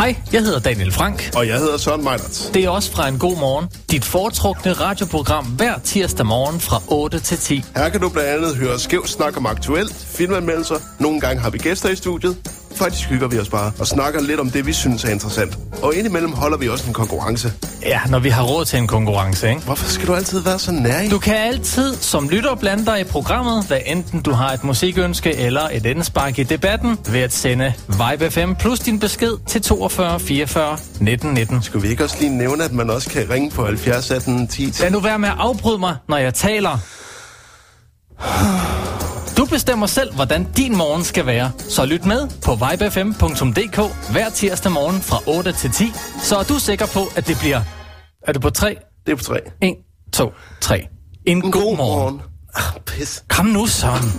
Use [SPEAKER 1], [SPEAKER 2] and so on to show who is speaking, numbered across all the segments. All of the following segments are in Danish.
[SPEAKER 1] Hej, jeg hedder Daniel Frank.
[SPEAKER 2] Og jeg hedder Søren Meinert.
[SPEAKER 1] Det er også fra en god morgen. Dit foretrukne radioprogram hver tirsdag morgen fra 8 til 10.
[SPEAKER 2] Her kan du blandt andet høre skæv snak om aktuelt, filmanmeldelser. Nogle gange har vi gæster i studiet. Faktisk hygger vi os bare og snakker lidt om det, vi synes er interessant. Og indimellem holder vi også en konkurrence.
[SPEAKER 1] Ja, når vi har råd til en konkurrence, ikke?
[SPEAKER 2] Hvorfor skal du altid være så nær?
[SPEAKER 1] Du kan altid som lytter blande dig i programmet, hvad enten du har et musikønske eller et indspark i debatten, ved at sende Vibe 5 plus din besked til 42 44 19 19.
[SPEAKER 2] Skulle vi ikke også lige nævne, at man også kan ringe på 70 18 10 10?
[SPEAKER 1] Lad nu være med at afbryde mig, når jeg taler. Du bestemmer selv, hvordan din morgen skal være. Så lyt med på vibefm.dk hver tirsdag morgen fra 8 til 10. Så er du sikker på, at det bliver... Er det på 3?
[SPEAKER 2] Det er på 3.
[SPEAKER 1] 1, 2, 3. En, god, god morgen.
[SPEAKER 2] Ah, pis.
[SPEAKER 1] Kom nu, Søren.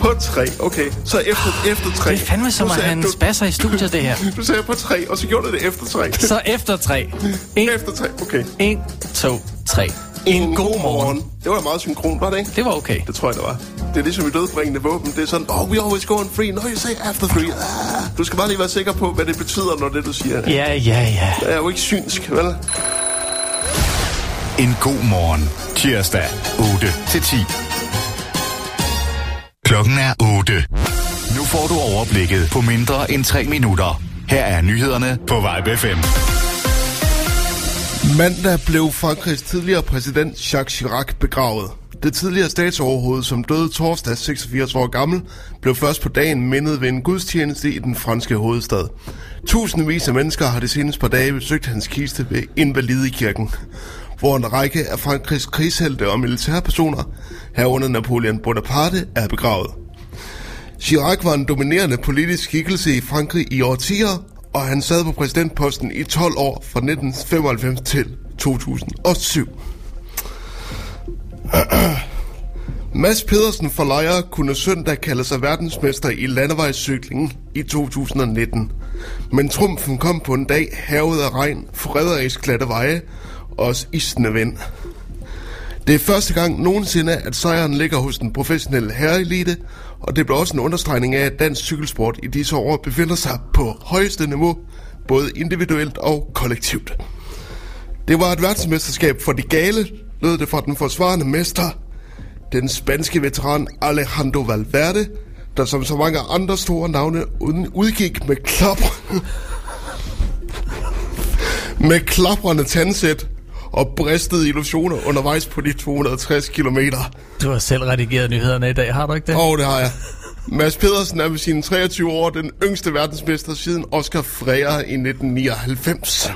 [SPEAKER 2] På 3, okay. Så efter, efter 3.
[SPEAKER 1] Det er fandme som, at han
[SPEAKER 2] du-
[SPEAKER 1] spasser i studiet, det her.
[SPEAKER 2] Du sagde på 3, og så gjorde du det efter 3.
[SPEAKER 1] Så efter 3. 1,
[SPEAKER 2] Efter 3, okay.
[SPEAKER 1] 1 2, 3. En god morgen.
[SPEAKER 2] Det var meget synkron, var det ikke?
[SPEAKER 1] Det var okay.
[SPEAKER 2] Det tror jeg, det var. Det er ligesom i dødbringende våben. Det er sådan, oh, we always go on free. No, you say after three. Ah. Du skal bare lige være sikker på, hvad det betyder, når det du siger.
[SPEAKER 1] Ja, ja, ja.
[SPEAKER 2] Jeg er jo ikke synsk, vel?
[SPEAKER 3] En god morgen. Tirsdag 8 til 10. Klokken er 8. Nu får du overblikket på mindre end 3 minutter. Her er nyhederne på Vibe 5.
[SPEAKER 2] Mandag blev Frankrigs tidligere præsident Jacques Chirac begravet. Det tidligere statsoverhoved, som døde torsdag 86 år gammel, blev først på dagen mindet ved en gudstjeneste i den franske hovedstad. Tusindvis af mennesker har de seneste par dage besøgt hans kiste ved Invalidekirken, hvor en række af Frankrigs krigshelte og militærpersoner, herunder Napoleon Bonaparte, er begravet. Chirac var en dominerende politisk skikkelse i Frankrig i årtier, og han sad på præsidentposten i 12 år fra 1995 til 2007. Mads Pedersen fra Lejre kunne søndag kalde sig verdensmester i landevejscykling i 2019. Men trumfen kom på en dag havet af regn, frederiksglatte veje os isende vind. Det er første gang nogensinde, at sejren ligger hos den professionelle herreelite, og det bliver også en understregning af, at dansk cykelsport i disse år befinder sig på højeste niveau, både individuelt og kollektivt. Det var et verdensmesterskab for de gale, lød det fra den forsvarende mester, den spanske veteran Alejandro Valverde, der som så mange andre store navne udgik med klap med klaprende tandsæt og bristede illusioner undervejs på de 260 kilometer.
[SPEAKER 1] Du har selv redigeret nyhederne i dag, har du ikke det?
[SPEAKER 2] Og det har jeg. Mads Pedersen er med sine 23 år den yngste verdensmester siden Oscar Freire i 1999.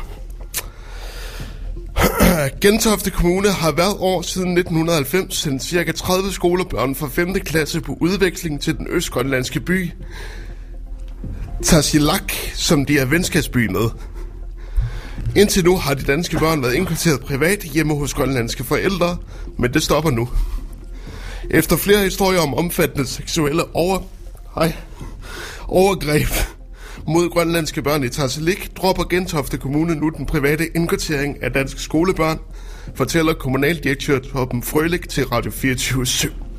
[SPEAKER 2] Gentofte Kommune har hvert år siden 1990 sendt ca. 30 skolebørn fra 5. klasse på udveksling til den østgrønlandske by Tarsilak, som de er venskabsby med. Indtil nu har de danske børn været indkvarteret privat hjemme hos grønlandske forældre, men det stopper nu. Efter flere historier om omfattende seksuelle over... Hej. overgreb mod grønlandske børn i Tarselik, dropper Gentofte Kommune nu den private indkvartering af danske skolebørn, fortæller kommunaldirektør Torben Frølik til Radio 24 /7.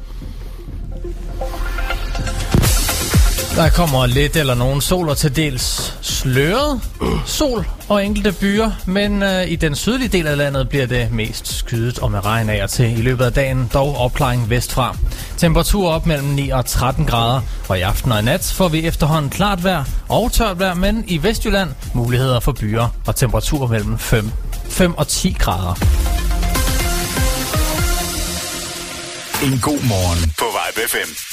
[SPEAKER 1] Der kommer lidt eller nogen sol og til dels sløret sol og enkelte byer, men øh, i den sydlige del af landet bliver det mest skydet og med regn af og til i løbet af dagen, dog opklaring vestfra. Temperatur op mellem 9 og 13 grader, og i aften og i nat får vi efterhånden klart vejr og tørt vejr, men i Vestjylland muligheder for byer og temperatur mellem 5, 5 og 10 grader.
[SPEAKER 3] En god morgen på Vibe 5.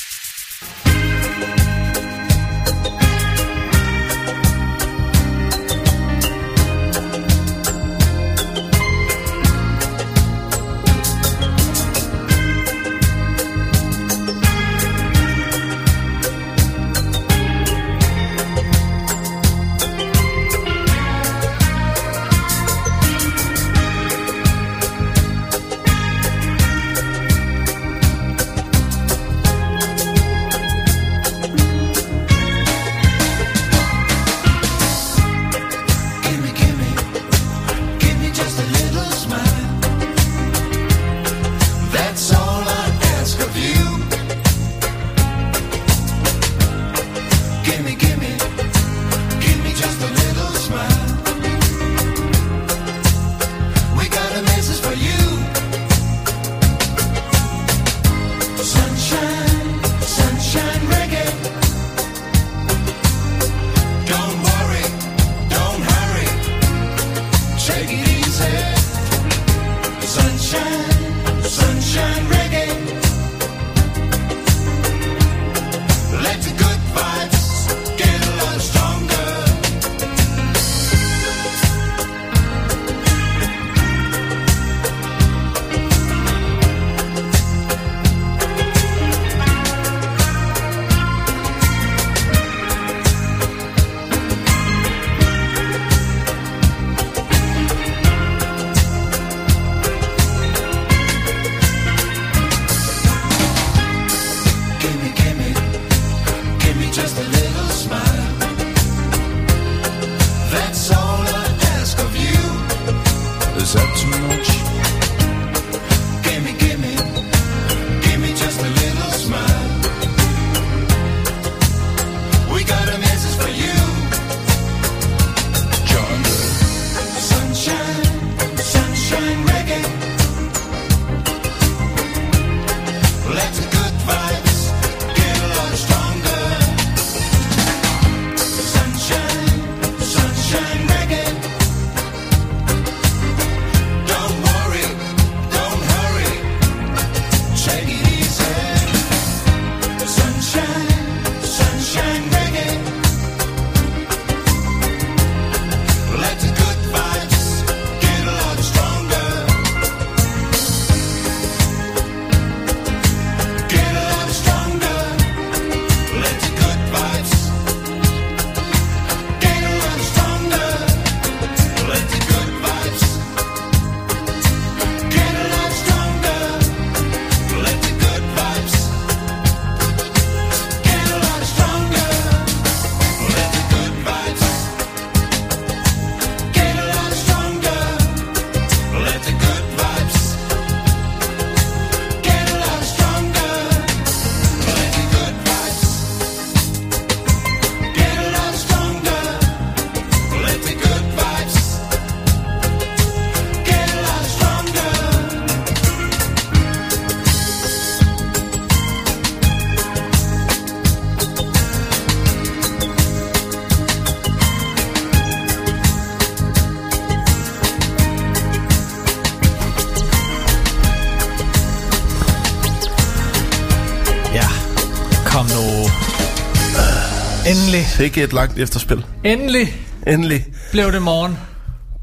[SPEAKER 4] Endelig,
[SPEAKER 2] Ikke et langt efterspil.
[SPEAKER 4] endelig
[SPEAKER 2] Endelig.
[SPEAKER 4] blev det morgen.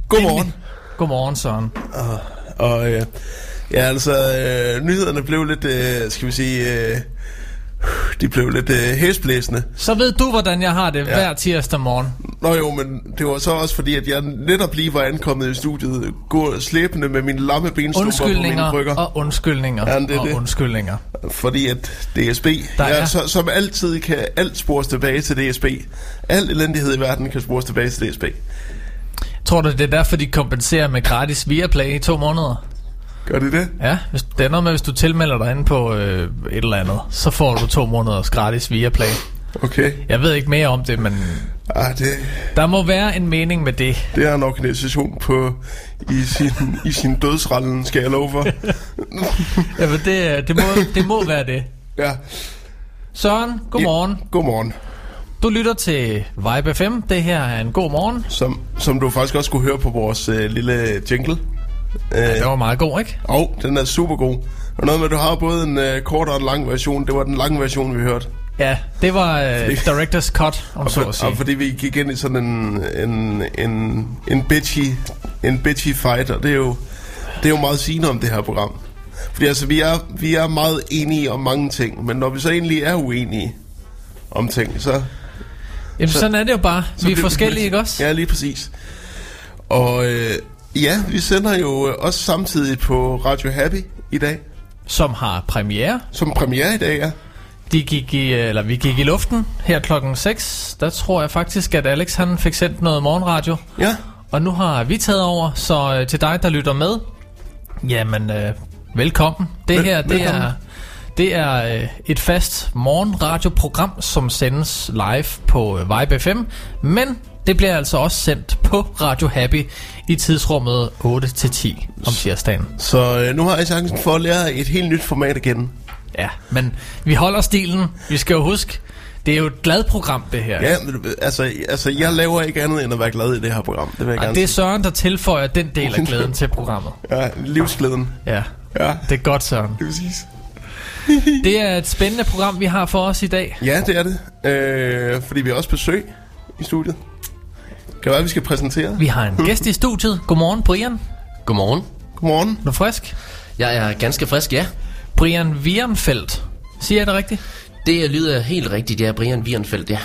[SPEAKER 2] Godmorgen.
[SPEAKER 4] Endelig. Godmorgen, Søren.
[SPEAKER 2] Og øh, ja, altså, øh, nyhederne blev lidt, øh, skal vi sige, øh, de blev lidt øh, hæsblæsende.
[SPEAKER 4] Så ved du, hvordan jeg har det ja. hver tirsdag morgen.
[SPEAKER 2] Nå jo, men det var så også fordi, at jeg netop lige var ankommet i studiet, går slæbende med mine lamme benstumper på mine
[SPEAKER 4] Undskyldninger
[SPEAKER 2] krykker.
[SPEAKER 4] og undskyldninger
[SPEAKER 2] Ja, det er
[SPEAKER 4] og
[SPEAKER 2] det.
[SPEAKER 4] undskyldninger.
[SPEAKER 2] Fordi at DSB,
[SPEAKER 4] Der
[SPEAKER 2] ja,
[SPEAKER 4] er-
[SPEAKER 2] så, som altid kan alt spores tilbage til DSB. Al elendighed i verden kan spores tilbage til DSB.
[SPEAKER 4] Tror du, det er derfor, de kompenserer med gratis Viaplay i to måneder?
[SPEAKER 2] Gør de det?
[SPEAKER 4] Ja, hvis, det er noget med, hvis du tilmelder dig inde på øh, et eller andet, så får du to måneders gratis Viaplay.
[SPEAKER 2] Okay.
[SPEAKER 4] Jeg ved ikke mere om det, men
[SPEAKER 2] Ah, det,
[SPEAKER 4] der må være en mening med det.
[SPEAKER 2] det er en organisation på, i, sin, i sin dødsrallen, skal jeg love for.
[SPEAKER 4] Jamen, det, det, må, det må være det.
[SPEAKER 2] ja.
[SPEAKER 4] Søren, godmorgen.
[SPEAKER 2] Ja, godmorgen.
[SPEAKER 4] Du lytter til Vibe FM. Det her er en god morgen.
[SPEAKER 2] Som, som du faktisk også kunne høre på vores øh, lille jingle. Øh,
[SPEAKER 4] Det var meget god, ikke?
[SPEAKER 2] Og den er super god. Og noget med, at du har både en øh, kort og en lang version. Det var den lange version, vi hørte.
[SPEAKER 4] Ja, det var øh, Director's Cut, om så
[SPEAKER 2] For,
[SPEAKER 4] at sige.
[SPEAKER 2] og fordi vi gik ind i sådan en, en, en, en, bitchy, en bitchy fight, og det er, jo, det er jo meget sigende om det her program. Fordi altså, vi er, vi er meget enige om mange ting, men når vi så egentlig er uenige om ting, så...
[SPEAKER 4] Jamen,
[SPEAKER 2] så-
[SPEAKER 4] sådan er det jo bare. Vi er
[SPEAKER 2] det
[SPEAKER 4] forskellige, ikke også?
[SPEAKER 2] Ja, lige præcis. Og øh, ja, vi sender jo øh, også samtidig på Radio Happy i dag,
[SPEAKER 4] Som har premiere.
[SPEAKER 2] som premiere i dag, ja.
[SPEAKER 4] De gik i, øh, eller vi gik i luften her klokken 6. Der tror jeg faktisk, at Alex han fik sendt noget morgenradio.
[SPEAKER 2] Ja,
[SPEAKER 4] Og nu har vi taget over, så øh, til dig, der lytter med, jamen, øh, velkommen. Det
[SPEAKER 2] Vel-
[SPEAKER 4] her, det
[SPEAKER 2] velkommen.
[SPEAKER 4] er, det er øh, et fast morgenradioprogram, som sendes live på øh, Vibe FM, men det bliver altså også sendt på Radio Happy i tidsrummet 8-10 om tirsdagen.
[SPEAKER 2] så øh, nu har jeg chancen for at lære et helt nyt format igen.
[SPEAKER 4] Ja, men vi holder stilen. Vi skal jo huske, Det er jo et glad program, det her.
[SPEAKER 2] Ja, men, altså, altså, jeg laver ikke andet end at være glad i det her program. Det vil jeg
[SPEAKER 4] Og
[SPEAKER 2] gerne
[SPEAKER 4] det er Søren, der tilføjer den del af glæden til programmet.
[SPEAKER 2] Ja, livsglæden.
[SPEAKER 4] Ja,
[SPEAKER 2] Ja,
[SPEAKER 4] det er godt, Søren.
[SPEAKER 2] det er præcis.
[SPEAKER 4] Det er et spændende program, vi har for os i dag.
[SPEAKER 2] Ja, det er det. Øh, fordi vi har også besøg i studiet. Kan være, vi skal præsentere?
[SPEAKER 4] Vi har en gæst i studiet. Godmorgen, Brian.
[SPEAKER 5] Godmorgen.
[SPEAKER 2] Godmorgen.
[SPEAKER 4] Er du frisk?
[SPEAKER 5] Jeg er ganske frisk, ja.
[SPEAKER 4] Brian Wierenfeldt. Siger jeg det rigtigt?
[SPEAKER 5] Det lyder helt rigtigt, ja. Brian Wierenfeldt, ja.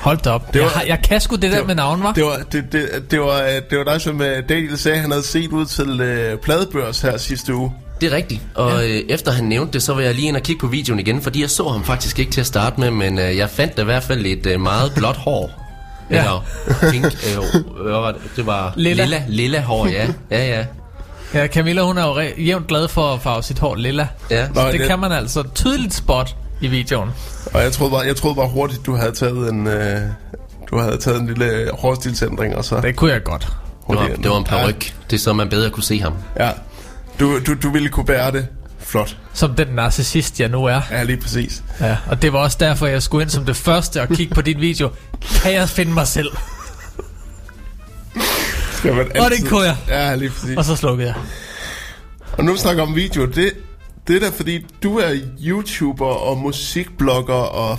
[SPEAKER 4] Hold da op.
[SPEAKER 2] Det
[SPEAKER 4] Det
[SPEAKER 2] var-
[SPEAKER 4] jeg, jeg kan sgu det, der
[SPEAKER 2] var-
[SPEAKER 4] med navn, var.
[SPEAKER 2] Det var, det, det, det, var, øh, det var dig, som øh, Daniel sagde, han havde set ud til øh, pladebørs her sidste uge.
[SPEAKER 5] Det er rigtigt. Og ja. øh, efter han nævnte det, så var jeg lige ind og kigge på videoen igen, fordi jeg så ham faktisk ikke til at starte med, men øh, jeg fandt da i hvert fald et øh, meget blåt hår.
[SPEAKER 4] Ja.
[SPEAKER 5] Eller pink, øh, hvad var det? det var
[SPEAKER 4] Lilla.
[SPEAKER 5] lilla, lilla hår, ja. Ja, ja.
[SPEAKER 4] Ja, Camilla, hun er jo re- jævnt glad for at farve sit hår lilla.
[SPEAKER 5] ja.
[SPEAKER 2] Nå,
[SPEAKER 4] Det
[SPEAKER 2] det-
[SPEAKER 4] kan man altså tydeligt spot i videoen.
[SPEAKER 2] Og jeg troede bare, jeg troede bare hurtigt, du havde taget en, øh, du havde taget en lille hårstilsændring, og så
[SPEAKER 4] Det kunne jeg godt.
[SPEAKER 5] Det var, det var en paryk. Det er så, man bedre kunne se ham.
[SPEAKER 2] Ja, du, du, du ville kunne bære det. Flot.
[SPEAKER 4] Som den narcissist, jeg nu er.
[SPEAKER 2] Ja, lige præcis.
[SPEAKER 4] Ja, og det var også derfor, jeg skulle ind som det første og kigge på din video. Kan jeg finde mig selv?
[SPEAKER 2] Skal man
[SPEAKER 4] Og det kunne jeg.
[SPEAKER 2] Ja, lige præcis.
[SPEAKER 4] Og så slukkede jeg.
[SPEAKER 2] Og nu snakker om video, det, det er da fordi, du er YouTuber og musikblogger, og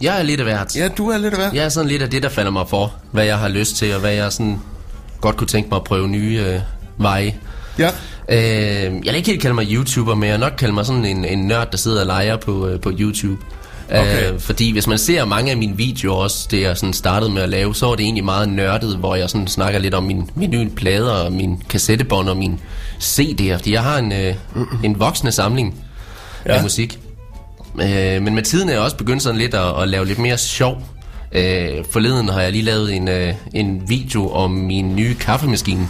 [SPEAKER 5] Jeg er lidt af hvert.
[SPEAKER 2] ja, du er lidt af hvad?
[SPEAKER 5] Jeg er sådan lidt af det, der falder mig for, hvad jeg har lyst til, og hvad jeg sådan godt kunne tænke mig at prøve nye øh, veje.
[SPEAKER 2] Ja.
[SPEAKER 5] Øh, jeg vil ikke helt kalde mig YouTuber, men jeg nok kalde mig sådan en, en nørd, der sidder og leger på, øh, på YouTube.
[SPEAKER 2] Okay.
[SPEAKER 5] Øh, fordi hvis man ser mange af mine videoer også, det jeg sådan startede med at lave, så er det egentlig meget nørdet, hvor jeg sådan snakker lidt om min, min nye plader og min kassettebånd og min CD'er. Fordi jeg har en, øh, en voksende samling ja. af musik. Øh, men med tiden er jeg også begyndt sådan lidt at, at lave lidt mere sjov. Øh, forleden har jeg lige lavet en, øh, en video om min nye kaffemaskine.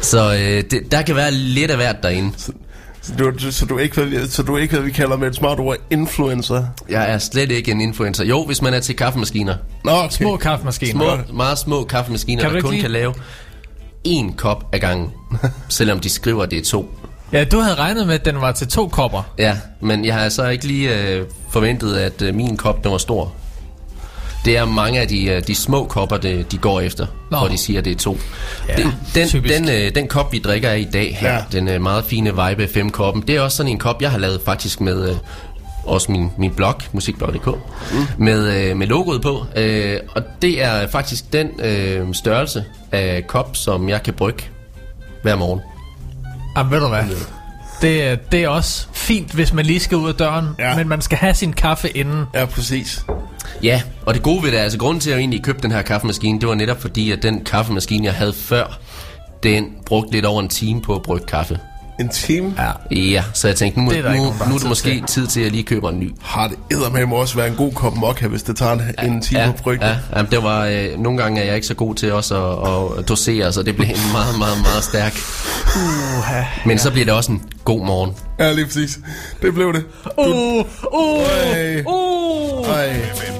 [SPEAKER 5] Så øh, det, der kan være lidt af hvert derinde.
[SPEAKER 2] Så du, så, du er ikke, hvad så du ikke, hvad vi kalder med et smart ord, influencer?
[SPEAKER 5] Jeg er slet ikke en influencer. Jo, hvis man er til kaffemaskiner.
[SPEAKER 2] Nå, okay.
[SPEAKER 4] Små kaffemaskiner.
[SPEAKER 5] Små, meget små kaffemaskiner,
[SPEAKER 4] Kan du
[SPEAKER 5] der kun
[SPEAKER 4] lide-
[SPEAKER 5] kan lave én kop ad gangen. selvom de skriver, at det er to.
[SPEAKER 4] Ja, du havde regnet med, at den var til to kopper.
[SPEAKER 5] Ja, men jeg har så ikke lige øh, forventet, at øh, min kop den var stor. Det er mange af de, øh, de små kopper, det, de går efter,
[SPEAKER 4] Nå.
[SPEAKER 5] hvor de siger, at det er to.
[SPEAKER 4] Ja,
[SPEAKER 5] den, den,
[SPEAKER 4] typisk.
[SPEAKER 5] den, øh, den kop, vi drikker af i dag her,
[SPEAKER 2] Ja.
[SPEAKER 5] den øh, meget fine Vibe FM-koppen, det er også sådan en kop, jeg har lavet faktisk med... Øh, også min, min blog, musikblog.dk, mm. med, øh, med logoet på. Øh, og det er faktisk den øh, størrelse af kop, som jeg kan brygge hver morgen.
[SPEAKER 4] Jamen, ved du hvad? Det, er- det er også fint, hvis man lige skal ud af døren,
[SPEAKER 2] ja.
[SPEAKER 4] men man skal have sin kaffe inden.
[SPEAKER 2] Ja, præcis.
[SPEAKER 5] Ja, og det gode ved det, er, altså grunden til, at jeg egentlig købte den her kaffemaskine, det var netop fordi, at den kaffemaskine, jeg havde før, den brugte lidt over en time på at brygge kaffe.
[SPEAKER 2] En team ja.
[SPEAKER 5] Ja, så jeg tænkte, nu,
[SPEAKER 4] Det er
[SPEAKER 5] nu, nu er det måske
[SPEAKER 4] til.
[SPEAKER 5] tid til, at jeg lige køber en ny.
[SPEAKER 2] har det eddermame også være en god kop mokka, hvis det tager en, en time
[SPEAKER 5] ja,
[SPEAKER 2] at brygge.
[SPEAKER 5] ja, ja, det var, øh, nogle gange er jeg ikke så god til også at, at dosere, så det blev en meget, meget, meget stærk.
[SPEAKER 4] Uha.
[SPEAKER 5] Men så bliver det også en god morgen.
[SPEAKER 2] ja, lige præcis. Det blev det.
[SPEAKER 4] Uh, uh,
[SPEAKER 2] Ej.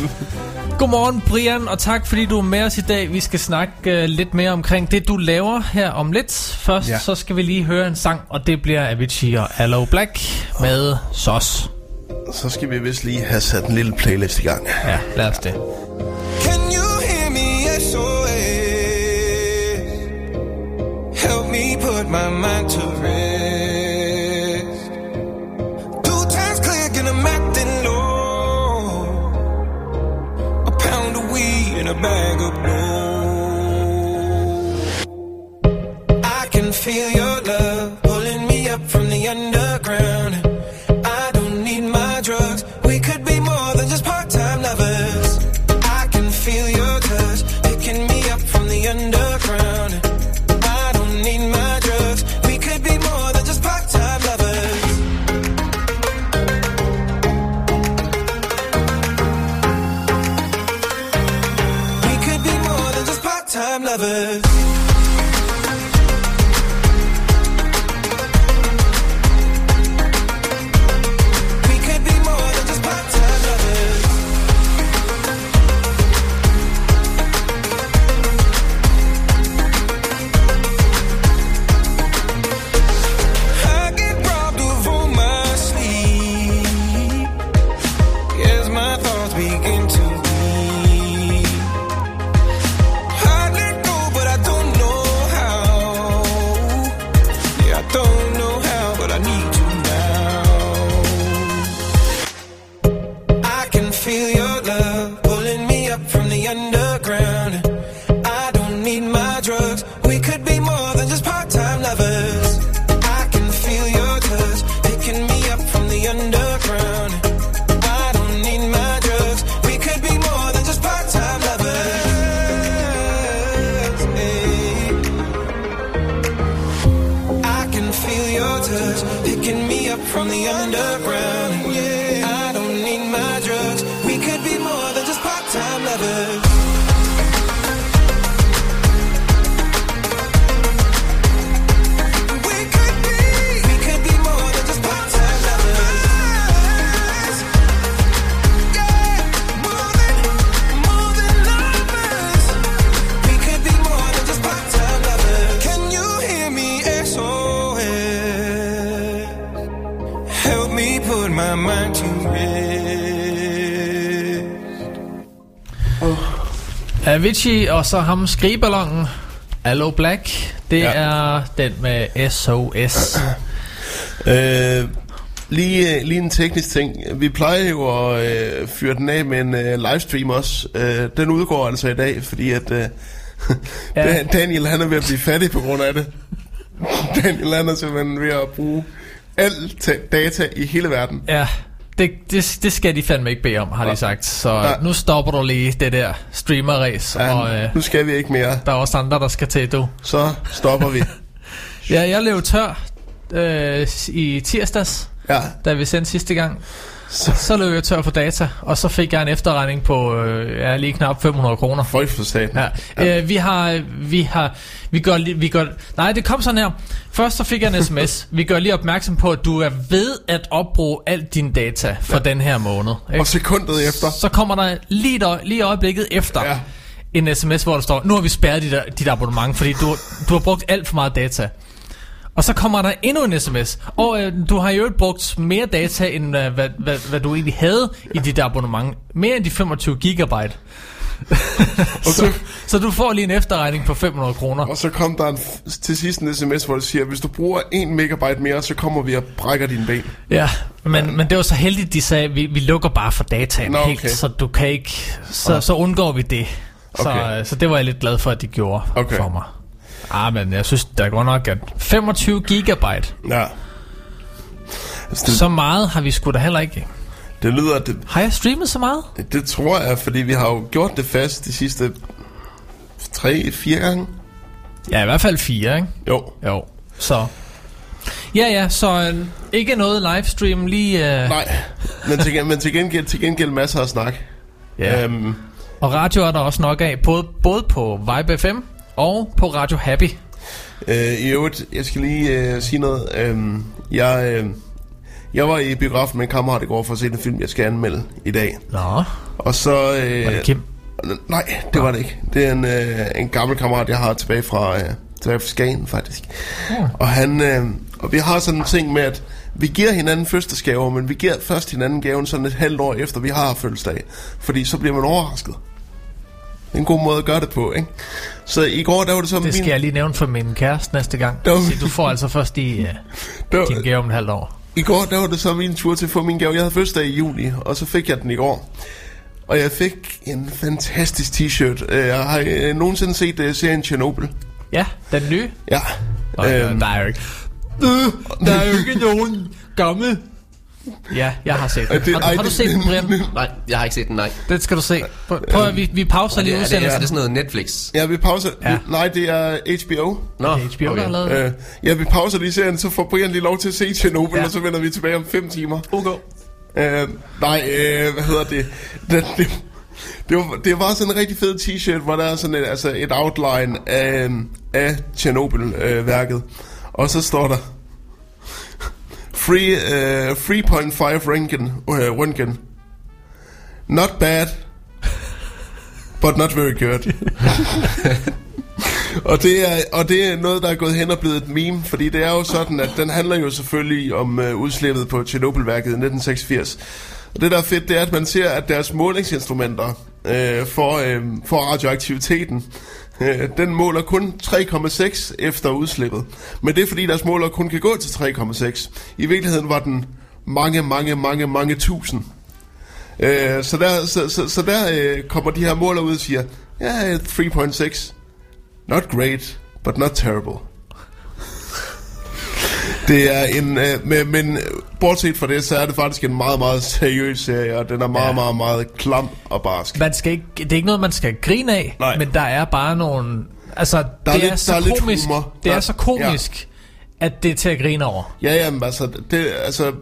[SPEAKER 4] Godmorgen, Brian, og tak fordi du er med os i dag. Vi skal snakke uh, lidt mere omkring det, du laver her om lidt. Først
[SPEAKER 2] Ja.
[SPEAKER 4] ja. så skal vi lige høre en sang, og det bliver Avicii og Allo Black med SOS.
[SPEAKER 2] Så skal vi vist lige have sat en lille playlist i gang.
[SPEAKER 4] Ja, lad os det.
[SPEAKER 6] Can you hear me? SOS. Help me put my mind to rest. And a bag of blow. I can feel your love pulling me up from the underground.
[SPEAKER 4] Avicii og så ham skrigeballongen. Allo Black. Det
[SPEAKER 2] Ja.
[SPEAKER 4] er den med SOS.
[SPEAKER 2] Øh, lige, lige en teknisk ting. Vi plejer jo at øh, fyre den af med en øh, livestream også. Øh, den udgår altså i dag, fordi at øh,
[SPEAKER 4] Ja.
[SPEAKER 2] Daniel han er ved at blive fattig på grund af det. Daniel han er simpelthen ved at bruge alt ta- data i hele verden.
[SPEAKER 4] Ja, det, det, det skal de fandme ikke bede om, har de sagt. Så
[SPEAKER 2] Ja.
[SPEAKER 4] nu stopper du lige det der streamer-race.
[SPEAKER 2] Ja,
[SPEAKER 4] Og øh,
[SPEAKER 2] nu skal vi ikke mere.
[SPEAKER 4] der er også andre, der skal til, du.
[SPEAKER 2] Så stopper vi.
[SPEAKER 4] Ja, jeg løb tør øh, i tirsdags,
[SPEAKER 2] Ja,
[SPEAKER 4] da vi sendte sidste gang. Så, så løb jeg tør for data, og så fik jeg en efterregning på øh, ja, lige knap 500 kroner.
[SPEAKER 2] folk for staten.
[SPEAKER 4] Ja. Øh, vi har, vi har, vi gør, lige- vi gør, nej, det kom sådan her. Først så fik jeg en sms. vi gør lige opmærksom på, at du er ved at opbruge alt din data for ja. den her måned. Ikke?
[SPEAKER 2] Og sekundet efter.
[SPEAKER 4] Så kommer der lige, der, lige øjeblikket efter
[SPEAKER 2] Ja.
[SPEAKER 4] ja. en sms, hvor der står, nu har vi spærret dit, dit abonnement, fordi du, du har brugt alt for meget data. Og så kommer der endnu en sms. Og øh, du har jo brugt mere data, end øh, hvad, hvad, hvad du egentlig havde i dit abonnement. Mere end de 25 gigabyte.
[SPEAKER 2] Og så,
[SPEAKER 4] Så du får lige en efterregning på 500 kroner.
[SPEAKER 2] og så kom der en, til sidst en sms, hvor det siger, hvis du bruger 1 megabyte mere, så kommer vi og brækker dine ben.
[SPEAKER 4] Ja, men, men det var så heldigt, de sagde, vi, vi lukker bare for dataen
[SPEAKER 2] Nå, okay.
[SPEAKER 4] helt, så du kan ikke, så, så undgår vi det. Så,
[SPEAKER 2] Okay.
[SPEAKER 4] okay. så det var jeg lidt glad for, at de gjorde
[SPEAKER 2] Okay.
[SPEAKER 4] for mig. Ah, men jeg synes da godt nok, at 25 gigabyte,
[SPEAKER 2] Ja. Altså, det,
[SPEAKER 4] så meget har vi sgu da heller ikke.
[SPEAKER 2] det lyder, det,
[SPEAKER 4] Har jeg streamet så meget?
[SPEAKER 2] det tror jeg, fordi vi har jo gjort det fast de sidste 3-4 gange.
[SPEAKER 4] Ja, i hvert fald fire, ikke?
[SPEAKER 2] Jo.
[SPEAKER 4] Jo. Så. Ja, ja, så øh, ikke noget livestream lige... Øh,
[SPEAKER 2] Nej, men til, men til, gengæld, til gengæld masser af snak.
[SPEAKER 4] ja.
[SPEAKER 2] Øhm,
[SPEAKER 4] Og radio er der også nok af, både, både på Vibe FM og på Radio Happy.
[SPEAKER 2] øh, I øvrigt, jeg skal lige øh, sige noget. Øhm, jeg, øh, jeg var i biografen med en kammerat i går for at se en film, jeg skal anmelde i dag.
[SPEAKER 4] Nå,
[SPEAKER 2] Og så... Øh,
[SPEAKER 4] var det Kim?
[SPEAKER 2] Nej, det var det ikke. Det er en, øh, en gammel kammerat, jeg har tilbage fra, øh, tilbage fra Skagen, faktisk.
[SPEAKER 4] Ja.
[SPEAKER 2] Og, han, øh, og vi har sådan en ting med, at vi giver hinanden fødselsdagsgaver, men vi giver først hinanden gaven sådan et halvt år efter, vi har fødselsdag. Fordi så bliver man overrasket. En god måde at gøre det på, ikke? Så i går, der var det så
[SPEAKER 4] Det skal jeg lige nævne for min kæreste næste gang.
[SPEAKER 2] Det var-
[SPEAKER 4] Så du får altså først i uh,
[SPEAKER 2] der,
[SPEAKER 4] din gave om et halvt år.
[SPEAKER 2] I går, der var det så min tur til at få min gave. Jeg havde fødselsdag i juni, og så fik jeg den i går. Og jeg fik en fantastisk t-shirt. Øh, Jeg har øh, nogensinde set uh, serien Chernobyl.
[SPEAKER 4] Ja, den nye.
[SPEAKER 2] Ja.
[SPEAKER 4] Øh, der er jo ikke... Øh, der er jo ikke nogen gammel... Ja, jeg har set den.
[SPEAKER 2] det-
[SPEAKER 4] Har,
[SPEAKER 2] ej,
[SPEAKER 4] du- har du set den, Brian?
[SPEAKER 5] Nej, jeg har ikke set den, nej.
[SPEAKER 4] Den skal du se. Prøv, prøv at vi, vi pauser
[SPEAKER 5] Er
[SPEAKER 4] lige
[SPEAKER 5] er, det, er det
[SPEAKER 4] udsendelsen.
[SPEAKER 5] sådan noget Netflix?
[SPEAKER 2] Ja, vi pauser.
[SPEAKER 4] Ja.
[SPEAKER 2] Nej, det er HBO.
[SPEAKER 5] Nå,
[SPEAKER 4] Det er HBO, der har lavet den.
[SPEAKER 2] Øh, ja, vi pauser lige serien, så får Brian lige lov til at se Chernobyl,
[SPEAKER 4] Ja.
[SPEAKER 2] og så vender vi tilbage om 5 timer.
[SPEAKER 4] Okay.
[SPEAKER 2] Øh, nej, øh, hvad hedder det? Det, det, det, var, det var sådan en rigtig fed t-shirt, hvor der er sådan et, altså et outline af, af Chernobyl-værket. og så står der Free, uh, 3.5 Röntgen, uh, Röntgen. Not bad, but not very good. og, det er, og det er noget, der er gået hen og blevet et meme, fordi det er jo sådan, at den handler jo selvfølgelig om uh, udslippet på Tjernobylværket i 1986. Og det der er fedt, det er, at man ser, at deres målingsinstrumenter øh, for, øh, for radioaktiviteten, Øh, den måler kun 3,6 efter udslippet. Men det er fordi, deres måler kun kan gå til 3,6. I virkeligheden var den mange, mange, mange, mange tusind. Øh, så der, så, så, så der øh, kommer de her måler ud og siger, ja, 3.6, not great, but not terrible. Det er en, øh, men, men bortset fra det, så er det faktisk en meget, meget seriøs serie, og den er meget,
[SPEAKER 4] Ja.
[SPEAKER 2] ja. meget, meget klam og barsk.
[SPEAKER 4] Man skal ikke, det er ikke noget, man skal grine af,
[SPEAKER 2] Nej.
[SPEAKER 4] men der er bare nogle... Altså, det er,
[SPEAKER 2] lidt-
[SPEAKER 4] så
[SPEAKER 2] der er
[SPEAKER 4] komisk,
[SPEAKER 2] humor.
[SPEAKER 4] det er
[SPEAKER 2] Der-
[SPEAKER 4] så komisk, at det er til at grine over.
[SPEAKER 2] Ja, jamen, altså, det, altså,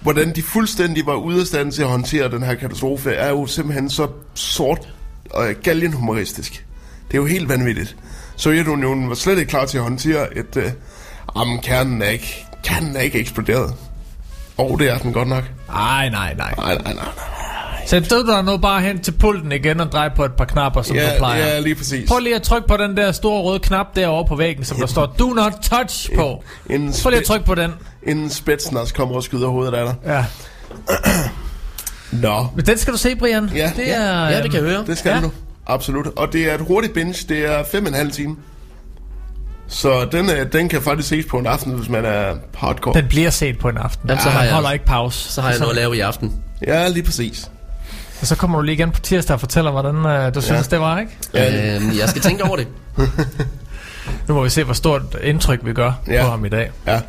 [SPEAKER 2] hvordan de fuldstændig var ude af stand til at håndtere den her katastrofe, er jo simpelthen så sort og galgenhumoristisk. Det er jo helt vanvittigt. Sovjetunionen var slet ikke klar til at håndtere et... Øh, jamen, kernen er ikke, kernen er ikke eksploderet. Og oh, det er den godt nok.
[SPEAKER 4] Ej, nej, nej.
[SPEAKER 2] Nej, nej, nej. nej.
[SPEAKER 4] Så du dig nu bare hen til pulten igen og drej på et par knapper, som du
[SPEAKER 2] Ja,
[SPEAKER 4] plejer.
[SPEAKER 2] ja, lige præcis.
[SPEAKER 4] Prøv lige at trykke på den der store røde knap derovre på væggen, som der står Do not touch på.
[SPEAKER 2] En,
[SPEAKER 4] Prøv lige at trykke på den.
[SPEAKER 2] en spetsnaz kommer og skyder hovedet af dig.
[SPEAKER 4] Ja.
[SPEAKER 2] Nå.
[SPEAKER 4] Men den skal du se, Brian.
[SPEAKER 2] Ja.
[SPEAKER 4] det er,
[SPEAKER 5] Ja, det kan jeg
[SPEAKER 4] øhm,
[SPEAKER 5] høre.
[SPEAKER 2] Det skal
[SPEAKER 4] Ja.
[SPEAKER 2] du. Absolut. Og det er et hurtigt binge. Det er fem og en halv time. Så den, er, den kan faktisk ses på en aften, hvis man er hardcore.
[SPEAKER 4] Den bliver set på en aften.
[SPEAKER 5] Jamen, så
[SPEAKER 4] Ja,
[SPEAKER 5] har jeg-
[SPEAKER 4] holder ikke pause.
[SPEAKER 5] Så har jeg noget at lave i aften.
[SPEAKER 2] Ja, lige præcis.
[SPEAKER 4] Og så kommer du lige igen på tirsdag og fortæller, hvordan uh, du synes, det var, ikke?
[SPEAKER 2] Ja.
[SPEAKER 5] Øhm, jeg skal tænke over det.
[SPEAKER 4] Nu må vi se, hvor stort indtryk vi gør ja.
[SPEAKER 2] Ja.
[SPEAKER 4] på ham i dag.
[SPEAKER 2] Ja.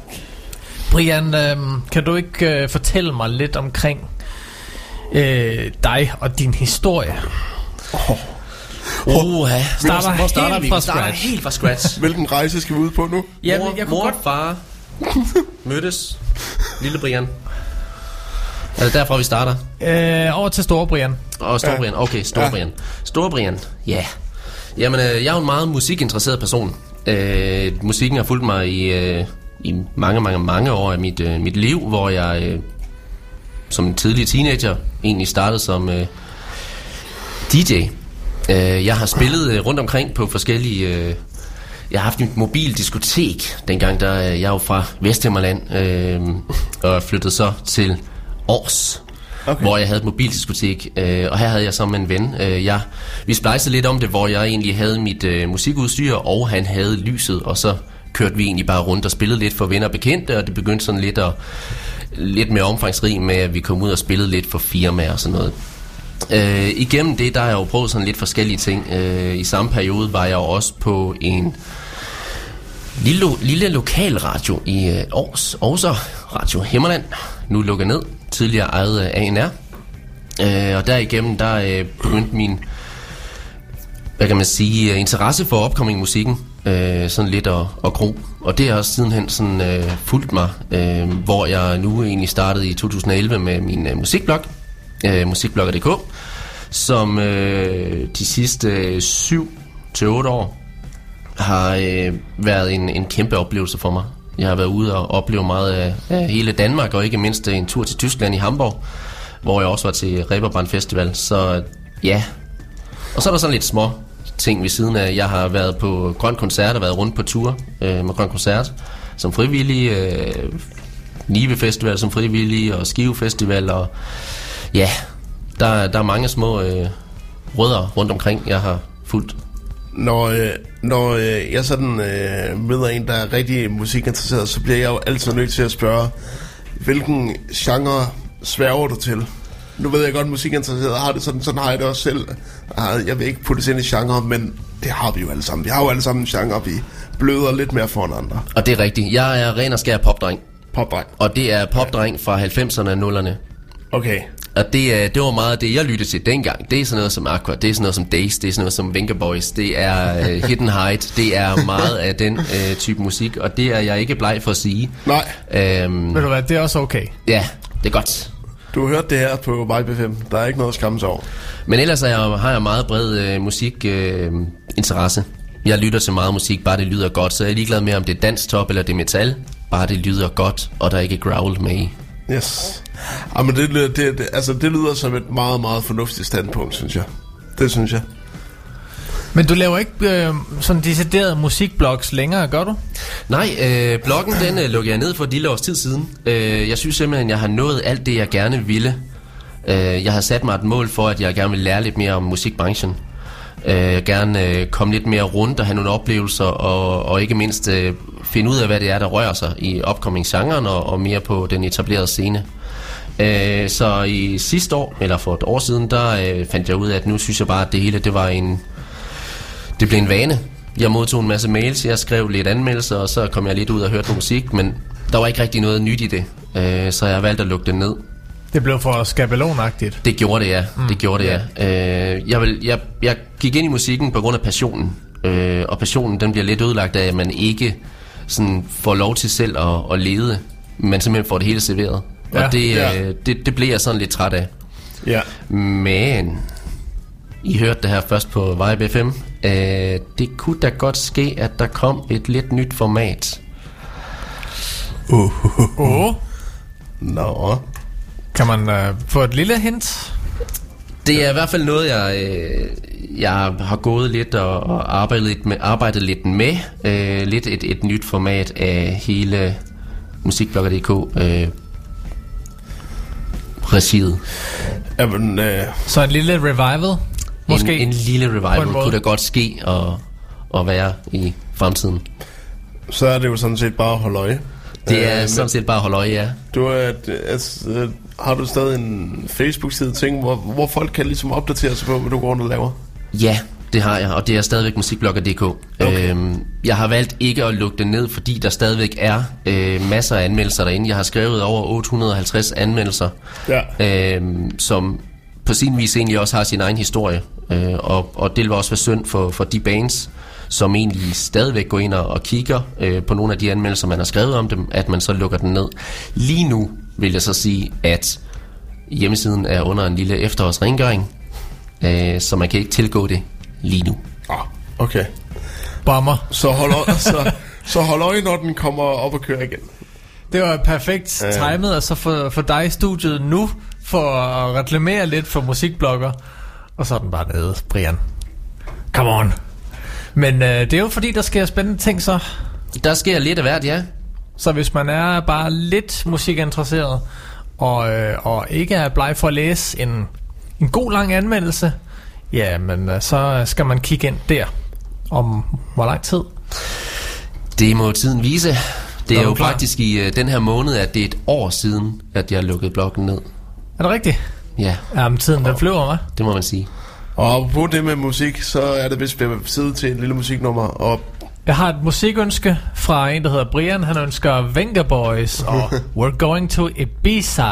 [SPEAKER 4] Brian, øhm, kan du ikke øh, fortælle mig lidt omkring øh, dig og din historie?
[SPEAKER 5] Uha.
[SPEAKER 4] Starter
[SPEAKER 5] hvor starter
[SPEAKER 4] helt
[SPEAKER 5] vi?
[SPEAKER 4] fra
[SPEAKER 5] Vi starter
[SPEAKER 4] scratch.
[SPEAKER 5] helt fra scratch.
[SPEAKER 2] Hvilken rejse skal vi ud på nu?
[SPEAKER 4] Ja,
[SPEAKER 5] mor,
[SPEAKER 4] men jeg
[SPEAKER 5] mor
[SPEAKER 4] godt...
[SPEAKER 5] far mødtes. Lille Brian. Er det derfra, vi starter?
[SPEAKER 4] Øh, over til store Brian.
[SPEAKER 5] Og Stor
[SPEAKER 2] Ja.
[SPEAKER 5] Brian. Okay, Stor
[SPEAKER 2] Ja.
[SPEAKER 5] Brian. Stor Brian, ja. Jamen, øh, jeg er jo en meget musikinteresseret person. Øh, musikken har fulgt mig i, øh, i mange, mange, mange år af mit, øh, mit liv, hvor jeg øh, som en tidlig teenager egentlig startede som øh, DJ. Øh, jeg har spillet øh, rundt omkring på forskellige... Øh, jeg har haft et mobildiskotek, dengang der øh, jeg er jo fra Vesthimmerland, øh, og flyttede så til Års, okay. hvor jeg havde et mobildiskotek, øh, og her havde jeg sammen en ven. Øh, jeg, vi splejsede lidt om det, hvor jeg egentlig havde mit øh, musikudstyr, og han havde lyset, og så kørte vi egentlig bare rundt og spillede lidt for venner og bekendte, og det begyndte sådan lidt at lidt mere omfangsrig med, at vi kom ud og spillede lidt for firmaer og sådan noget. Øh, igennem det, der har jeg jo prøvet sådan lidt forskellige ting. Øh, I samme periode var jeg jo også på en lille, lille lokal radio i øh, Aarhus, Aarhus Radio Himmerland, nu lukket ned, tidligere ejet af ANR. Øh, og derigennem, der øh, begyndte min, hvad kan man sige, øh, interesse for opkommende musikken, øh, sådan lidt at, at gro. Og det har også sidenhen sådan øh, fulgt mig, øh, hvor jeg nu egentlig startede i 2011 med min øh, musikblog, øh, musikblogger.dk, som øh, de sidste øh, 7 til 8 år har øh, været en, en kæmpe oplevelse for mig. Jeg har været ude og opleve meget af, af hele Danmark, og ikke mindst øh, en tur til Tyskland i Hamburg, hvor jeg også var til Reeperbahn Festival. Så ja, og så er der sådan lidt små ting ved siden af. Jeg har været på Grøn Koncert og været rundt på tur øh, med Grøn Koncert som frivillig. Øh, Nive Festival som frivillig og Skive Festival. Og ja, der, der er mange små øh, rødder rundt omkring, jeg har fulgt.
[SPEAKER 2] Når, øh, når øh, jeg sådan øh, møder en, der er rigtig musikinteresseret, så bliver jeg jo altid nødt til at spørge, hvilken genre sværger du til? Nu ved jeg godt, at musikinteresseret har det sådan, sådan har jeg det også selv. Ah, Jeg vil ikke putte det ind i genre, men det har vi jo alle sammen. Vi har jo alle sammen en genre, vi bløder lidt mere for end andre.
[SPEAKER 5] Og det er rigtigt. Jeg er ren og skær popdreng.
[SPEAKER 2] Popdreng.
[SPEAKER 5] Og det er popdreng fra 90'erne og 0'erne.
[SPEAKER 2] Okay.
[SPEAKER 5] Og det, er- det var meget af det, jeg lyttede til dengang. Det er sådan noget som Aqua, det er sådan noget som Days, det er sådan noget som Venga Boys, det er uh, Hidden Height, det er meget af den uh, type musik, og det er jeg ikke bleg for at sige.
[SPEAKER 2] Nej,
[SPEAKER 5] Um,
[SPEAKER 4] Ved du hvad, det er også okay.
[SPEAKER 5] ja, det er godt.
[SPEAKER 2] du har hørt det her på Vibe 5. Der er ikke noget at skamme sig over.
[SPEAKER 5] Men ellers er jeg, har jeg meget bred uh, musikinteresse. Uh, interesse. jeg lytter til meget musik, bare det lyder godt, så jeg er ligeglad med, om det er dansk top eller det er metal. Bare det lyder godt, og der er ikke growl med i.
[SPEAKER 2] Yes. Ah, men det, lyder- det, det, altså, det lyder som et meget, meget fornuftigt standpunkt, synes jeg. Det synes jeg.
[SPEAKER 4] Men du laver ikke øh, sådan deciderede musikblogs længere, gør du?
[SPEAKER 5] Nej, øh, bloggen den øh, lukkede jeg ned for et lille års tid siden. Øh, jeg synes simpelthen, jeg har nået alt det, jeg gerne ville. Øh, jeg har sat mig et mål for, at jeg gerne vil lære lidt mere om musikbranchen. Øh, jeg gerne øh, komme lidt mere rundt og have nogle oplevelser, og, og ikke mindst øh, finde ud af, hvad det er, der rører sig i opkommingsgenren og, og mere på den etablerede scene. Øh, så i sidste år, eller for et år siden, der øh, fandt jeg ud af, at nu synes jeg bare, at det hele det var en, det blev en vane. jeg modtog en masse mails, jeg skrev lidt anmeldelser, og så kom jeg lidt ud og hørte noget musik, men der var ikke rigtig noget nyt i det, øh, så jeg valgte at lukke det ned.
[SPEAKER 4] Det blev for skabelonagtigt.
[SPEAKER 5] Det gjorde det, ja. Mm. Det gjorde det, ja. Øh, jeg, vil, jeg, jeg gik ind i musikken på grund af passionen, øh, og passionen den bliver lidt ødelagt af, at man ikke sådan får lov til selv at, at lede, men simpelthen får det hele serveret.
[SPEAKER 4] Ja,
[SPEAKER 5] og det,
[SPEAKER 2] ja.
[SPEAKER 5] øh, det, det blev jeg sådan lidt træt af.
[SPEAKER 2] Ja.
[SPEAKER 5] Men I hørte det her først på Vibe FM. Øh, det kunne da godt ske, at der kom et lidt nyt format.
[SPEAKER 4] Åh, oh,
[SPEAKER 2] Nå.
[SPEAKER 4] Kan man uh, få et lille hint?
[SPEAKER 5] Det er i hvert fald noget, jeg, øh, jeg har gået lidt og, og arbejdet lidt med, arbejdet lidt med. Øh, lidt et, et nyt format af hele musikblogger.dk øh, regiet.
[SPEAKER 2] Jamen, øh,
[SPEAKER 4] Så en lille revival, måske?
[SPEAKER 5] En, en lille
[SPEAKER 4] en
[SPEAKER 5] revival
[SPEAKER 4] måde.
[SPEAKER 5] kunne da godt ske og, og være i fremtiden.
[SPEAKER 2] så er det jo sådan set bare at holde øje.
[SPEAKER 5] Det er
[SPEAKER 2] Øh,
[SPEAKER 5] sådan set bare at holde øje, ja.
[SPEAKER 2] Du er, altså, øh, har du stadig en Facebook-side ting, hvor, hvor folk kan ligesom opdatere sig på, hvad du går rundt og laver?
[SPEAKER 5] Ja, det har jeg, og det er stadigvæk musikblogger.dk. Okay. Øhm, jeg har valgt ikke at lukke det ned, fordi der stadigvæk er øh, masser af anmeldelser derinde. Jeg har skrevet over 850 anmeldelser,
[SPEAKER 2] Ja.
[SPEAKER 5] øhm, som på sin vis egentlig også har sin egen historie. Øh, og, og det vil også være synd for, for de bands, som egentlig stadigvæk går ind og, og kigger øh, på nogle af de anmeldelser, man har skrevet om dem, at man så lukker den ned. Lige nu vil jeg så sige, at hjemmesiden er under en lille efterårsrengøring, øh, så man kan ikke tilgå det lige nu.
[SPEAKER 2] Ah, okay.
[SPEAKER 4] Bomber.
[SPEAKER 2] Så hold, øje, så, så hold øje, når den kommer op og kører igen.
[SPEAKER 4] Det var perfekt
[SPEAKER 2] Ja.
[SPEAKER 4] timet, og så for, for dig i studiet nu, for at reklamere lidt for musikblogger. Og så er den bare nede, Brian. Come on. Men øh, det er jo fordi, der sker spændende ting så.
[SPEAKER 5] Der sker lidt af hvert, ja.
[SPEAKER 4] Så hvis man er bare lidt musikinteresseret, og, øh, og ikke er bleg for at læse en, en god lang anmeldelse, ja, men øh, så skal man kigge ind der. Om hvor lang tid?
[SPEAKER 5] Det må tiden vise. Det
[SPEAKER 4] Er
[SPEAKER 5] er jo
[SPEAKER 4] klar?
[SPEAKER 5] faktisk i øh, den her måned, at det er et år siden, at jeg lukkede bloggen ned.
[SPEAKER 4] Er det rigtigt?
[SPEAKER 5] Ja,
[SPEAKER 4] Ja, men tiden den flyver, hva'?
[SPEAKER 5] det må man sige.
[SPEAKER 2] Og på det med musik, så er det vist blevet tid til et lille musiknummer. Og
[SPEAKER 4] Jeg har et musikønske fra en, der hedder Brian. Han ønsker Venga Boys og We're Going to Ibiza.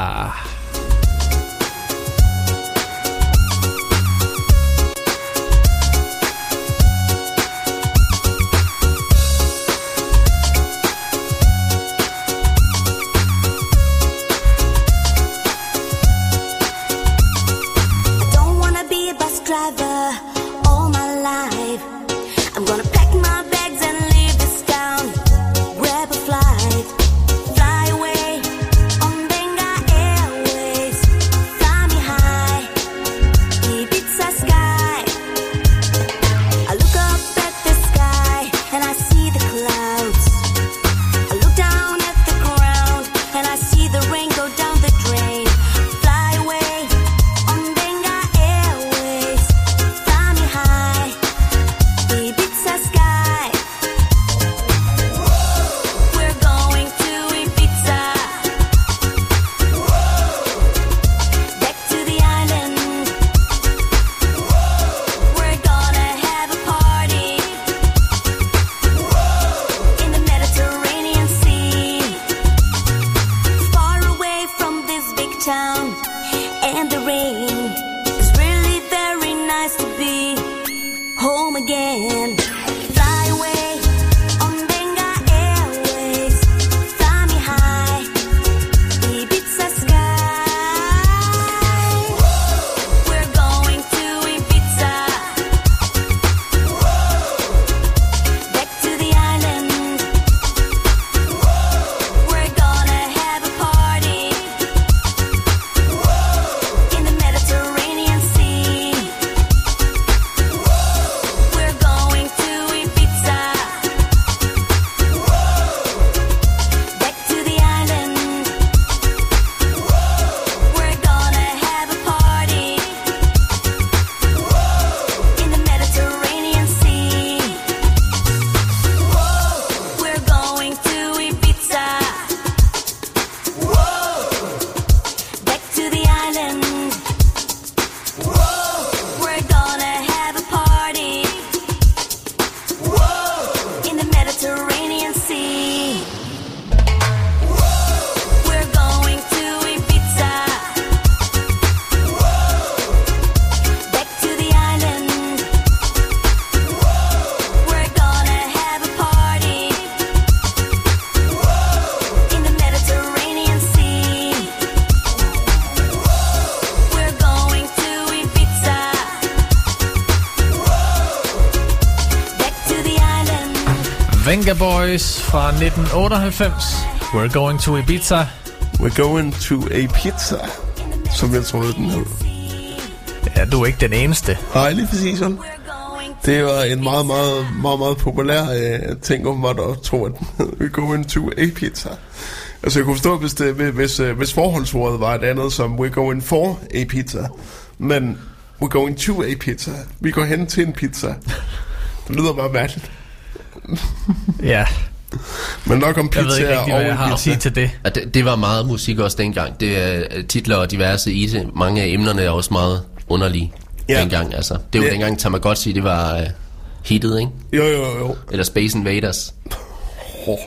[SPEAKER 4] Fra 1998. We're going to Ibiza.
[SPEAKER 2] We're going to a pizza, som jeg troede, den hed.
[SPEAKER 4] Ja, du er ikke den eneste.
[SPEAKER 2] Nej, lige præcis sådan. Det var en meget, meget, meget, meget populær øh, ting, om var der tro, at den hed We're going to a pizza. Altså, jeg kunne forstå, hvis, det, hvis, øh, hvis forholdsordet var et andet, som We're going for a pizza. Men We're going to a pizza. Vi går hen til en pizza. Det lyder bare mærkeligt.
[SPEAKER 4] Ja,
[SPEAKER 2] Men nok om
[SPEAKER 4] jeg
[SPEAKER 2] pizza
[SPEAKER 4] ved ikke rigtig, hvad jeg har at sige til det.
[SPEAKER 5] Ja, det, det var meget musik også dengang. Det er øh, titler og diverse i det. Mange af emnerne er også meget underlige
[SPEAKER 2] Ja.
[SPEAKER 5] ja. dengang. Altså, det var
[SPEAKER 2] Det-
[SPEAKER 5] dengang Tamagotchi, det var uh, hittet, ikke?
[SPEAKER 2] Jo, jo, jo.
[SPEAKER 5] Eller Space Invaders.
[SPEAKER 2] Åh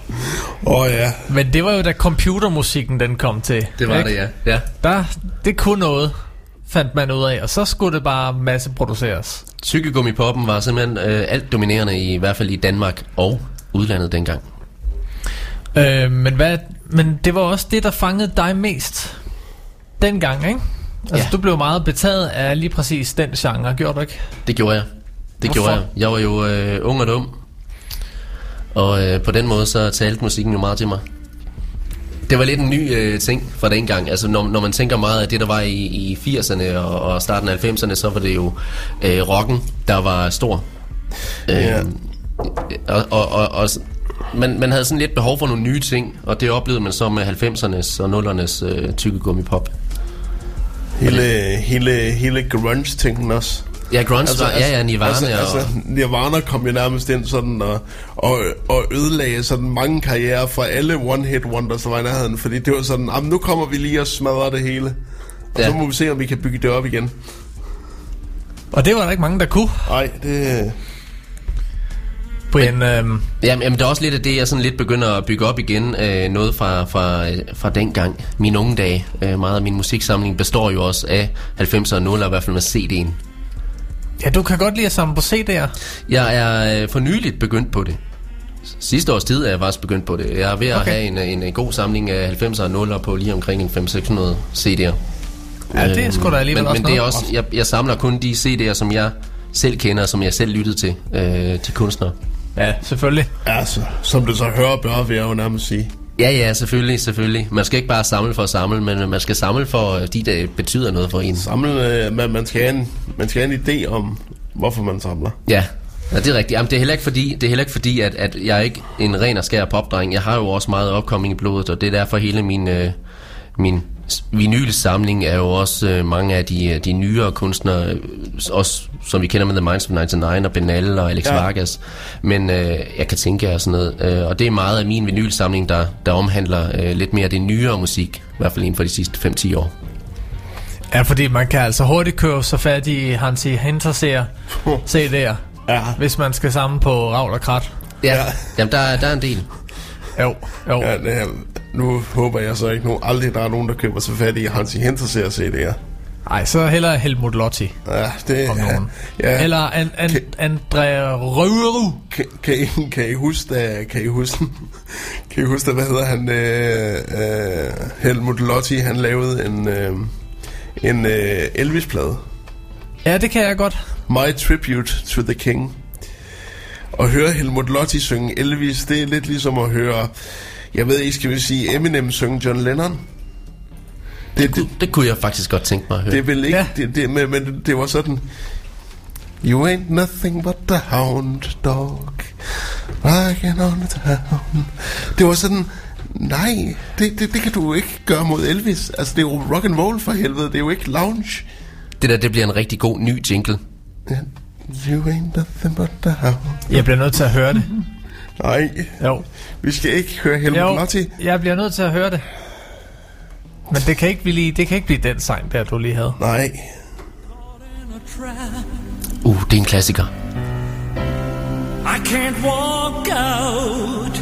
[SPEAKER 2] oh, ja.
[SPEAKER 4] Men det var jo da computermusikken den kom til.
[SPEAKER 5] Det var
[SPEAKER 4] ikke?
[SPEAKER 5] det, ja. ja.
[SPEAKER 4] Der, det kunne noget, fandt man ud af, og så skulle det bare masseproduceres.
[SPEAKER 5] Tykkegummipoppen var simpelthen øh, alt dominerende, i, i hvert fald i Danmark og udlandet dengang.
[SPEAKER 4] Øh, men, hvad, men det var også det, der fangede dig mest dengang, ikke? Altså,
[SPEAKER 5] Ja.
[SPEAKER 4] du blev meget betaget af lige præcis den genre, gjorde du ikke?
[SPEAKER 5] Det gjorde jeg. Det
[SPEAKER 4] Hvorfor?
[SPEAKER 5] gjorde jeg. Jeg var jo øh, ung og dum. Og øh, på den måde så talte musikken jo meget til mig. Det var lidt en ny øh, ting fra dengang. Altså når, når man tænker meget af det, der var i, i 80'erne og, og starten af 90'erne, så var det jo øh, rocken, der var stor.
[SPEAKER 2] Ja.
[SPEAKER 5] Øh, og, og, og, og s- man, man havde sådan lidt behov for nogle nye ting, og det oplevede man så med 90'ernes og 0'ernes øh, tykkegummipop.
[SPEAKER 2] Hele, hele, hele grunge-tingen også.
[SPEAKER 5] Ja, grunge altså, var, ja, ja, Nirvana
[SPEAKER 2] altså,
[SPEAKER 5] og...
[SPEAKER 2] altså, Nirvana kom jo nærmest ind sådan og, og, og ødelagde sådan mange karrierer fra alle one-hit wonders, der var i nærheden, fordi det var sådan, "Jamen, nu kommer vi lige og smadrer det hele. Og
[SPEAKER 5] Ja.
[SPEAKER 2] så må vi se, om vi kan bygge det op igen.
[SPEAKER 4] Og det var der ikke mange, der kunne.
[SPEAKER 2] Nej, det...
[SPEAKER 4] Brian, øhm,
[SPEAKER 5] Jamen, jamen, det er også lidt af det, jeg sådan lidt begynder at bygge op igen. Øh, noget fra, fra, øh, fra dengang, mine unge dage. Øh, meget af min musiksamling består jo også af 90'er og 0'er, i hvert fald med CD'en.
[SPEAKER 4] ja, du kan godt lide at samle på CD'er.
[SPEAKER 5] Jeg er øh, for nyligt begyndt på det. Sidste års tid er jeg faktisk begyndt på det. Jeg er ved at
[SPEAKER 4] Okay.
[SPEAKER 5] have en, en, en god samling af 90'er og 0'er på lige omkring en 500-600 CD'er.
[SPEAKER 4] Ja, det er sgu da alligevel
[SPEAKER 5] men,
[SPEAKER 4] også
[SPEAKER 5] men det er også, jeg, jeg samler kun de CD'er, som jeg selv kender, som jeg selv lyttede til, øh, de kunstnere.
[SPEAKER 4] Ja, selvfølgelig.
[SPEAKER 2] Altså, som det så hører bør, jeg jo nærmest sige.
[SPEAKER 5] Ja, ja, selvfølgelig, selvfølgelig. Man skal ikke bare samle for at samle, men man skal samle for de, der betyder noget for en.
[SPEAKER 2] Samle, øh, man, man, skal have en, man skal have en idé om, hvorfor man samler.
[SPEAKER 5] Ja, ja det er rigtigt. Jamen, det er heller ikke fordi, det er heller ikke fordi at, at jeg er ikke en ren og skær popdreng. Jeg har jo også meget opkoming i blodet, og det er derfor hele min, øh, min vinylsamling er jo også øh, mange af de, øh, de nyere kunstnere, øh, også som vi kender med The Minds of 99 og Benal og Alex
[SPEAKER 2] Ja.
[SPEAKER 5] ja. Vargas. Men øh, jeg kan tænke jer sådan noget. Øh, og det er meget af min vinylsamling, der, der omhandler øh, lidt mere det nyere musik. I hvert fald inden for de sidste 5-10 år.
[SPEAKER 4] Ja, fordi man kan altså hurtigt købe så fat i Hansi Hinterseer CD'er,
[SPEAKER 2] Ja,
[SPEAKER 4] hvis man skal samle på Ravl og Krat.
[SPEAKER 5] Ja, jamen der, er- der er en del.
[SPEAKER 4] Jo, jo.
[SPEAKER 2] ja det, nu håber jeg så ikke nu aldrig, der er nogen, der køber sig fat i Hansi Hinterseer CD'er.
[SPEAKER 4] Ej, så hellere Helmut Lotti
[SPEAKER 2] Ja, det
[SPEAKER 4] om nogen.
[SPEAKER 2] Ja,
[SPEAKER 4] Eller an, an,
[SPEAKER 2] Kan-
[SPEAKER 4] Andrea Røveru.
[SPEAKER 2] Kan, kan, I, kan I huske, da, kan I huske, kan I huske, da, hvad hedder han, øh, øh, Helmut Lotti, han lavede en, øh, en øh, Elvis-plade.
[SPEAKER 4] Ja, det kan jeg godt.
[SPEAKER 2] My Tribute to the King. At høre Helmut Lotti synge Elvis, det er lidt ligesom at høre, jeg ved ikke, skal vi sige, Eminem synge John Lennon. Det, det,
[SPEAKER 5] Det kunne jeg faktisk godt tænke mig at høre.
[SPEAKER 2] det er vel ikke,
[SPEAKER 4] Ja.
[SPEAKER 2] det, det, men, men det var sådan, You ain't nothing but the hound dog, walking on the town. Det var sådan, nej, det, det, det kan du ikke gøre mod Elvis. Altså, det er jo rock and roll for helvede, det er jo ikke lounge.
[SPEAKER 5] Det der, det bliver en rigtig god ny jingle.
[SPEAKER 2] Ja. You ain't nothing but the hound.
[SPEAKER 4] Jeg bliver nødt til at høre det.
[SPEAKER 2] Nej,
[SPEAKER 4] Jo.
[SPEAKER 2] vi skal ikke høre Helmut
[SPEAKER 4] Jo,
[SPEAKER 2] Lotti.
[SPEAKER 4] jeg bliver nødt til at høre det. Men det kan ikke blive, det kan ikke blive den sang, der du lige havde.
[SPEAKER 2] Nej.
[SPEAKER 5] Uh, det er en klassiker.
[SPEAKER 7] I can't walk out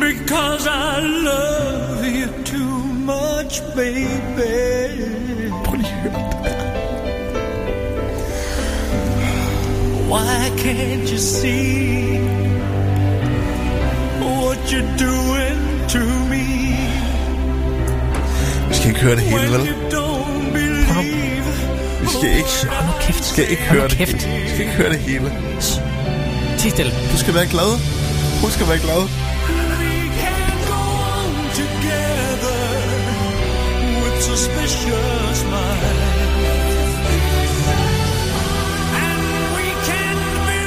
[SPEAKER 7] because I love you too much, baby.
[SPEAKER 2] Prøv lige at høre
[SPEAKER 7] Why can't you see what you're doing to me
[SPEAKER 2] Vi skal ikke høre det hele, vel?
[SPEAKER 7] you don't believe?
[SPEAKER 2] Vi skal ikke,
[SPEAKER 4] Hold nu kæft.
[SPEAKER 2] skal ikke
[SPEAKER 4] Hold nu
[SPEAKER 2] høre det
[SPEAKER 4] kæft.
[SPEAKER 2] hele. Vi skal ikke høre det hele.
[SPEAKER 4] Ti stille.
[SPEAKER 2] Du skal være glad. Husk at være glad.
[SPEAKER 7] We can go on together with suspicious minds.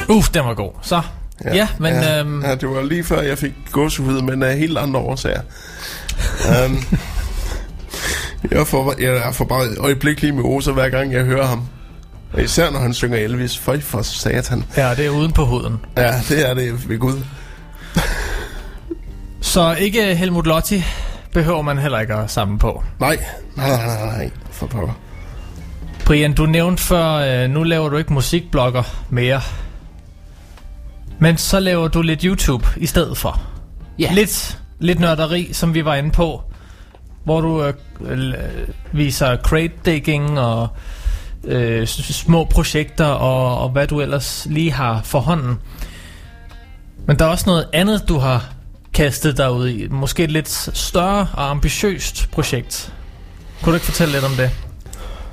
[SPEAKER 4] Uff, den var god. Så. Ja, ja men...
[SPEAKER 2] ja,
[SPEAKER 4] øhm,
[SPEAKER 2] ja, det var lige før, jeg fik gåsehud, men af helt andre årsager. um, jeg, får, jeg får bare et øjeblik lige med Osa, hver gang jeg hører ham. Og især når han synger Elvis. Føj for satan.
[SPEAKER 4] ja, det er uden på huden.
[SPEAKER 2] Ja, det er det ved Gud.
[SPEAKER 4] Så ikke Helmut Lotti behøver man heller ikke at samle på.
[SPEAKER 2] Nej, nej, nej, nej, nej. For pokker.
[SPEAKER 4] Brian, du nævnte før, øh, nu laver du ikke musikblogger mere. Men så laver du lidt YouTube i stedet for.
[SPEAKER 5] Ja.
[SPEAKER 4] Lidt, lidt nørderi, som vi var inde på. Hvor du øh, øh, viser crate digging og øh, små projekter og, og hvad du ellers lige har for hånden. Men der er også noget andet, du har kastet dig ud i. Måske et lidt større og ambitiøst projekt. Kunne du ikke fortælle lidt om det?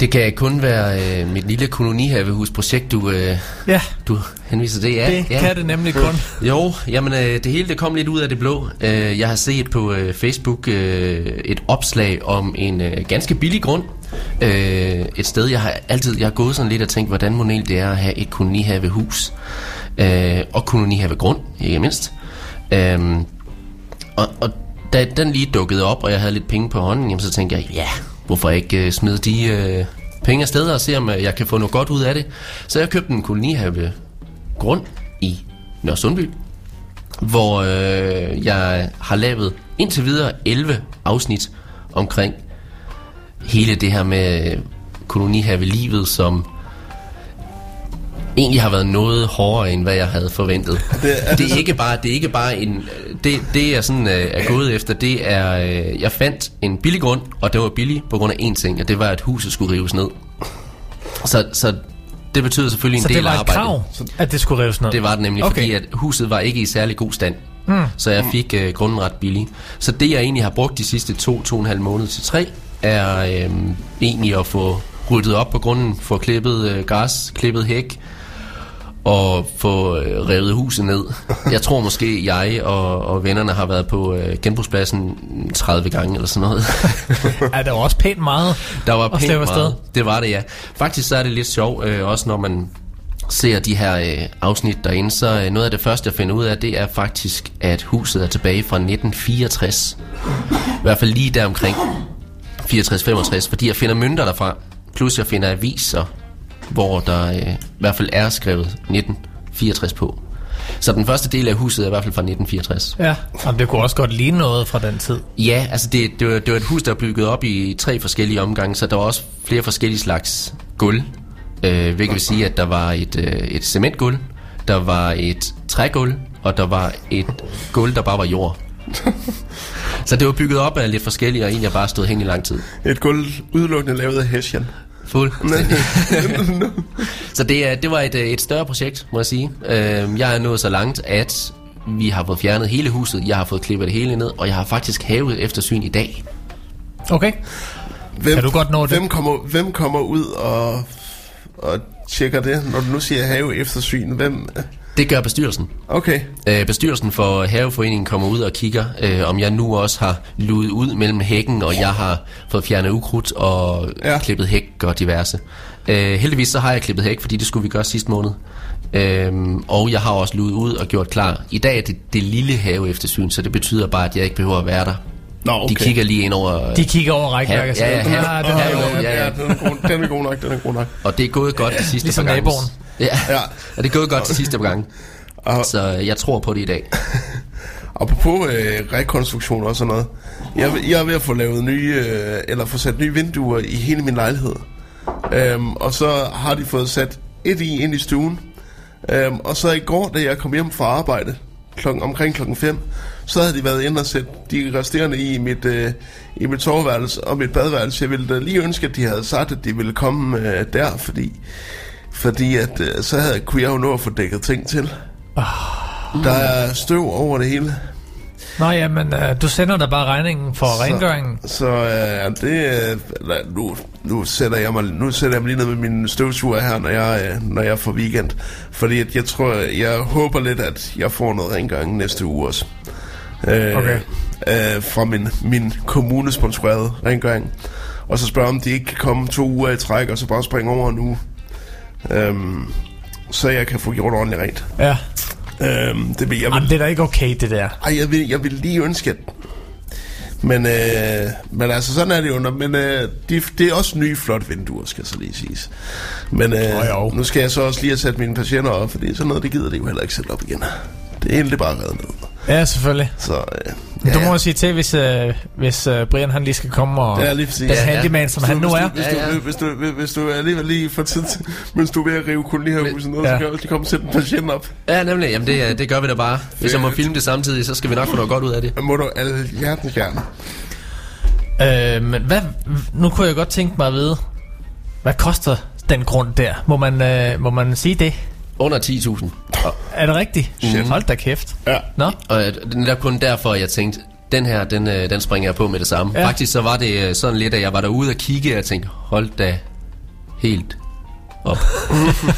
[SPEAKER 5] Det kan kun være øh, mit lille kolonihavehusprojekt, du, øh,
[SPEAKER 4] Ja,
[SPEAKER 5] du henviser til. Ja,
[SPEAKER 4] det
[SPEAKER 5] ja.
[SPEAKER 4] kan det nemlig kun.
[SPEAKER 5] Jo, jamen øh, det hele det kom lidt ud af det blå. Øh, jeg har set på øh, Facebook øh, et opslag om en øh, ganske billig grund. Øh, et sted, jeg har altid jeg har gået sådan lidt og tænkt, hvordan må det er at have et kolonihavehus. Øh, og kolonihavegrund, ikke mindst. Øh, og, og da den lige dukkede op, og jeg havde lidt penge på hånden, jamen, så tænkte jeg, ja, hvorfor ikke øh, smide de øh, penge afsted og se, om øh, jeg kan få noget godt ud af det. Så jeg købte en kolonihave grund i Nørresundby, hvor øh, jeg har lavet indtil videre 11 afsnit omkring hele det her med kolonihave-livet, som egentlig har været noget hårdere, end hvad jeg havde forventet.
[SPEAKER 2] Det er-
[SPEAKER 5] det, er ikke bare, det er ikke bare en... Det, det jeg sådan øh, er gået efter, det er... Øh, jeg fandt en billig grund, og det var billig på grund af én ting, og det var, at huset skulle rives ned. Så, så det betyder selvfølgelig
[SPEAKER 4] Så
[SPEAKER 5] en del
[SPEAKER 4] det var et
[SPEAKER 5] arbejdet.
[SPEAKER 4] krav, at det skulle rives ned?
[SPEAKER 5] Det var det nemlig,
[SPEAKER 4] okay.
[SPEAKER 5] fordi at huset var ikke i særlig god stand. Mm. Så jeg fik øh, grunden ret billig. Så det jeg egentlig har brugt de sidste to, to og en halv måned til tre, er øh, egentlig at få ryddet op på grunden, få klippet øh, græs, klippet hæk, og få øh, revet huset ned. Jeg tror måske, jeg og, og vennerne har været på øh, genbrugspladsen 30 gange eller sådan noget.
[SPEAKER 4] Ja, det var også pænt meget.
[SPEAKER 5] Der var pænt meget. Det var det, ja. Faktisk så er det lidt sjovt, øh, også når man ser de her øh, afsnit derinde, så øh, noget af det første, jeg finder ud af, det er faktisk, at huset er tilbage fra 1964. I hvert fald lige der omkring 64-65, fordi jeg finder mønter derfra, plus jeg finder aviser, hvor der øh, i hvert fald er skrevet 1964 på. Så den første del af huset er i hvert fald fra 1964.
[SPEAKER 4] Ja, og det kunne også godt ligne noget fra den tid.
[SPEAKER 5] Ja, altså det, det, var, det var et hus, der var bygget op i tre forskellige omgange, så der var også flere forskellige slags gulv. Øh, hvilket vil sige, at der var et, øh, et cementgulv, der var et trægulv, og der var et gulv, der bare var jord. så det var bygget op af lidt forskellige, og egentlig har bare stået hen i lang tid.
[SPEAKER 2] Et gulv udelukkende lavet af Hessian.
[SPEAKER 5] Fuld. så det, er- det var et, øh, et større projekt, må jeg sige. Øh, jeg er nået så langt, at vi har fået fjernet hele huset, jeg har fået klippet det hele ned, og jeg har faktisk havet eftersyn i dag.
[SPEAKER 4] Okay.
[SPEAKER 2] Hvem,
[SPEAKER 4] Kan du godt nå det?
[SPEAKER 2] Hvem kommer, hvem kommer ud og, og tjekker det, når du nu siger have eftersyn? Hvem?
[SPEAKER 5] Det gør bestyrelsen.
[SPEAKER 2] Okay.
[SPEAKER 5] Øh, bestyrelsen for Haveforeningen kommer ud og kigger, øh, om jeg nu også har luet ud mellem hækken, og jeg har fået fjernet ukrudt og
[SPEAKER 2] Ja.
[SPEAKER 5] klippet hæk og diverse. Øh, heldigvis så har jeg klippet hæk, fordi det skulle vi gøre sidste måned. Øhm, og jeg har også luet ud og gjort klar. I dag er det det lille have eftersyn, så det betyder bare, at jeg ikke behøver at være der.
[SPEAKER 2] Nå, okay.
[SPEAKER 5] De kigger lige ind over...
[SPEAKER 4] De kigger over rækværket.
[SPEAKER 5] Ja, ja, ja.
[SPEAKER 4] ja, den er
[SPEAKER 5] jo,
[SPEAKER 4] jo.
[SPEAKER 5] ja, ja.
[SPEAKER 2] den, er god, den er god nok, den er god nok.
[SPEAKER 5] Og det er gået godt de sidste
[SPEAKER 4] Ligesom
[SPEAKER 5] par gange.
[SPEAKER 4] naboen.
[SPEAKER 5] Ja,
[SPEAKER 2] Ja.
[SPEAKER 5] ja. og det er gået godt de sidste par gange.
[SPEAKER 2] Og-
[SPEAKER 5] Så jeg tror på det i dag.
[SPEAKER 2] Apropos øh, rekonstruktion og sådan noget. Jeg, jeg er ved at få lavet nye, øh, eller få sat nye vinduer i hele min lejlighed. Øhm, og så har de fået sat et i ind i stuen. Øhm, og så i går, da jeg kom hjem fra arbejde, klokken, omkring klokken 5, så havde de været inde og sætte de resterende i mit, øh, i mit soveværelse og mit badeværelse. Jeg ville da lige ønske, at de havde sagt, at de ville komme øh, der, fordi, fordi at, øh, så havde, kunne jeg jo nå at få dækket ting til. Der er støv over det hele.
[SPEAKER 4] Nå jamen, øh, du sender da bare regningen for så. rengøringen.
[SPEAKER 2] Så øh, det, øh, nu, nu, sætter jeg mig, nu sætter jeg mig lige ned med min støvsuger her, når jeg, øh, når jeg får weekend. Fordi at jeg tror, jeg håber lidt, at jeg får noget rengøring næste uge også. Øh,
[SPEAKER 4] Okay.
[SPEAKER 2] Øh, fra min, min kommunesponsorerede rengøring. Og så spørger om de ikke kan komme to uger i træk, og så bare springe over nu. Øhm, så jeg kan få gjort ordentligt rent.
[SPEAKER 4] Ja.
[SPEAKER 2] Øhm, det vil jeg vil
[SPEAKER 4] Jamen, det er da ikke okay, det der.
[SPEAKER 2] ej, jeg vil, jeg vil lige ønske, at... Men, øh, men altså, sådan er det jo. Men øh, de, det er også nye, flotte vinduer, skal så lige siges. Men øh,
[SPEAKER 4] jo.
[SPEAKER 2] nu skal jeg så også lige have sat mine patienter op, fordi sådan noget, det gider de jo heller ikke sætte op igen. Det er egentlig bare reddet ned.
[SPEAKER 4] Ja, selvfølgelig.
[SPEAKER 2] Så øh,
[SPEAKER 4] Ja, du må jo sige til, hvis, øh, hvis øh, Brian han lige skal komme og...
[SPEAKER 2] Ja, lige præcis.
[SPEAKER 4] Den
[SPEAKER 2] Ja,
[SPEAKER 5] ja.
[SPEAKER 4] handyman, som han nu
[SPEAKER 2] hvis
[SPEAKER 4] er.
[SPEAKER 2] du, hvis,
[SPEAKER 5] Ja, ja.
[SPEAKER 2] du, hvis, du, hvis, du, hvis du alligevel lige får tid til, mens du er ved at rive kolonihavehuset ned,
[SPEAKER 4] Ja.
[SPEAKER 2] så kan jeg også lige komme og sætte en patient op.
[SPEAKER 5] Ja, nemlig. Jamen, det, det gør vi da bare. Hvis jeg må filme det samtidig, så skal vi nok få noget godt ud af det.
[SPEAKER 2] Men må du alle hjertens gerne.
[SPEAKER 4] Øh, men hvad, nu kunne jeg godt tænke mig at vide, hvad koster den grund der? Må man, øh, må man sige det?
[SPEAKER 5] Under 10.000.
[SPEAKER 4] Er det rigtigt?
[SPEAKER 2] Shit.
[SPEAKER 4] Hold da kæft.
[SPEAKER 2] Ja.
[SPEAKER 4] Nå,
[SPEAKER 5] Og øh, det er kun derfor, jeg tænkte, den her, den, øh, den springer jeg på med det samme.
[SPEAKER 4] Ja.
[SPEAKER 5] Faktisk så var det øh, sådan lidt, at jeg var derude og kigge, og jeg tænkte, hold da helt op.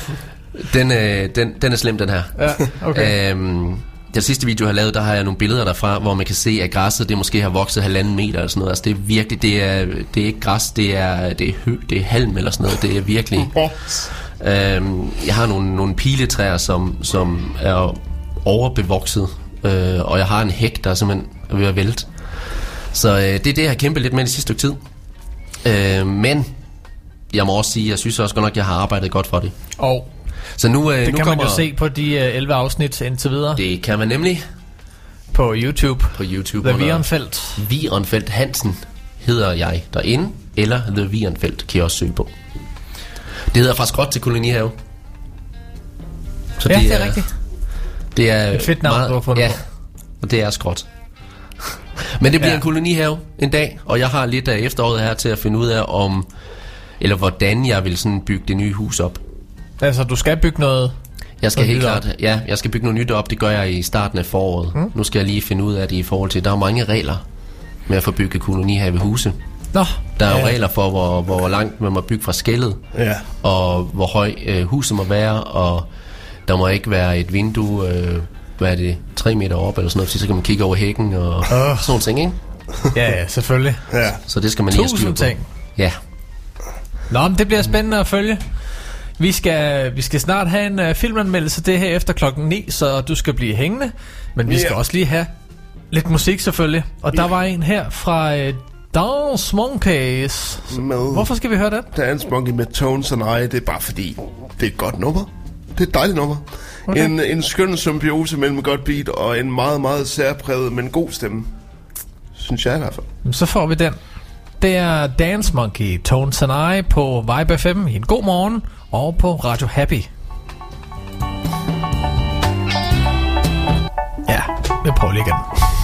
[SPEAKER 5] den, øh, den, den er slem, den her.
[SPEAKER 4] ja, okay.
[SPEAKER 5] Øhm, den sidste video, jeg har lavet, der har jeg nogle billeder derfra, hvor man kan se, at græsset det måske har vokset halvanden meter eller sådan noget. Altså det er virkelig, det er, det er ikke græs, det er, det er, hø, det er halm eller sådan noget. Det er virkelig... Øhm, jeg har nogle, nogle piletræer, som, som er overbevokset, øh, og jeg har en hæk, der er simpelthen er ved at vælte. Så øh, det er det, jeg har kæmpet lidt med det sidste stykke tid. Øh, men jeg må også sige, jeg synes også godt nok, jeg har arbejdet godt for det.
[SPEAKER 4] Og
[SPEAKER 5] Så nu, øh,
[SPEAKER 4] det
[SPEAKER 5] nu
[SPEAKER 4] kan man
[SPEAKER 5] kommer,
[SPEAKER 4] jo se på de øh, 11 afsnit indtil videre
[SPEAKER 5] Det kan man nemlig
[SPEAKER 4] på YouTube.
[SPEAKER 5] på YouTube.
[SPEAKER 4] The Vierenfeldt.
[SPEAKER 5] Vierenfeldt Hansen hedder jeg derinde, eller The Vierenfeldt kan jeg også søge på. Det hedder fra skråt til kolonihave. Så
[SPEAKER 4] Ja, det er rigtigt.
[SPEAKER 5] Det er
[SPEAKER 4] Et fedt navn, du har fundet
[SPEAKER 5] Ja, og det er skråt. Men det bliver
[SPEAKER 4] ja.
[SPEAKER 5] en kolonihave en dag, og jeg har lidt af efteråret her til at finde ud af om, eller hvordan jeg vil sådan bygge det nye hus op.
[SPEAKER 4] Altså, du skal bygge noget...
[SPEAKER 5] Jeg skal
[SPEAKER 4] Noget
[SPEAKER 5] helt
[SPEAKER 4] op.
[SPEAKER 5] klart, ja, jeg skal bygge noget nyt op, det gør jeg i starten af foråret. Mm. Nu skal jeg lige finde ud af det i forhold til, der er mange regler med at få bygget kolonihavehuse.
[SPEAKER 4] Nå,
[SPEAKER 5] Der er jo
[SPEAKER 4] ja.
[SPEAKER 5] regler for, hvor, hvor langt man må bygge fra skældet,
[SPEAKER 2] Ja.
[SPEAKER 5] og hvor høj øh, huset må være, og der må ikke være et vindue, øh, hvad er det, 3 meter op eller sådan noget, fordi så kan man kigge over hækken og uh. sådan nogle ting, ikke?
[SPEAKER 4] Ja, ja, selvfølgelig.
[SPEAKER 2] Ja.
[SPEAKER 5] Så det skal man lige have styr på.
[SPEAKER 4] ting.
[SPEAKER 5] Ja,
[SPEAKER 4] Nå, men det bliver spændende at følge. Vi skal, vi skal snart have en uh, filmanmeldelse det her efter klokken 9, så du skal blive hængende. Men vi
[SPEAKER 2] Ja.
[SPEAKER 4] skal også lige have lidt musik selvfølgelig. Og der var en her fra uh, Dance Monkeys.
[SPEAKER 2] Med
[SPEAKER 4] Hvorfor skal vi høre den?
[SPEAKER 2] Dance Monkey med Tones and I, det er bare fordi, det er et godt nummer. Det er et dejligt nummer.
[SPEAKER 4] Okay.
[SPEAKER 2] En, en skøn symbiose mellem godt beat og en meget, meget særpræget, men god stemme. Synes jeg i hvert fald.
[SPEAKER 4] Så får vi den. Det er Dance Monkey, Tones and I på Vibe FM i en god morgen og på Radio Happy. Ja, vi prøver lige igen.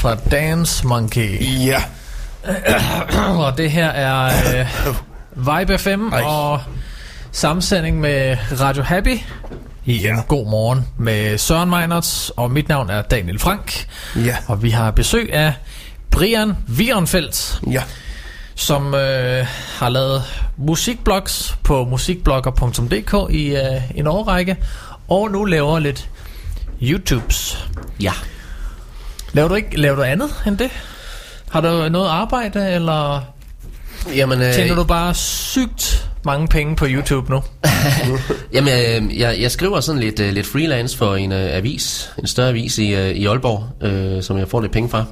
[SPEAKER 4] Fra Dance Monkey.
[SPEAKER 2] Ja.
[SPEAKER 4] Og det her er øh, Vibe FM
[SPEAKER 2] Ej.
[SPEAKER 4] og sammensending med Radio Happy en god morgen med Søren Meinerts, og mit navn er Daniel Frank.
[SPEAKER 2] Ja.
[SPEAKER 4] Og vi har besøg af Brian Wierenfeldt,
[SPEAKER 2] Ja.
[SPEAKER 4] som øh, har lavet musikblogs på musikblogger.dk i øh, en årrække, og nu laver lidt YouTubes. Laver du ikke laver du andet end det? Har du noget arbejde, eller
[SPEAKER 5] Jamen, øh,
[SPEAKER 4] tjener du bare sygt mange penge på YouTube nu?
[SPEAKER 5] jamen øh, jeg, jeg skriver sådan lidt, øh, lidt freelance for en øh, avis, en større avis i, øh, i Aalborg, øh, som jeg får lidt penge fra.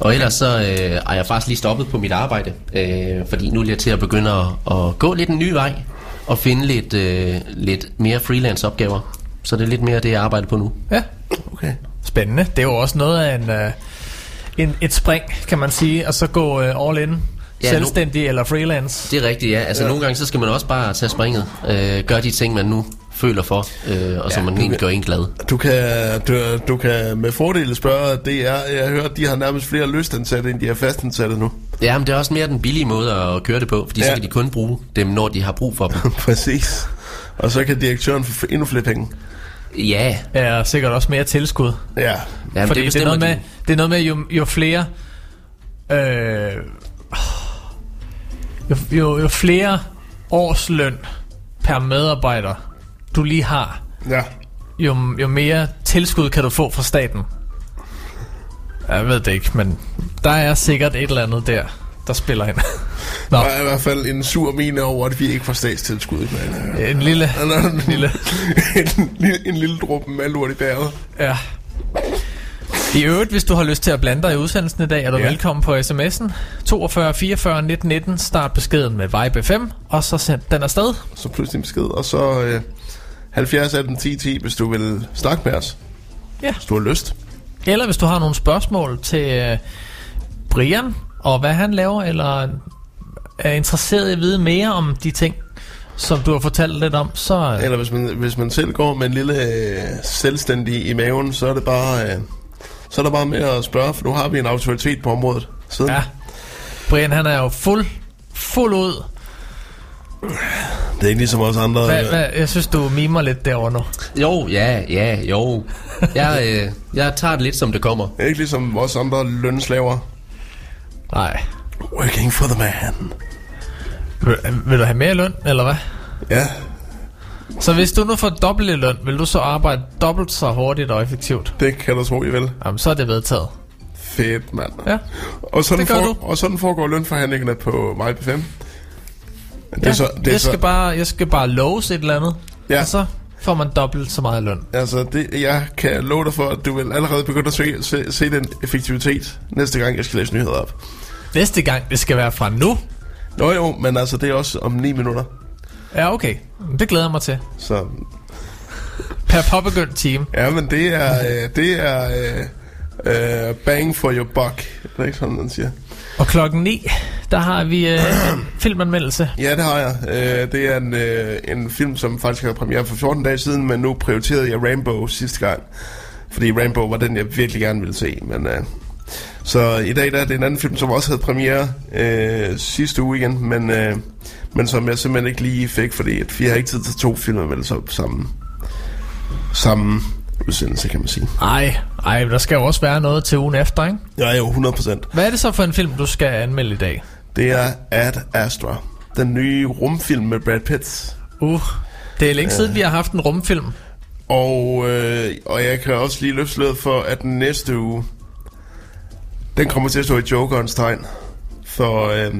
[SPEAKER 5] Og ellers så øh, er jeg faktisk lige stoppet på mit arbejde, øh, fordi nu er jeg til at begynde at, at gå lidt en ny vej, og finde lidt, øh, lidt mere freelance opgaver. Så det er lidt mere det, jeg arbejder på nu.
[SPEAKER 4] Ja,
[SPEAKER 2] Okay.
[SPEAKER 4] Spændende. Det er jo også noget af en, øh, en et spring, kan man sige, og så gå øh, all in.
[SPEAKER 5] Ja,
[SPEAKER 4] Ja, selvstændig eller freelance.
[SPEAKER 5] Det er rigtigt, ja. Altså ja. nogle gange, så skal man også bare tage springet. Øh, gøre de ting, man nu føler for, øh, og som man egentlig gør en glad.
[SPEAKER 2] Du kan, du, du kan med fordel spørge DR. Jeg har hørt, de har nærmest flere lystansatte, end de har fastansatte nu.
[SPEAKER 5] Ja, men det er også mere den billige måde at køre det på, fordi ja. så
[SPEAKER 2] Ja.
[SPEAKER 5] kan de kun bruge dem, når de har brug for dem.
[SPEAKER 2] Præcis. Og så kan direktøren få endnu flere penge.
[SPEAKER 5] Ja,
[SPEAKER 4] Ja, sikkert også mere tilskud.
[SPEAKER 2] Ja.
[SPEAKER 5] Jamen,
[SPEAKER 4] Fordi det, det, er noget
[SPEAKER 5] bestemmer
[SPEAKER 4] med,
[SPEAKER 5] de.
[SPEAKER 4] det er noget med, jo, jo flere... Øh, jo, jo, jo flere årsløn per medarbejder, du lige har,
[SPEAKER 2] Ja.
[SPEAKER 4] jo, jo mere tilskud kan du få fra staten. Jeg ved det ikke, men der er sikkert et eller andet der, der spiller ind. Nå,
[SPEAKER 2] Der er i hvert fald en sur mine over, at vi ikke får statstilskud. Men, øh,
[SPEAKER 4] en lille...
[SPEAKER 2] en,
[SPEAKER 4] lille
[SPEAKER 2] en, lille, en lille dråbe malurt i bæret.
[SPEAKER 4] Ja. I øvrigt, hvis du har lyst til at blande dig i udsendelsen i dag, er du ja. Velkommen på sms'en 42 44 19 19. Start beskeden med Vibe 5, og så send den afsted.
[SPEAKER 2] Så pludselig en besked. Og så øh, 70 18 10 10, hvis du vil snakke med os.
[SPEAKER 4] Ja.
[SPEAKER 2] Hvis du har lyst.
[SPEAKER 4] Eller hvis du har nogle spørgsmål til øh, Brian, og hvad han laver, eller er interesseret i at vide mere om de ting, som du har fortalt lidt om, så... Øh,
[SPEAKER 2] Eller hvis man, hvis man selv går med en lille øh, selvstændig i maven, så er det bare... Øh, så er der bare med at spørge, for nu har vi en autoritet på området. Siden.
[SPEAKER 4] ja. Brian, han er jo fuld, fuld ud.
[SPEAKER 2] Det er ikke ligesom os andre.
[SPEAKER 4] Hvad,
[SPEAKER 2] øh,
[SPEAKER 4] hvad, jeg synes, du mimer lidt derovre nu.
[SPEAKER 5] Jo, ja, ja, jo. Jeg, øh, jeg tager det lidt, som det kommer.
[SPEAKER 2] Er ikke ligesom os andre lønslaver.
[SPEAKER 4] Nej.
[SPEAKER 2] Working for the man.
[SPEAKER 4] Vil, vil du have mere løn, eller hvad?
[SPEAKER 2] Ja,
[SPEAKER 4] Så hvis du nu får dobbelt i løn, vil du så arbejde dobbelt så hurtigt og effektivt?
[SPEAKER 2] det kan du tro, I vil.
[SPEAKER 4] Jamen, så er det vedtaget.
[SPEAKER 2] Fedt, mand.
[SPEAKER 4] Ja,
[SPEAKER 2] Og sådan,
[SPEAKER 4] Det gør
[SPEAKER 2] for,
[SPEAKER 4] du.
[SPEAKER 2] og sådan foregår lønforhandlingerne på MyP5. Det
[SPEAKER 4] ja.
[SPEAKER 2] er så, det er
[SPEAKER 4] jeg, skal
[SPEAKER 2] så,
[SPEAKER 4] bare, jeg skal bare loves et eller andet,
[SPEAKER 2] Ja.
[SPEAKER 4] og så får man dobbelt så meget løn.
[SPEAKER 2] altså, det, jeg kan love dig for, at du vil allerede begynde at se, se, se den effektivitet, næste gang jeg skal læse nyheder op.
[SPEAKER 4] Næste gang, det skal være fra nu.
[SPEAKER 2] Nå jo, men altså, det er også om 9 minutter.
[SPEAKER 4] Ja, okay. Det glæder jeg mig til.
[SPEAKER 2] Så
[SPEAKER 4] Per påbegyndt time.
[SPEAKER 2] ja, men det er, øh, det er øh, øh, bang for your buck. Det er ikke sådan, man siger.
[SPEAKER 4] Og klokken 9, der har vi øh, en filmanmeldelse.
[SPEAKER 2] Ja, det har jeg. Øh, det er en, øh, en film, som faktisk havde premiere for 14 dage siden, men nu prioriterede jeg Rainbow sidste gang. Fordi Rainbow var den, jeg virkelig gerne ville se. Men, øh, så i dag der er det en anden film, som også havde premiere øh, sidste uge igen, men, øh, men som jeg simpelthen ikke lige fik, fordi at vi har ikke tid til to filmer vel så sammen. Samme udsendelse, kan man sige.
[SPEAKER 4] Ej, ej, der skal jo også være noget til ugen efter, ikke?
[SPEAKER 2] Ja, jo, 100%.
[SPEAKER 4] Hvad er det så for en film, du skal anmelde i dag?
[SPEAKER 2] Det er Ad Astra. Den nye rumfilm med Brad Pitt.
[SPEAKER 4] Uh, det er længe siden, vi har haft en rumfilm.
[SPEAKER 2] Og, øh, og jeg kan også lige løfte for, at den næste uge, den kommer til at stå i Jokerens tegn. For øh,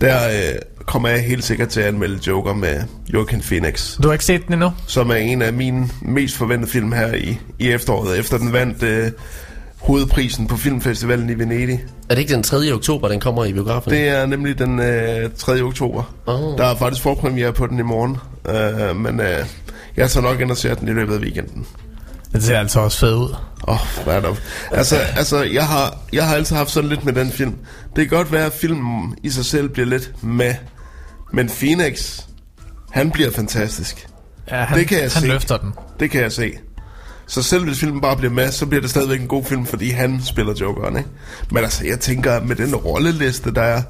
[SPEAKER 2] der øh, kommer jeg helt sikkert til at anmelde Joker med Joaquin Phoenix.
[SPEAKER 4] Du har ikke set den endnu?
[SPEAKER 2] Som er en af mine mest forventede film her i, i efteråret, efter den vandt øh, hovedprisen på filmfestivalen i Venedig.
[SPEAKER 5] Er det ikke den 3. oktober, den kommer i biografen?
[SPEAKER 2] Det er nemlig den øh, 3. oktober.
[SPEAKER 5] Åh.
[SPEAKER 2] Der er faktisk forpremiere på den i morgen, øh, men øh, jeg tager nok ind og ser den i løbet af weekenden.
[SPEAKER 4] Den ser altså også fed ud.
[SPEAKER 2] Åh, oh, hvad er? Altså, altså jeg, har, jeg har altid haft sådan lidt med den film. Det kan godt være, at filmen i sig selv bliver lidt med. Men Phoenix, han bliver fantastisk.
[SPEAKER 4] Ja, han,
[SPEAKER 2] Det kan jeg
[SPEAKER 4] han
[SPEAKER 2] se.
[SPEAKER 4] løfter den.
[SPEAKER 2] Det kan jeg se. Så selv hvis filmen bare bliver med, så bliver det stadigvæk en god film, fordi han spiller Jokeren, ikke? Men altså, jeg tænker, med den rolleliste, der er,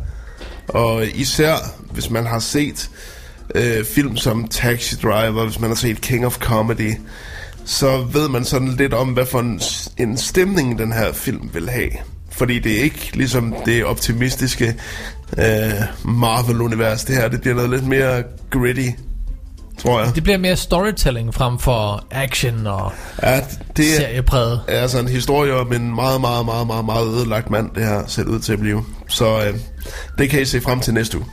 [SPEAKER 2] og især hvis man har set øh, film som Taxi Driver, hvis man har set King of Comedy, så ved man sådan lidt om, hvad for en, en stemning den her film vil have. Fordi det er ikke ligesom det optimistiske øh, Marvel-univers. Det her, det bliver noget lidt mere gritty, tror jeg.
[SPEAKER 4] Det bliver mere storytelling frem for action og
[SPEAKER 2] Ja, det er,
[SPEAKER 4] seriepræget.
[SPEAKER 2] er altså en historie om en meget, meget, meget, meget, meget ødelagt mand, det her ser ud til at blive. Så øh, det kan I se frem til næste uge.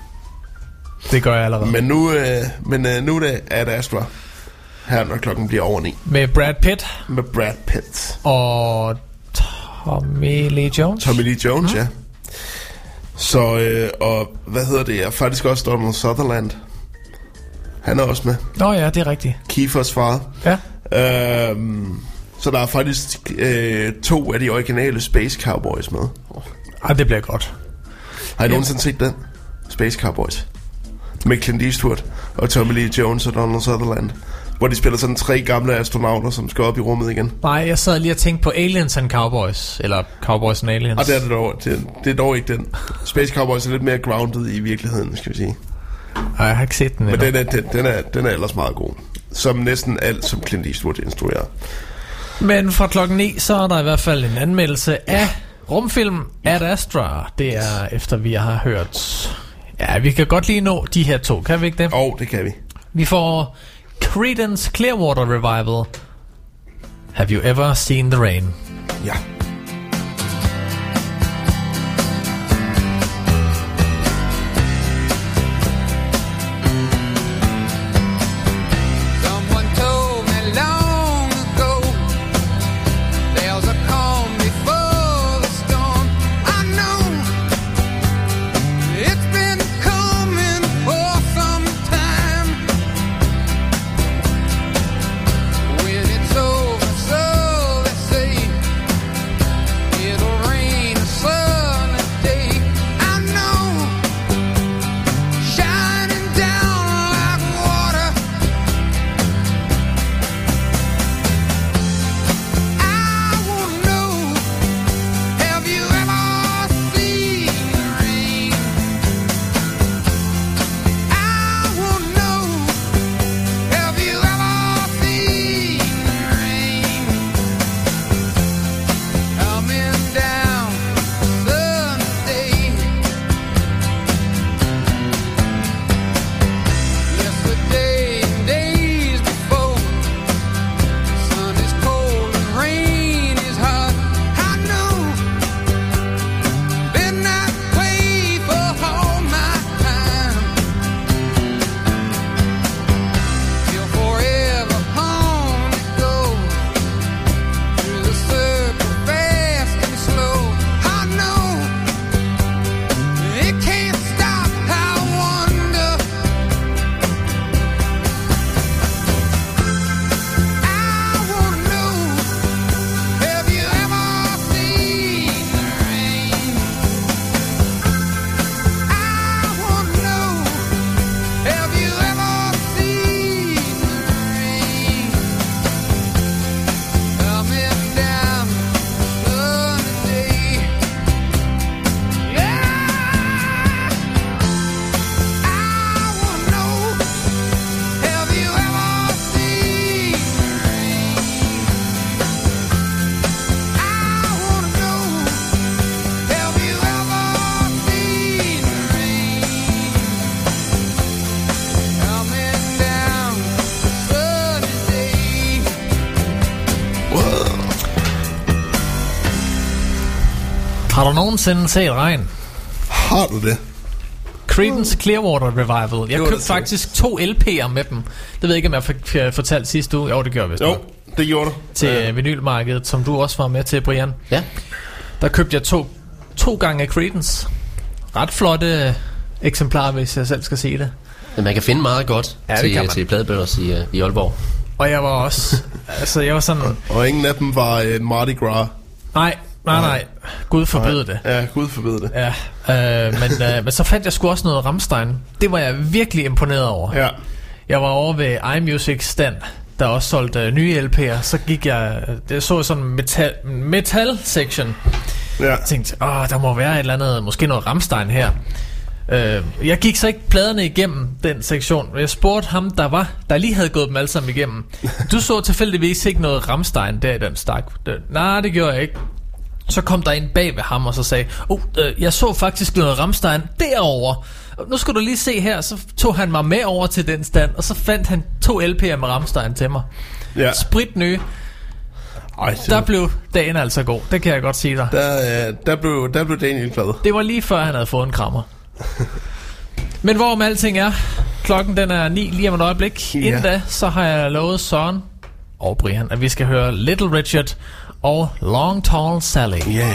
[SPEAKER 4] Det gør jeg allerede.
[SPEAKER 2] Men nu, øh, men, øh, nu er det Ad Astra, her når klokken bliver over ni,
[SPEAKER 4] Med Brad Pitt
[SPEAKER 2] med Brad Pitt.
[SPEAKER 4] og Tommy Lee Jones.
[SPEAKER 2] Tommy Lee Jones, ja. Så, øh, og hvad hedder det, er faktisk også Donald Sutherland. Han er også med.
[SPEAKER 4] Nå ja, det er rigtigt.
[SPEAKER 2] Kiefers far.
[SPEAKER 4] Ja.
[SPEAKER 2] Øhm, så der er faktisk øh, to af de originale Space Cowboys med.
[SPEAKER 4] Ej, det bliver godt.
[SPEAKER 2] Har I nogensinde set den? Space Cowboys. Med Clint Eastwood og Tommy Lee Jones og Donald Sutherland. Hvor de spiller sådan tre gamle astronauter, som skal op i rummet igen.
[SPEAKER 4] Nej, jeg sad lige og tænkte på Aliens and Cowboys. Eller Cowboys and Aliens.
[SPEAKER 2] Og det er det dog, det, det er dog ikke den. Space Cowboys er lidt mere grounded i virkeligheden, skal vi sige.
[SPEAKER 4] Ej, jeg har ikke set den
[SPEAKER 2] Men den er, den, den, er, den er ellers meget god. Som næsten alt, som Clint Eastwood instruerer.
[SPEAKER 4] Men fra klokken 9, så er der i hvert fald en anmeldelse af rumfilm Ad Astra. Det er efter vi har hørt... Ja, vi kan godt lige nå de her to, kan vi ikke det?
[SPEAKER 2] Og det kan vi.
[SPEAKER 4] Vi får Creedence Clearwater Revival. Have you ever seen the rain?
[SPEAKER 2] Ja.
[SPEAKER 4] Nogensinde set regn?
[SPEAKER 2] Har du det?
[SPEAKER 4] Creedence Clearwater Revival. Jeg købte faktisk to LP'er med dem. Det ved jeg ikke, om jeg fik øh, fortalt sidste uge. Jo, det gjorde jeg vist.
[SPEAKER 2] Jo,
[SPEAKER 4] nok.
[SPEAKER 2] det gjorde du.
[SPEAKER 4] Til øh, vinylmarkedet, som du også var med til, Brian.
[SPEAKER 5] Ja.
[SPEAKER 4] Der købte jeg to, to gange Creedence. Ret flotte øh, eksemplarer, hvis jeg selv skal se det.
[SPEAKER 5] Men man kan finde meget godt
[SPEAKER 4] Ja, det
[SPEAKER 5] til,
[SPEAKER 4] kan man.
[SPEAKER 5] til pladebøgers i, i Aalborg.
[SPEAKER 4] Og jeg var også... altså, jeg var sådan...
[SPEAKER 2] Og ingen af dem var uh, Mardi Gras.
[SPEAKER 4] Nej, nej, nej. Gud forbyde det.
[SPEAKER 2] Ja, gud forbyde det.
[SPEAKER 4] Ja, øh, men, øh, men så fandt jeg sgu også noget Ramstein. Det var jeg virkelig imponeret over.
[SPEAKER 2] Ja.
[SPEAKER 4] Jeg var over ved iMusic stand der også solgte øh, nye LP'er, så gik jeg, øh, jeg så sådan en metal, metal section.
[SPEAKER 2] Ja.
[SPEAKER 4] Jeg tænkte, åh, der må være et eller andet, måske noget Ramstein her. Øh, jeg gik så ikke pladerne igennem den sektion. Jeg spurgte ham, der var, der lige havde gået dem alle sammen igennem. Du så tilfældigvis ikke noget Ramstein der i den stak. Det, nej, det gjorde jeg ikke. Så kom der en bag ved ham og så sagde, oh, øh, jeg så faktisk noget Ramstein derovre. Nu skal du lige se her, så tog han mig med over til den stand, og så fandt han to LP'er med Ramstein til mig.
[SPEAKER 2] Ja.
[SPEAKER 4] Sprit nye.
[SPEAKER 2] Ej,
[SPEAKER 4] Der blev dagen altså god, det kan jeg godt sige dig.
[SPEAKER 2] der, øh, der, blev, der blev Daniel glad.
[SPEAKER 4] Det var lige før han havde fået en krammer. Men hvorom alting er, klokken den er 9 lige om et øjeblik.
[SPEAKER 2] Ja.
[SPEAKER 4] Inden da, så har jeg lovet Søren og Brian, at vi skal høre Little Richard og Long Tall Sally.
[SPEAKER 2] Ja.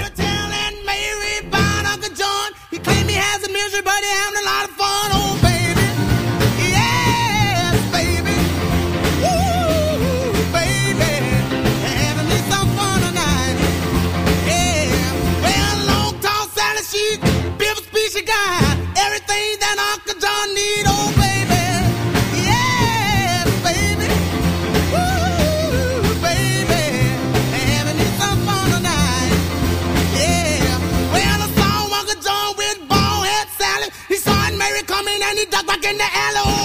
[SPEAKER 7] Coming and he ducked back in the alley.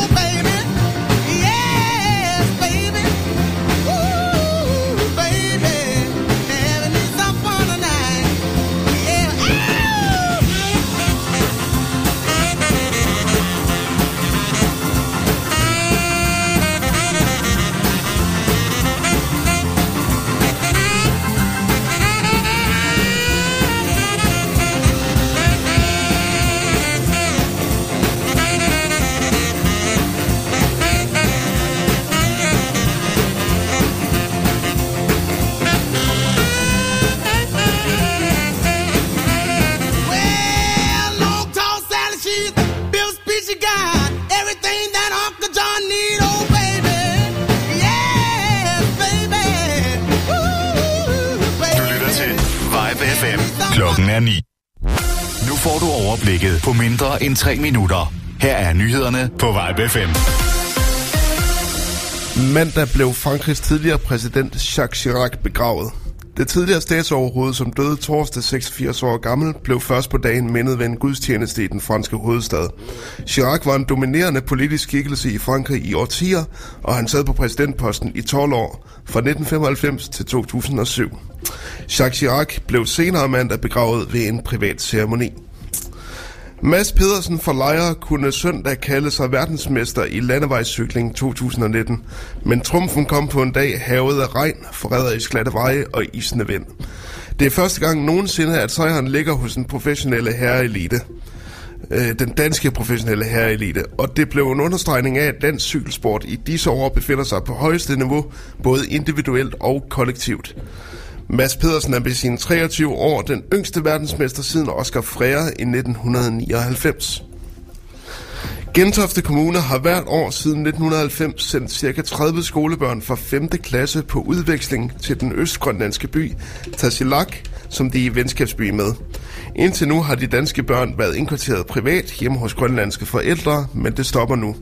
[SPEAKER 3] Klokken er 9. Nu får du overblikket på mindre end 3 minutter. Her er nyhederne på Vibe FM.
[SPEAKER 2] Mandag blev Frankrigs tidligere præsident Jacques Chirac begravet. Det tidligere statsoverhoved, som døde torsdag 86 år gammel, blev først på dagen mindet ved en gudstjeneste i den franske hovedstad. Chirac var en dominerende politisk skikkelse i Frankrig i årtier, og han sad på præsidentposten i 12 år, fra 1995 til 2007. Jacques Chirac blev senere mandag begravet ved en privat ceremoni. Mads Pedersen fra Lejre kunne søndag kalde sig verdensmester i landevejscykling 2019, men trumfen kom på en dag havet af regn, forræderisk glatte veje og isende vind. Det er første gang nogensinde, at sejren ligger hos den professionelle herreelite. Øh, den danske professionelle herreelite, og det blev en understregning af, at dansk cykelsport i disse år befinder sig på højeste niveau, både individuelt og kollektivt. Mads Pedersen er ved sine 23 år den yngste verdensmester siden Oscar Freire i 1999. Gentofte Kommune har hvert år siden 1990 sendt ca. 30 skolebørn fra 5. klasse på udveksling til den østgrønlandske by Tassilak, som de er i venskabsby med. Indtil nu har de danske børn været indkvarteret privat hjemme hos grønlandske forældre, men det stopper nu.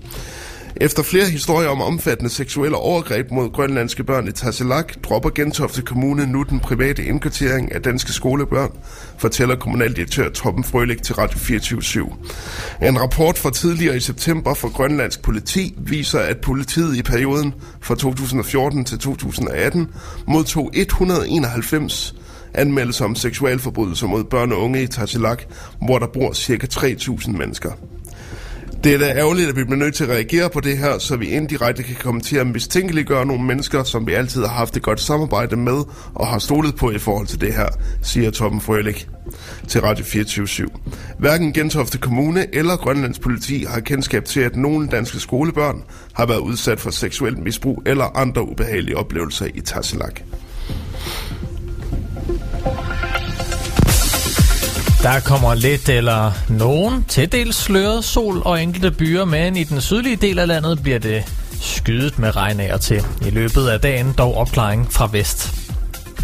[SPEAKER 2] Efter flere historier om omfattende seksuelle overgreb mod grønlandske børn i Tasselak, dropper Gentofte Kommune nu den private indkvartering af danske skolebørn, fortæller kommunaldirektør Torben Frølik til Radio 24 En rapport fra tidligere i september fra Grønlandsk politi viser, at politiet i perioden fra 2014 til 2018 modtog 191 anmeldelser om seksualforbrydelser mod børn og unge i Tasselak, hvor der bor ca. 3.000 mennesker. Det er da ærgerligt, at vi bliver nødt til at reagere på det her, så vi indirekte kan komme til at mistænkeliggøre nogle mennesker, som vi altid har haft et godt samarbejde med og har stolet på i forhold til det her, siger Torben Frølik til Radio 24 /7. Hverken Gentofte Kommune eller Grønlands politi har kendskab til, at nogle danske skolebørn har været udsat for seksuelt misbrug eller andre ubehagelige oplevelser i Tasselak.
[SPEAKER 4] Der kommer lidt eller nogen til dels sløret sol og enkelte byer, men i den sydlige del af landet bliver det skydet med regn af og til. I løbet af dagen dog opklaring fra vest.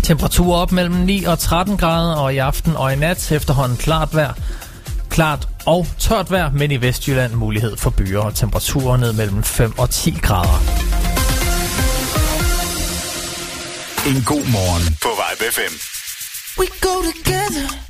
[SPEAKER 4] Temperatur op mellem 9 og 13 grader, og i aften og i nat efterhånden klart vejr. Klart og tørt vejr, men i Vestjylland mulighed for byer og temperaturer ned mellem 5 og 10 grader.
[SPEAKER 3] En god morgen på Vibe FM.
[SPEAKER 8] We go together.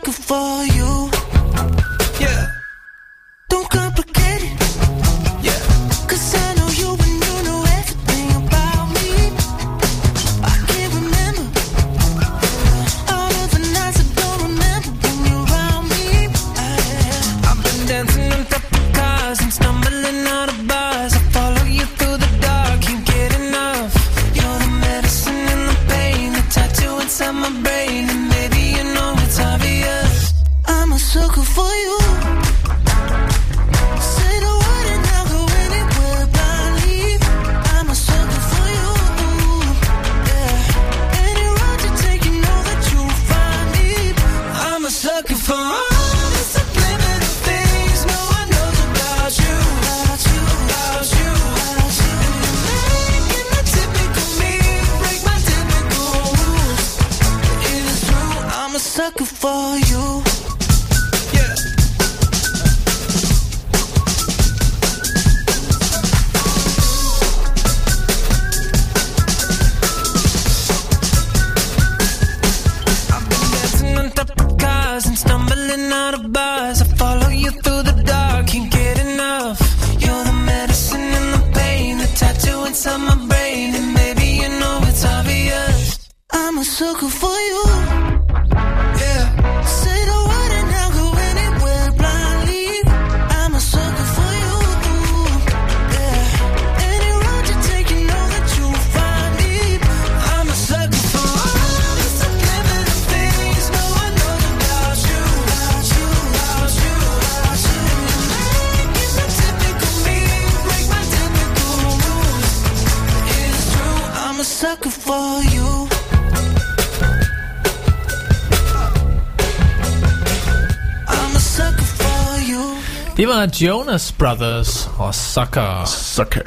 [SPEAKER 8] I'm a sucker for
[SPEAKER 4] Jonas Brothers og Sucker.
[SPEAKER 2] Sucker.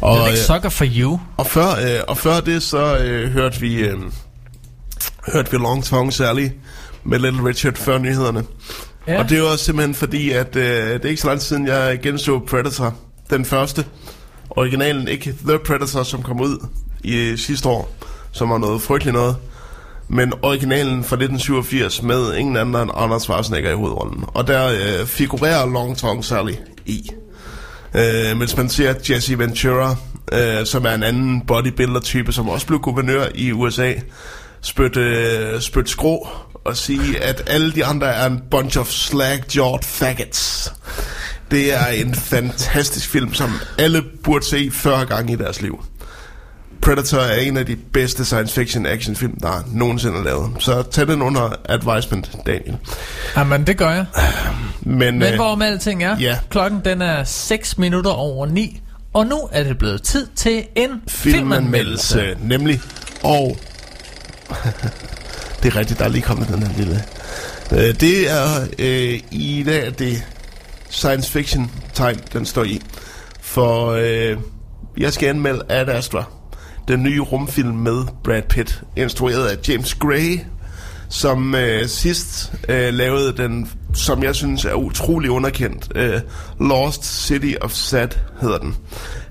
[SPEAKER 4] Og, det er
[SPEAKER 2] øh,
[SPEAKER 4] Sucker for You.
[SPEAKER 2] og, før, øh, og før det, så øh, hørte vi øh, hørte vi Long Tongue Sally med Little Richard før nyhederne.
[SPEAKER 4] Ja.
[SPEAKER 2] Og det var simpelthen fordi, at øh, det er ikke så lang tid siden, jeg genså Predator. Den første. Originalen, ikke The Predator, som kom ud i sidste år, som var noget frygteligt noget. Men originalen fra 1987 med ingen anden end Anders Schwarzenegger i hovedrollen. Og der øh, figurerer Long Tongue Sally i. Øh, mens man ser Jesse Ventura, øh, som er en anden bodybuilder-type, som også blev guvernør i USA, spytte, øh, spytte skrå og sige, at alle de andre er en bunch of slag-jawed faggots. Det er en fantastisk film, som alle burde se 40 gange i deres liv. Predator er en af de bedste science fiction actionfilm, der nogensinde er lavet. Så tag den under advisement, Daniel.
[SPEAKER 4] Jamen, det gør jeg.
[SPEAKER 2] Men,
[SPEAKER 4] Men
[SPEAKER 2] øh,
[SPEAKER 4] hvorom alting er,
[SPEAKER 2] ja.
[SPEAKER 4] klokken den er 6 minutter over 9, og nu er det blevet tid til en filmanmeldelse.
[SPEAKER 2] filmanmeldelse, nemlig. Og det er rigtigt, der er lige kommet den her lille. Øh, det er øh, i dag det science fiction tegn, den står i. For øh, jeg skal anmelde Ad Astra, den nye rumfilm med Brad Pitt, instrueret af James Gray, som øh, sidst øh, lavede den, som jeg synes er utrolig underkendt, øh, Lost City of Sad hedder den.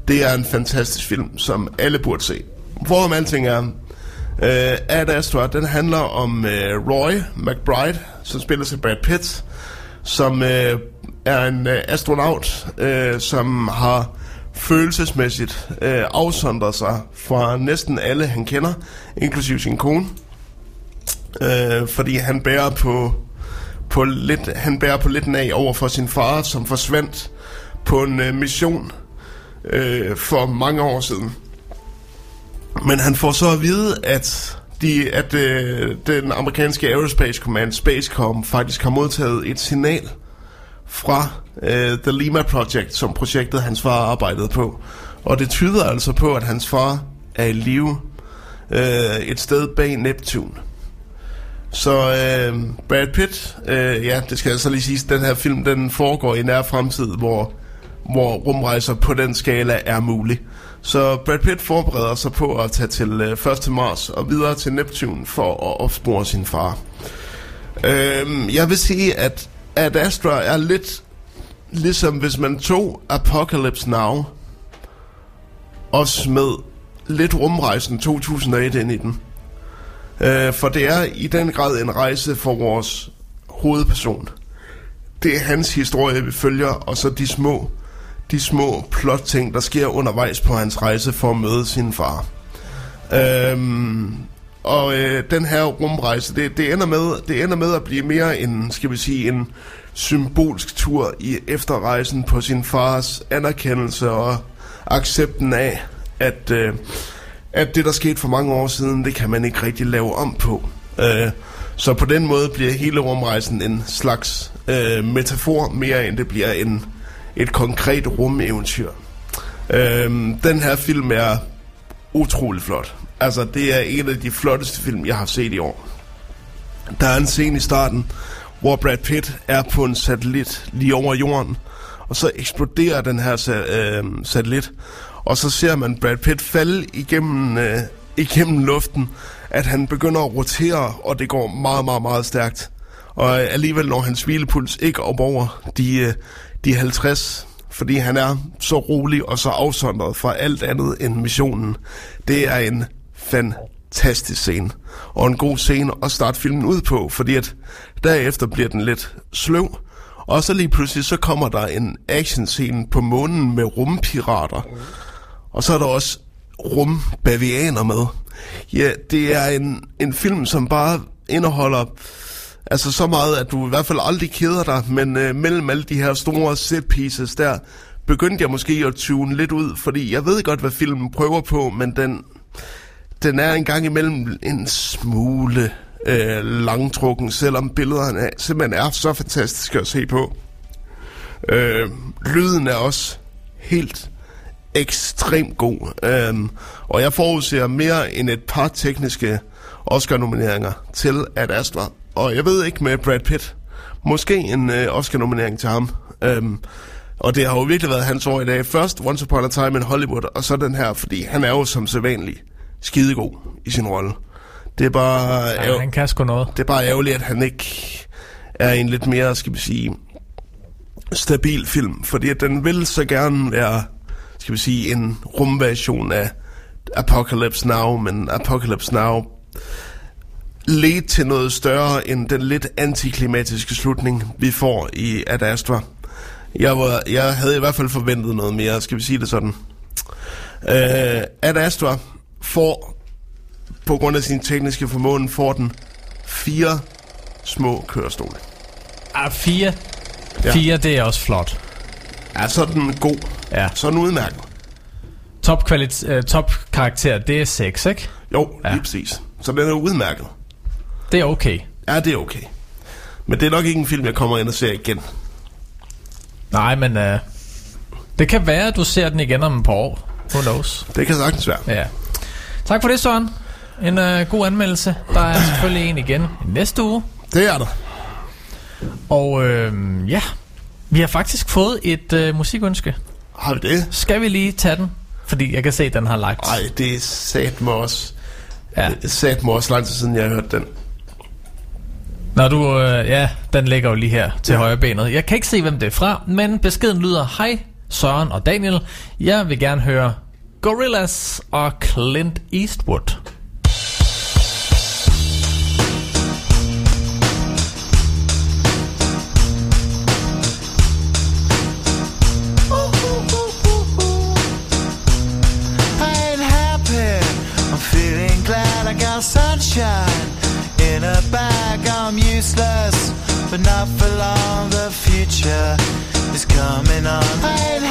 [SPEAKER 2] Det er en fantastisk film, som alle burde se. Hvorom alting er, øh, Ad Astra, den handler om øh, Roy McBride, som spiller sig Brad Pitt, som øh, er en øh, astronaut, øh, som har følelsesmæssigt øh, afsondrer sig fra næsten alle, han kender, inklusiv sin kone. Øh, fordi han bærer på, på lidt, han bærer på lidt af over for sin far, som forsvandt på en øh, mission øh, for mange år siden. Men han får så at vide, at, de, at øh, den amerikanske Aerospace Command, Spacecom, faktisk har modtaget et signal fra øh, The Lima Project, som projektet hans far arbejdede på. Og det tyder altså på, at hans far er i live øh, et sted bag Neptun. Så øh, Brad Pitt, øh, ja, det skal jeg så lige sige, den her film, den foregår i nær fremtid, hvor, hvor rumrejser på den skala er mulig. Så Brad Pitt forbereder sig på at tage til øh, først til Mars og videre til Neptun for at opspore sin far. Øh, jeg vil sige, at Ad Astra er lidt ligesom hvis man tog Apocalypse Now og smed lidt rumrejsen 2001 ind i den. Øh, for det er i den grad en rejse for vores hovedperson. Det er hans historie, vi følger, og så de små, de små plot-ting, der sker undervejs på hans rejse for at møde sin far. Øhm, og øh, den her rumrejse, det, det, ender med, det ender med at blive mere en, skal vi sige, en symbolsk tur i efterrejsen på sin fars anerkendelse og accepten af, at, øh, at det, der skete for mange år siden, det kan man ikke rigtig lave om på. Øh, så på den måde bliver hele rumrejsen en slags øh, metafor, mere end det bliver en, et konkret rumeventyr. Øh, den her film er utrolig flot. Altså, det er en af de flotteste film, jeg har set i år. Der er en scene i starten, hvor Brad Pitt er på en satellit lige over jorden, og så eksploderer den her sa- øh, satellit, og så ser man Brad Pitt falde igennem, øh, igennem luften, at han begynder at rotere, og det går meget, meget, meget stærkt. Og alligevel når hans hvilepuls ikke op over de, øh, de 50, fordi han er så rolig og så afsondret fra alt andet end missionen. Det er en fantastisk scene, og en god scene at starte filmen ud på, fordi at derefter bliver den lidt sløv, og så lige pludselig så kommer der en action scene på månen med rumpirater, og så er der også rumbavianer med. Ja, det er en, en film, som bare indeholder altså så meget, at du i hvert fald aldrig keder dig, men øh, mellem alle de her store set pieces der, begyndte jeg måske at tune lidt ud, fordi jeg ved godt, hvad filmen prøver på, men den, den er en gang imellem en smule øh, langtrukken, selvom billederne er, simpelthen er så fantastiske at se på. Øh, lyden er også helt ekstremt god, øh, og jeg forudser mere end et par tekniske Oscar-nomineringer til Ad Astra, og jeg ved ikke med Brad Pitt, måske en øh, Oscar-nominering til ham. Øh, og det har jo virkelig været hans år i dag. Først Once Upon a Time in Hollywood, og så den her, fordi han er jo som sædvanlig skidegod i sin rolle. Det er bare,
[SPEAKER 4] Ja,
[SPEAKER 2] ærger-
[SPEAKER 4] han kan sgu noget.
[SPEAKER 2] det er bare ærgerligt, at han ikke er en lidt mere, skal vi sige, stabil film. Fordi at den vil så gerne være, skal vi sige, en rumversion af Apocalypse Now, men Apocalypse Now ledte til noget større end den lidt antiklimatiske slutning, vi får i Ad Astra. Jeg, var, jeg havde i hvert fald forventet noget mere, skal vi sige det sådan. Uh, Ad Astra får, på grund af sin tekniske formåen, får den fire små kørestole.
[SPEAKER 4] Ah, fire.
[SPEAKER 2] Ja.
[SPEAKER 4] Fire, det er også flot.
[SPEAKER 2] Er så er den god.
[SPEAKER 4] Ja.
[SPEAKER 2] Så er den udmærket.
[SPEAKER 4] Top, kvalit- øh, top karakter, det er 6, ikke?
[SPEAKER 2] Jo,
[SPEAKER 4] Ja.
[SPEAKER 2] ja. lige præcis. Så den er udmærket.
[SPEAKER 4] Det er okay.
[SPEAKER 2] Ja, det er okay. Men det er nok ikke en film, jeg kommer ind og ser igen.
[SPEAKER 4] Nej, men øh, det kan være, at du ser den igen om et par år. Who knows?
[SPEAKER 2] Det kan sagtens være.
[SPEAKER 4] Ja. Tak for det, Søren. En øh, god anmeldelse. Der er selvfølgelig en igen næste uge.
[SPEAKER 2] Det er der.
[SPEAKER 4] Og øh, ja, vi har faktisk fået et øh, musikønske.
[SPEAKER 2] Har vi det?
[SPEAKER 4] Skal vi lige tage den? Fordi jeg kan se, at den har lagt.
[SPEAKER 2] Nej, det er sat mig også.
[SPEAKER 4] Ja.
[SPEAKER 2] Sat mig også lang tid siden, jeg har hørt den.
[SPEAKER 4] Når du, øh, ja, den ligger jo lige her til. Ja. højre benet. Jeg kan ikke se, hvem det er fra, men beskeden lyder, Hej Søren og Daniel. Jeg vil gerne høre Gorillaz are Clint Eastwood.
[SPEAKER 9] Useless but not for long. The future is coming on.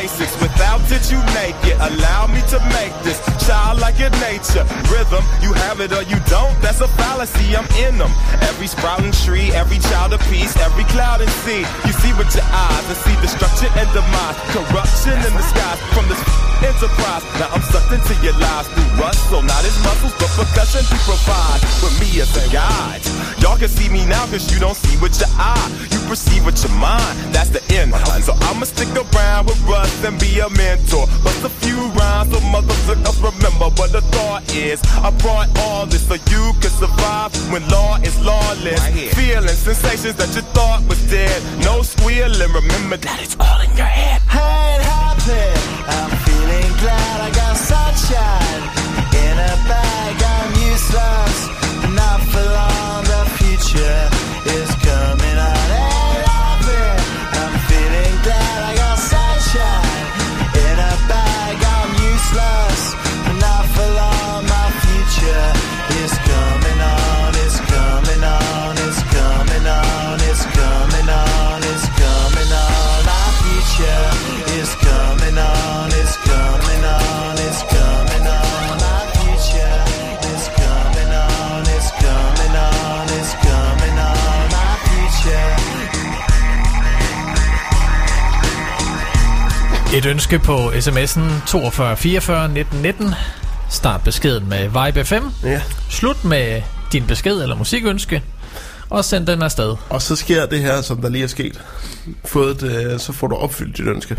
[SPEAKER 10] basics. It, you make it. Allow me to make this child like your nature. Rhythm, you have it or you don't. That's a fallacy. I'm in them. Every sprouting tree, every child of peace, every cloud and sea. You see with your eyes and see destruction and demise, corruption in the skies from this enterprise. Now I'm sucked into your lies through rust, not as muscles, but percussion to provide with me as a guide. Y'all can see me now cause you don't see with your eye. You perceive with your mind. That's the end. So I'ma stick around with Russ and be a mentor. Bust a few rhymes so motherfuckers remember what the thought is. I brought all this so you can survive when law is lawless. Feeling sensations that you thought was dead. No squealing. Remember that it's all in your head.
[SPEAKER 9] I ain't happy. I'm feeling glad I got sunshine in a bag. I'm useless, not for long. The future
[SPEAKER 4] Et ønske på sms'en 42 44 19 19. Start beskeden med Vibe FM.
[SPEAKER 2] Ja.
[SPEAKER 4] Slut med din besked eller musikønske. Og send den afsted.
[SPEAKER 2] Og så sker det her, som der lige er sket. Fået det, så får du opfyldt dit ønske.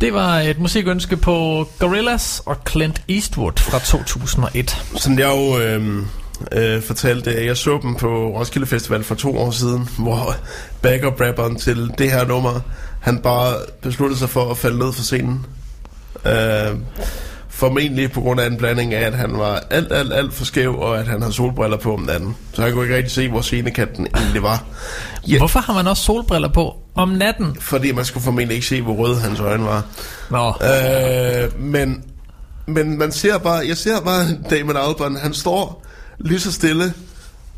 [SPEAKER 4] Det var et musikønske på Gorillaz og Clint Eastwood fra 2001.
[SPEAKER 2] Som jeg jo øh, øh, fortalte, jeg så dem på Roskilde Festival for to år siden, hvor backup rapperen til det her nummer, han bare besluttede sig for at falde ned fra scenen. Øh, formentlig på grund af en blanding af, at han var alt, alt, alt for skæv, og at han havde solbriller på om natten. Så jeg kunne ikke rigtig se, hvor scenekanten egentlig var. Ja,
[SPEAKER 4] Hvorfor har man også solbriller på om natten?
[SPEAKER 2] fordi man skulle formentlig ikke se, hvor røde hans øjne var.
[SPEAKER 4] Nå,
[SPEAKER 2] Øh, men, men man ser bare, jeg ser bare Damon Albarn, han står lige så stille,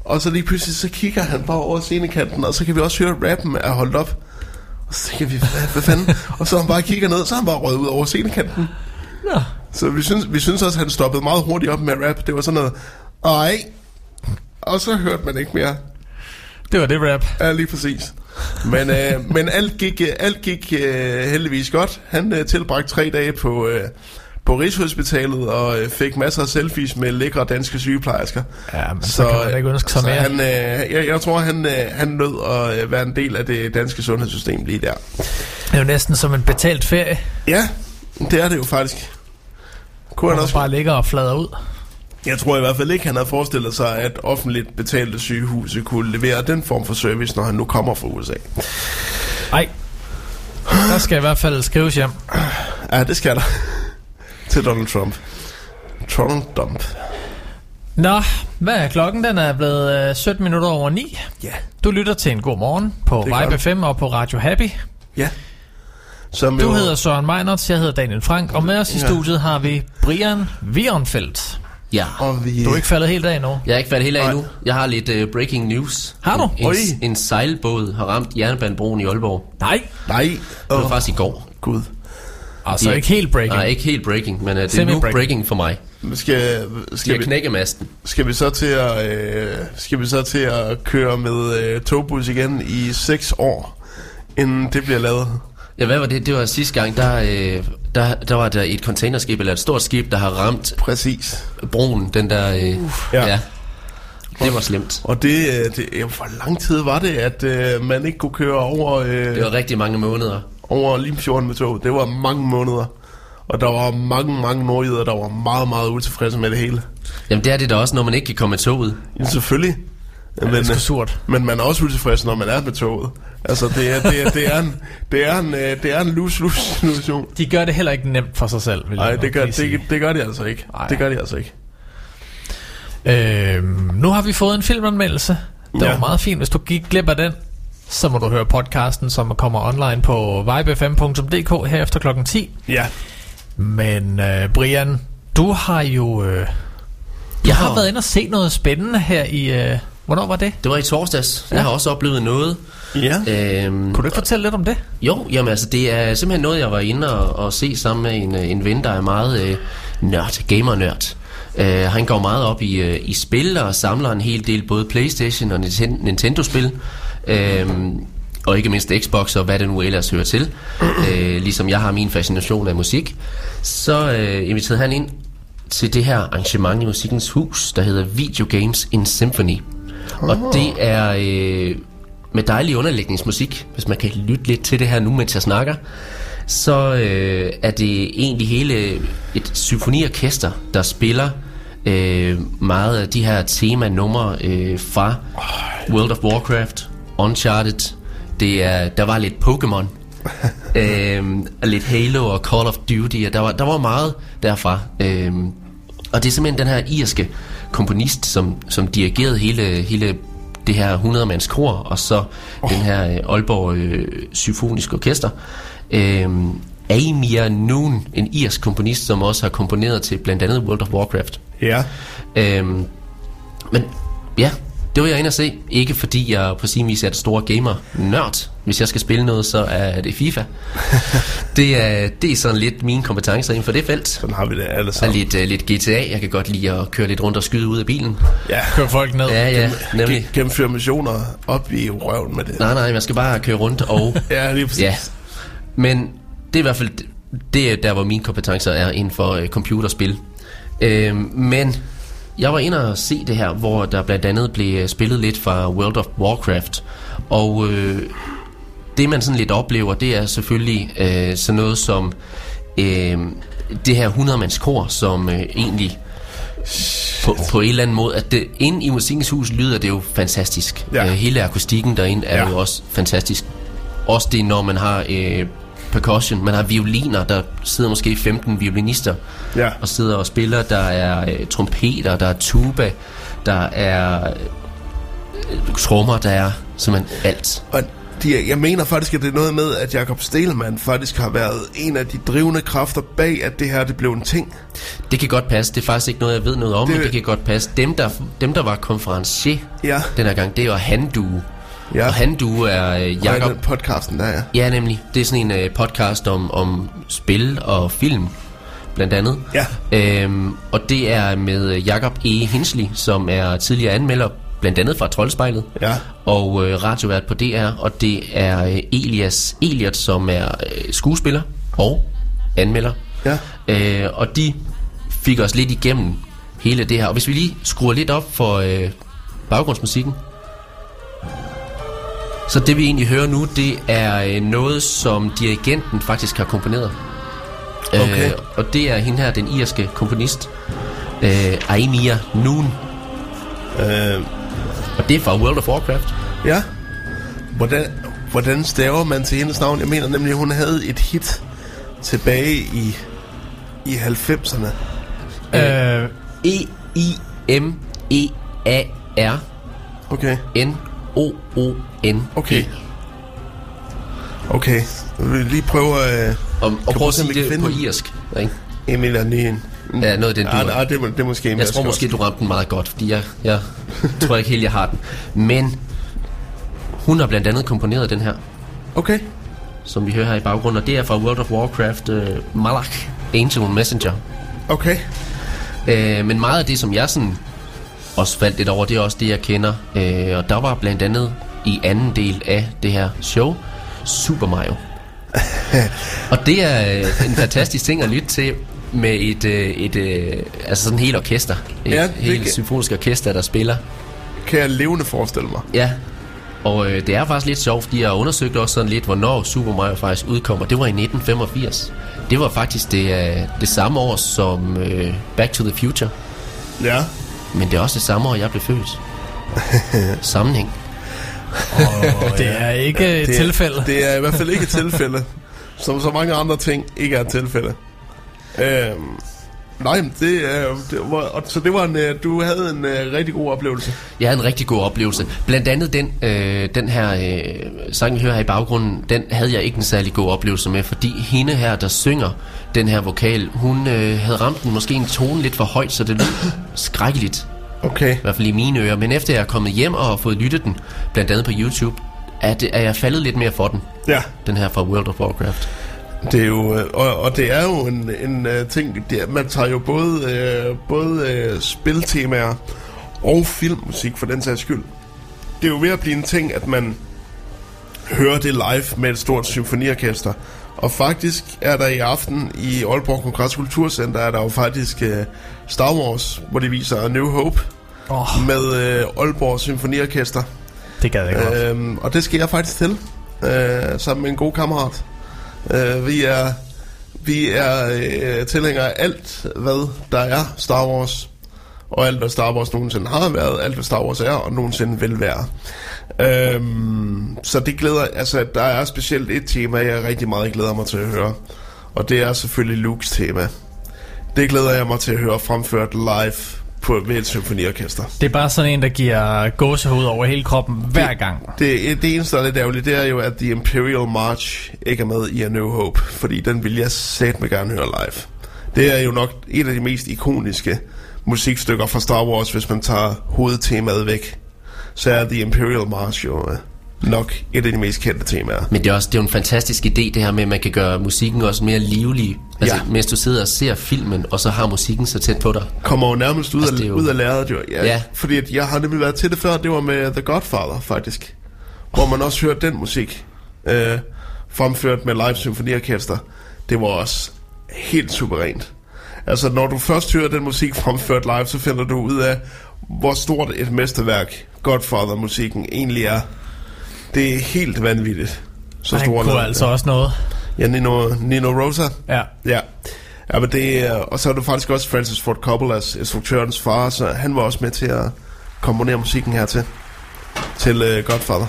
[SPEAKER 2] og så lige pludselig så kigger han bare over scenekanten, og så kan vi også høre, rappen er holdt op. Og så tænker vi, hvad, hvad fanden? og så han bare kigger ned, så han bare røget ud over scenekanten.
[SPEAKER 4] Nå.
[SPEAKER 2] Så vi synes, vi synes også, at han stoppede meget hurtigt op med rap. Det var sådan noget, ej. Og så hørte man ikke mere.
[SPEAKER 4] det var det rap.
[SPEAKER 2] Ja, lige præcis. Men, øh, men alt gik, øh, alt gik øh, heldigvis godt. Han øh, tilbragte tre dage på, øh, på Rigshospitalet og øh, fik masser af selfies med lækre danske sygeplejersker.
[SPEAKER 4] Ja, men så, så kan man ikke ønske sig mere.
[SPEAKER 2] han, øh, jeg, jeg tror, han, øh, han nød at øh, være en del af det danske sundhedssystem lige der.
[SPEAKER 4] Det er jo næsten som en betalt ferie.
[SPEAKER 2] Ja, det er det jo faktisk. Kunne han også,
[SPEAKER 4] bare ligger og flader ud.
[SPEAKER 2] jeg tror i hvert fald ikke, han havde forestillet sig, at offentligt betalte sygehuse kunne levere den form for service, når han nu kommer fra USA.
[SPEAKER 4] Ej, der skal i hvert fald skrives hjem.
[SPEAKER 2] Ja, det skal der. Til Donald Trump. Donald Trump.
[SPEAKER 4] Nå, hvad er klokken? Den er blevet øh, 17 minutter over 9.
[SPEAKER 2] Ja.
[SPEAKER 4] Du lytter til en god morgen på Vibe
[SPEAKER 2] du.
[SPEAKER 4] 5 og på Radio Happy.
[SPEAKER 2] Ja. Som
[SPEAKER 4] Du
[SPEAKER 2] jo,
[SPEAKER 4] hedder Søren Meinerts, jeg hedder Daniel Frank, og med os i
[SPEAKER 2] Ja.
[SPEAKER 4] studiet har vi Brian Wierenfeldt.
[SPEAKER 5] Ja.
[SPEAKER 2] Og vi,
[SPEAKER 4] Du er ikke faldet helt af endnu.
[SPEAKER 5] Jeg er ikke færdig helt af
[SPEAKER 2] Nej.
[SPEAKER 5] endnu. Jeg har lidt uh, breaking news.
[SPEAKER 4] Har du?
[SPEAKER 5] En,
[SPEAKER 2] Oj.
[SPEAKER 5] en sejlbåd har ramt jernbanebroen i Aalborg.
[SPEAKER 4] Nej.
[SPEAKER 2] Nej.
[SPEAKER 5] Det var
[SPEAKER 2] Åh,
[SPEAKER 5] faktisk i går.
[SPEAKER 2] Gud.
[SPEAKER 4] Altså ikke helt breaking.
[SPEAKER 5] Nej, ikke helt breaking, men uh, det er nu breaking for mig.
[SPEAKER 2] Skal,
[SPEAKER 5] Skal
[SPEAKER 2] skal,
[SPEAKER 5] jeg
[SPEAKER 2] vi,
[SPEAKER 5] knække masten?
[SPEAKER 2] skal vi så til at øh, skal vi så til at køre med øh, togbus igen i 6 år, inden det bliver lavet?
[SPEAKER 5] Ja, hvad var det? Det var sidste gang, der, øh, der, der var der et containerskib, eller et stort skib, der har ramt
[SPEAKER 2] Præcis.
[SPEAKER 5] broen, den der... Øh,
[SPEAKER 2] Ja.
[SPEAKER 5] ja. ja. Det var slemt.
[SPEAKER 2] Og det, øh, det hvor lang tid var det, at øh, man ikke kunne køre over, øh,
[SPEAKER 5] Det var rigtig mange måneder.
[SPEAKER 2] Over Limfjorden med tog? Det var mange måneder. Og der var mange, mange nordjyder, der var meget, meget utilfredse med det hele.
[SPEAKER 5] Jamen det er det da også, når man ikke kan komme med toget.
[SPEAKER 2] Ja, selvfølgelig.
[SPEAKER 4] Ja, det er surt.
[SPEAKER 2] Men man er også utilfreds, når man er med toget. Altså, det er, det er, det er en, det er en, øh, det er en lose-lose situation.
[SPEAKER 4] De gør det heller ikke nemt for sig selv,
[SPEAKER 2] Nej, det gør, det, det gør de altså ikke.
[SPEAKER 4] Ej.
[SPEAKER 2] Det gør de altså ikke.
[SPEAKER 4] Øhm, nu har vi fået en filmanmeldelse. Det
[SPEAKER 2] Ja.
[SPEAKER 4] var meget fint. Hvis du gik glip af den, så må du høre podcasten, som kommer online på vibe5.dk her efter klokken 10.
[SPEAKER 2] Ja.
[SPEAKER 4] Men øh, Brian, du har jo... Øh,
[SPEAKER 5] Jeg
[SPEAKER 4] har været inde og se noget spændende her i... Øh, hvornår var det?
[SPEAKER 5] Det var i torsdags. Jeg har også oplevet noget.
[SPEAKER 2] Ja.
[SPEAKER 5] Øhm,
[SPEAKER 4] Kunne du ikke fortælle lidt om det?
[SPEAKER 5] Jo, jamen altså det er simpelthen noget, jeg var inde og, og se sammen med en, en ven, der er meget øh, nørd, gamer-nørd. Øh, han går meget op i, øh, i spil og samler en hel del både Playstation og Ninten- Nintendo-spil. Øh, og ikke mindst Xbox og hvad det nu ellers hører til. øh, ligesom jeg har min fascination af musik. Så øh, inviterede han ind til det her arrangement i Musikkens Hus, der hedder Video Games in Symphony. Og det er øh, med dejlig underlægningsmusik, hvis man kan lytte lidt til det her nu, mens jeg snakker. Så øh, er det egentlig hele et symfoniorkester, der spiller øh, meget af de her temanumre øh, fra World of Warcraft, Uncharted. Det er, der var lidt Pokémon, øhm, og lidt Halo og Call of Duty, og der var, der var meget derfra. Øhm, og det er simpelthen den her irske komponist, som, som dirigerede hele, hele det her 100-mands kor, og så oh. den her øh, Aalborg øh, Symfoniske Orkester. Øhm, Amir Noon, en irsk komponist, som også har komponeret til blandt andet World of Warcraft.
[SPEAKER 2] Ja.
[SPEAKER 5] Øhm, men ja, det var jeg inde at se. Ikke fordi jeg på sin vis er det store gamer-nørd. Hvis jeg skal spille noget, så er det FIFA. det, er, det er sådan lidt mine kompetencer inden for det felt.
[SPEAKER 2] Sådan har vi det alle
[SPEAKER 5] Og
[SPEAKER 2] sammen.
[SPEAKER 5] lidt, uh, lidt GTA. Jeg kan godt lide at køre lidt rundt og skyde ud af bilen.
[SPEAKER 2] Ja.
[SPEAKER 4] Kør folk ned.
[SPEAKER 5] Ja, ja, nemlig.
[SPEAKER 2] Gennemføre missioner op i røven med det.
[SPEAKER 5] Nej, nej, man skal bare køre rundt og...
[SPEAKER 2] Ja, lige præcis.
[SPEAKER 5] ja. Men det er i hvert fald det, er der, hvor mine kompetencer er inden for øh, computerspil. Øh, men jeg var inde og se det her, hvor der blandt andet blev øh, spillet lidt fra World of Warcraft. Og øh, det man sådan lidt oplever, det er selvfølgelig øh, sådan noget som øh, det her 100-mands kor, som øh, egentlig på, på en eller anden måde, at det, inde i musikkens hus lyder det jo fantastisk.
[SPEAKER 2] Ja.
[SPEAKER 5] Øh, hele akustikken derinde er
[SPEAKER 2] ja.
[SPEAKER 5] jo også fantastisk. Også det, når man har øh, percussion, man har violiner, der sidder måske 15 violinister
[SPEAKER 2] Ja.
[SPEAKER 5] og sidder og spiller. Der er øh, trompeter, der er tuba, der er øh, trommer, der er simpelthen alt.
[SPEAKER 2] Og de, jeg mener faktisk, at det er noget med, at Jakob Stelman faktisk har været en af de drivende kræfter bag, at det her det blev en ting.
[SPEAKER 5] Det kan godt passe. Det er faktisk ikke noget, jeg ved noget om,
[SPEAKER 2] Det-
[SPEAKER 5] men det kan godt passe. Dem, der, dem, der var konferencier
[SPEAKER 2] Ja.
[SPEAKER 5] den her gang, det var Handue.
[SPEAKER 2] Ja.
[SPEAKER 5] Og Handue er øh,
[SPEAKER 2] den podcasten der, ja.
[SPEAKER 5] Ja, nemlig. Det er sådan en uh, podcast om, om spil og film, blandt andet.
[SPEAKER 2] Ja.
[SPEAKER 5] Øhm, og det er med øh, Jakob E. Hinsley, som er tidligere anmelder, blandt andet fra Troldspejlet.
[SPEAKER 2] Ja.
[SPEAKER 5] Og øh, radiovært på DR. Og det er øh, Elias Eliot, som er øh, skuespiller og anmelder.
[SPEAKER 2] Ja.
[SPEAKER 5] Øh, og de fik os lidt igennem hele det her. Og hvis vi lige skruer lidt op for øh, baggrundsmusikken, så det vi egentlig hører nu, det er øh, noget, som dirigenten faktisk har komponeret.
[SPEAKER 2] Okay.
[SPEAKER 5] Øh, og det er hende her, den irske komponist, øh, Aimia Noon.
[SPEAKER 2] Øh,
[SPEAKER 5] Og det er fra World of Warcraft.
[SPEAKER 2] ja. Hvordan, hvordan staver man til hendes navn? Jeg mener nemlig, at hun havde et hit tilbage i, i 90'erne.
[SPEAKER 4] Øh,
[SPEAKER 5] E-I-M-I-A
[SPEAKER 2] Okay.
[SPEAKER 5] M-E-A-R-N-O-O-N.
[SPEAKER 2] Okay. Okay. Jeg vil lige prøve at... Øh,
[SPEAKER 5] Og, og prøv
[SPEAKER 2] prøve
[SPEAKER 5] at sige
[SPEAKER 2] vi
[SPEAKER 5] det
[SPEAKER 2] finde
[SPEAKER 5] på irsk. Ikke?
[SPEAKER 2] Emil er en...
[SPEAKER 5] Ja, noget af den
[SPEAKER 2] Ah,
[SPEAKER 5] dur.
[SPEAKER 2] ah, det, må- det er måske en
[SPEAKER 5] Jeg tror måske,
[SPEAKER 2] også.
[SPEAKER 5] du ramte den meget godt, fordi jeg, jeg tror ikke helt, jeg har den. Men hun har blandt andet komponeret den her,
[SPEAKER 2] Okay.
[SPEAKER 5] som vi hører her i baggrunden, og det er fra World of Warcraft uh, Malak, Angel Messenger.
[SPEAKER 2] Okay.
[SPEAKER 5] Uh, men meget af det, som jeg sådan også faldt lidt over, det er også det, jeg kender. Uh, og der var blandt andet i anden del af det her show, Super Mario. og det er øh, en fantastisk ting at lytte til med et, øh, et øh, altså sådan et helt orkester. Et
[SPEAKER 2] Ja,
[SPEAKER 5] helt
[SPEAKER 2] kan-
[SPEAKER 5] symfonisk orkester, der spiller.
[SPEAKER 2] Kan jeg levende forestille mig.
[SPEAKER 5] Ja, og øh, det er faktisk lidt sjovt, fordi jeg har undersøgt også sådan lidt, hvornår Super Mario faktisk udkommer. Det var i 1985. Det var faktisk det, øh, det samme år som øh, Back to the Future.
[SPEAKER 2] Ja.
[SPEAKER 5] Men det er også det samme år, jeg blev født. Sammenhæng.
[SPEAKER 4] Det er ikke et
[SPEAKER 2] Det er,
[SPEAKER 4] tilfælde.
[SPEAKER 2] Det er i hvert fald ikke et tilfælde. som så mange andre ting ikke er et tilfælde. Øhm, nej, men det, er, det var, så det var en, øh, du havde en uh, rigtig god oplevelse.
[SPEAKER 5] Jeg havde en rigtig god oplevelse. Blandt andet den, øh, den her øh, sang, vi hører her i baggrunden, den havde jeg ikke en særlig god oplevelse med, fordi hende her, der synger den her vokal, hun øh, havde ramt den måske en tone lidt for højt, så det lød skrækkeligt.
[SPEAKER 2] Okay.
[SPEAKER 5] I hvert fald i mine ører. Men efter jeg er kommet hjem og har fået lyttet den, blandt andet på YouTube, er, det, er jeg faldet lidt mere for den.
[SPEAKER 2] Ja.
[SPEAKER 5] Den her fra World of Warcraft.
[SPEAKER 2] Det er jo, øh, og, og det er jo en, en uh, ting, det man tager jo både, uh, både uh, spiltemaer og filmmusik for den sags skyld. Det er jo ved at blive en ting, at man hører det live med et stort symfoniorkester. Og faktisk er der i aften i Aalborg Kongress Kulturcenter, er der jo faktisk uh, Star Wars, hvor de viser New Hope
[SPEAKER 4] Åh,
[SPEAKER 2] med uh, Aalborg Symfoniorkester.
[SPEAKER 4] det gad jeg godt.
[SPEAKER 2] Øhm, og det skal jeg faktisk til, øh, sammen med en god kammerat. Øh, vi er, vi er øh, tilhængere af alt, hvad der er Star Wars. Og alt, hvad Star Wars nogensinde har været, alt, hvad Star Wars er, og nogensinde vil være. Øhm, så det glæder, altså, der er specielt et tema, jeg rigtig meget glæder mig til at høre. Og det er selvfølgelig Lukes tema. Det glæder jeg mig til at høre fremført live på, ved et symfoniorkester.
[SPEAKER 4] Det er bare sådan en, der giver gåsehud over hele kroppen hver gang.
[SPEAKER 2] Det, det eneste, der er lidt ærgerligt, det er jo, at The Imperial March ikke er med i A New Hope, fordi den vil jeg satme gerne høre live. Det er jo nok et af de mest ikoniske musikstykker fra Star Wars, hvis man tager hovedtemaet væk. Så er The Imperial March jo øh, nok et af de mest kendte temaer.
[SPEAKER 5] Men det er også det er en fantastisk idé, det her med, at man kan gøre musikken også mere livlig. Altså,
[SPEAKER 2] Ja.
[SPEAKER 5] mens du sidder og ser filmen, og så har musikken så tæt på dig.
[SPEAKER 2] Kommer jo nærmest ud,
[SPEAKER 5] Altså,
[SPEAKER 2] af,
[SPEAKER 5] jo-
[SPEAKER 2] ud af lærredet jo. Ja,
[SPEAKER 5] Ja.
[SPEAKER 2] Fordi at jeg har nemlig været til det før, det var med The Godfather faktisk. Hvor man også hørte den musik øh, fremført med live symfoniorkester. Det var også helt suverænt. Altså når du først hører den musik fremført live, så finder du ud af, hvor stort et mesterværk Godfather-musikken egentlig er. Det er helt vanvittigt. Så
[SPEAKER 4] Han
[SPEAKER 2] stor
[SPEAKER 4] kunne
[SPEAKER 2] er
[SPEAKER 4] altså også noget.
[SPEAKER 2] Ja, Nino, Nino Rosa.
[SPEAKER 4] Ja.
[SPEAKER 2] Ja. Ja, men det og så er du faktisk også Francis Ford Coppola's instruktørens far, så han var også med til at komponere musikken her til, til uh, Godfather.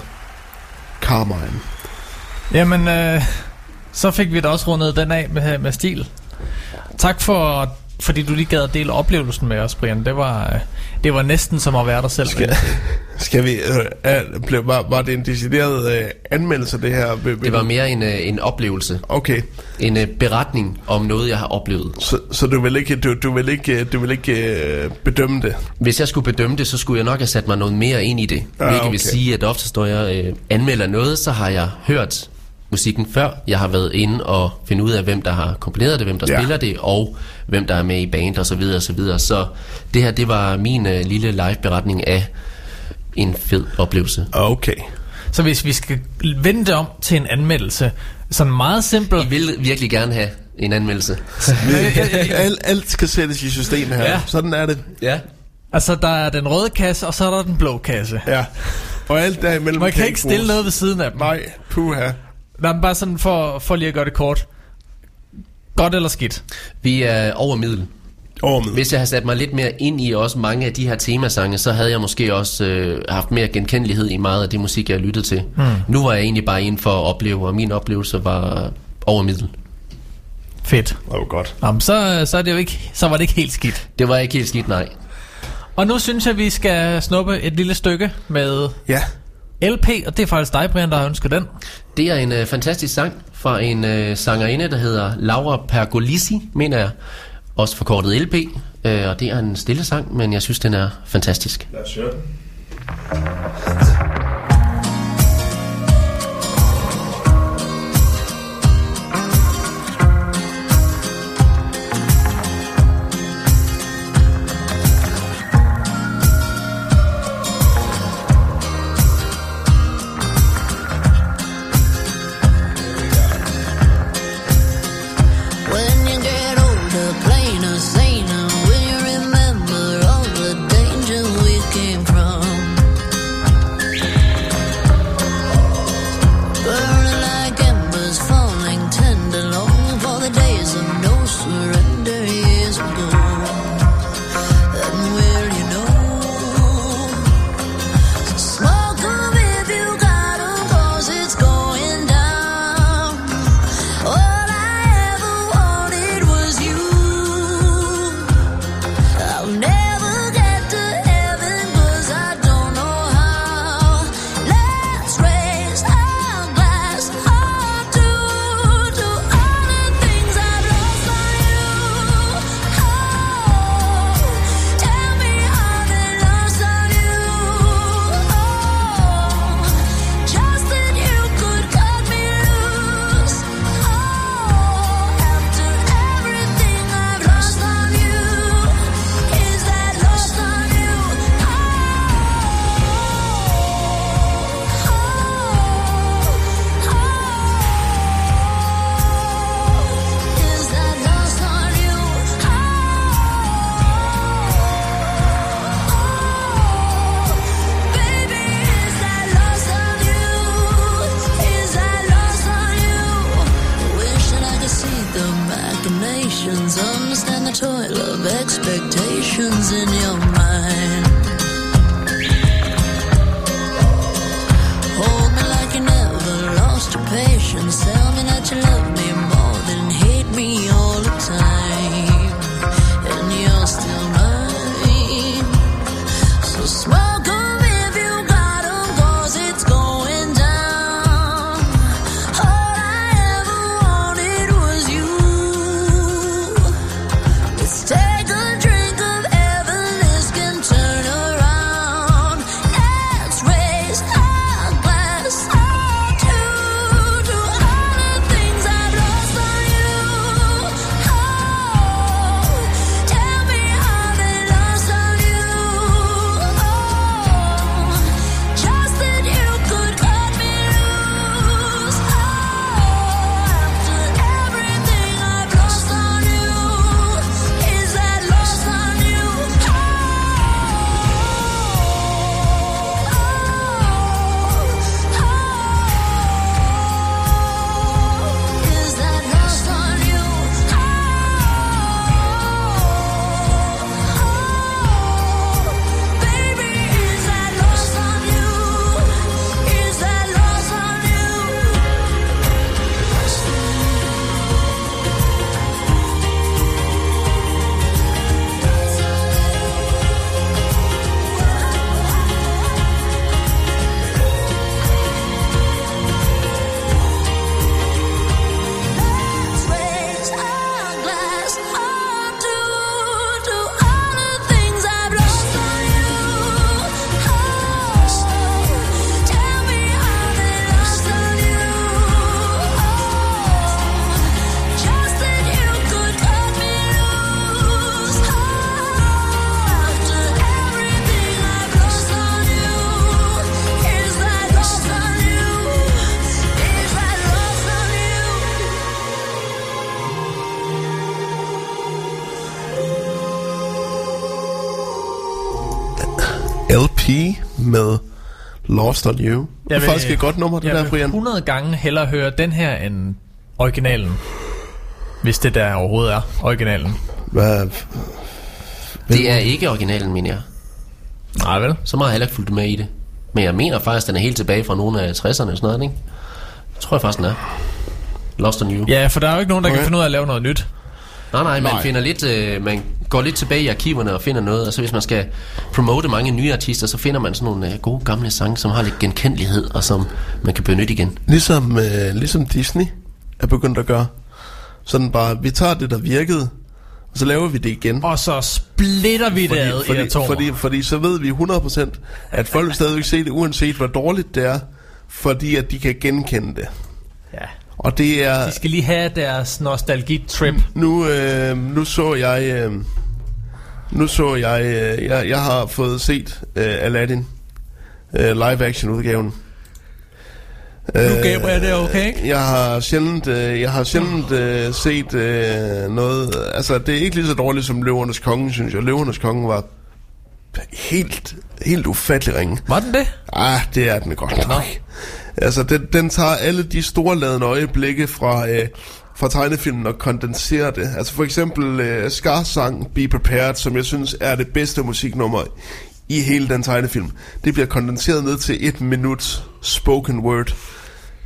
[SPEAKER 2] Carmine.
[SPEAKER 4] Jamen, øh, så fik vi da også rundet den af med, med stil. Tak for, fordi du lige gad at dele oplevelsen med os, Brian. Det var, øh, det var næsten som at være der selv.
[SPEAKER 2] Skal, skal vi, øh, blev, var, var det en decideret øh, anmeldelse, det her?
[SPEAKER 5] Det var mere en, øh, en oplevelse.
[SPEAKER 2] Okay,
[SPEAKER 5] En øh, beretning om noget, jeg har oplevet.
[SPEAKER 2] så, så du vil ikke, du, du vil ikke, du vil ikke øh, bedømme det?
[SPEAKER 5] Hvis jeg skulle bedømme det, så skulle jeg nok have sat mig noget mere ind i det.
[SPEAKER 2] Ah,
[SPEAKER 5] Hvilket
[SPEAKER 2] okay.
[SPEAKER 5] vil sige, at oftest når jeg øh, anmelder noget, så har jeg hørt musikken før. Jeg har været inde og finde ud af, hvem der har komponeret det, hvem der
[SPEAKER 2] Ja.
[SPEAKER 5] spiller det, og hvem der er med i band og så videre og så videre. Så det her, det var min øh, lille live-beretning af en fed oplevelse.
[SPEAKER 2] Okay.
[SPEAKER 4] Så hvis vi skal vende det om til en anmeldelse, sådan meget simpel.
[SPEAKER 5] I vil virkelig gerne have en anmeldelse.
[SPEAKER 2] alt, alt skal sættes i system her.
[SPEAKER 4] Ja.
[SPEAKER 2] Sådan er det.
[SPEAKER 5] Ja.
[SPEAKER 4] Altså, der er den røde kasse, og så er der den blå kasse.
[SPEAKER 2] Ja. Og alt derimellem
[SPEAKER 4] Man kan ikke stille noget ved siden af dem.
[SPEAKER 2] Nej, puha.
[SPEAKER 4] Der er bare sådan for, for lige at gøre det kort. Godt eller skidt?
[SPEAKER 5] Vi er over middel.
[SPEAKER 2] Over med.
[SPEAKER 5] Hvis jeg havde sat mig lidt mere ind i også mange af de her temasange, så havde jeg måske også øh, haft mere genkendelighed i meget af det musik, jeg lyttede til. Mm. Nu var jeg egentlig bare inde for at opleve, og min oplevelse var over middel.
[SPEAKER 4] Fedt.
[SPEAKER 2] Det var godt.
[SPEAKER 4] Nå, men så, så, er det jo ikke, så var det ikke helt skidt.
[SPEAKER 5] Det var ikke helt skidt, nej.
[SPEAKER 4] Og nu synes jeg, vi skal snuppe et lille stykke med
[SPEAKER 2] Ja.
[SPEAKER 4] LP, og det er faktisk dig, Brian, der har ønsket den.
[SPEAKER 5] Det er en øh, fantastisk sang fra en øh, sangerinde, der hedder Laura Pergolisi, mener jeg. Også forkortet LP. Øh, og det er en stille sang, men jeg synes, den er fantastisk.
[SPEAKER 2] Lad os høre den.
[SPEAKER 11] Expectations in your mind. Hold me like you never lost your patience. Tell me that you love Lost on You.
[SPEAKER 2] Det er
[SPEAKER 4] vil-
[SPEAKER 2] faktisk et godt nummer, det
[SPEAKER 4] jeg
[SPEAKER 2] der, Brian.
[SPEAKER 4] 100 gange hellere høre den her end originalen. Hvis det der overhovedet er originalen.
[SPEAKER 2] Hvad,
[SPEAKER 5] Det er ikke originalen, mener jeg.
[SPEAKER 4] Nej vel?
[SPEAKER 5] Så meget har jeg heller ikke fulgt med i det. Men jeg mener faktisk, den er helt tilbage fra nogle af 60'erne og sådan noget, ikke? Det tror jeg faktisk, den er. Lost on You.
[SPEAKER 4] Ja, for der er jo ikke nogen, der. Okay. kan finde ud af at lave noget nyt.
[SPEAKER 5] Nej, nej, man
[SPEAKER 2] Nej.
[SPEAKER 5] finder lidt, øh, man går lidt tilbage i arkiverne og finder noget, og så hvis man skal promote mange nye artister, så finder man sådan nogle øh, gode gamle sange, som har lidt genkendelighed, og som man kan benytte igen.
[SPEAKER 2] Ligesom, øh, ligesom Disney er begyndt at gøre. Sådan bare, vi tager det, der virkede, og så laver vi det igen.
[SPEAKER 4] Og så splitter vi det ad i
[SPEAKER 2] fordi,
[SPEAKER 4] atomer.
[SPEAKER 2] fordi, fordi så ved vi 100%, at folk vil stadigvæk se det, uanset hvor dårligt det er, fordi at de kan genkende det.
[SPEAKER 4] Ja.
[SPEAKER 2] Og det er...
[SPEAKER 4] De skal lige have deres nostalgi-trip.
[SPEAKER 2] Nu, øh, nu så jeg... Øh, nu så jeg... Øh, jeg, jeg har fået set øh, Aladdin. Øh, live-action udgaven.
[SPEAKER 4] Nu, Gabriel, er det okay?
[SPEAKER 2] Jeg har sjældent, øh, jeg har sjældent øh, set øh, noget... Altså, det er ikke lige så dårligt som Løvernes Konge, synes jeg. Løvernes Konge var helt, helt ufattelig ringe.
[SPEAKER 4] Var den det?
[SPEAKER 2] Ah, det er den godt nok. Altså, den, den tager alle de storladende øjeblikke fra, øh, fra tegnefilmen og kondenserer det. Altså for eksempel øh, Skars sang Be Prepared, som jeg synes er det bedste musiknummer i hele den tegnefilm. Det bliver kondenseret ned til et minut spoken word.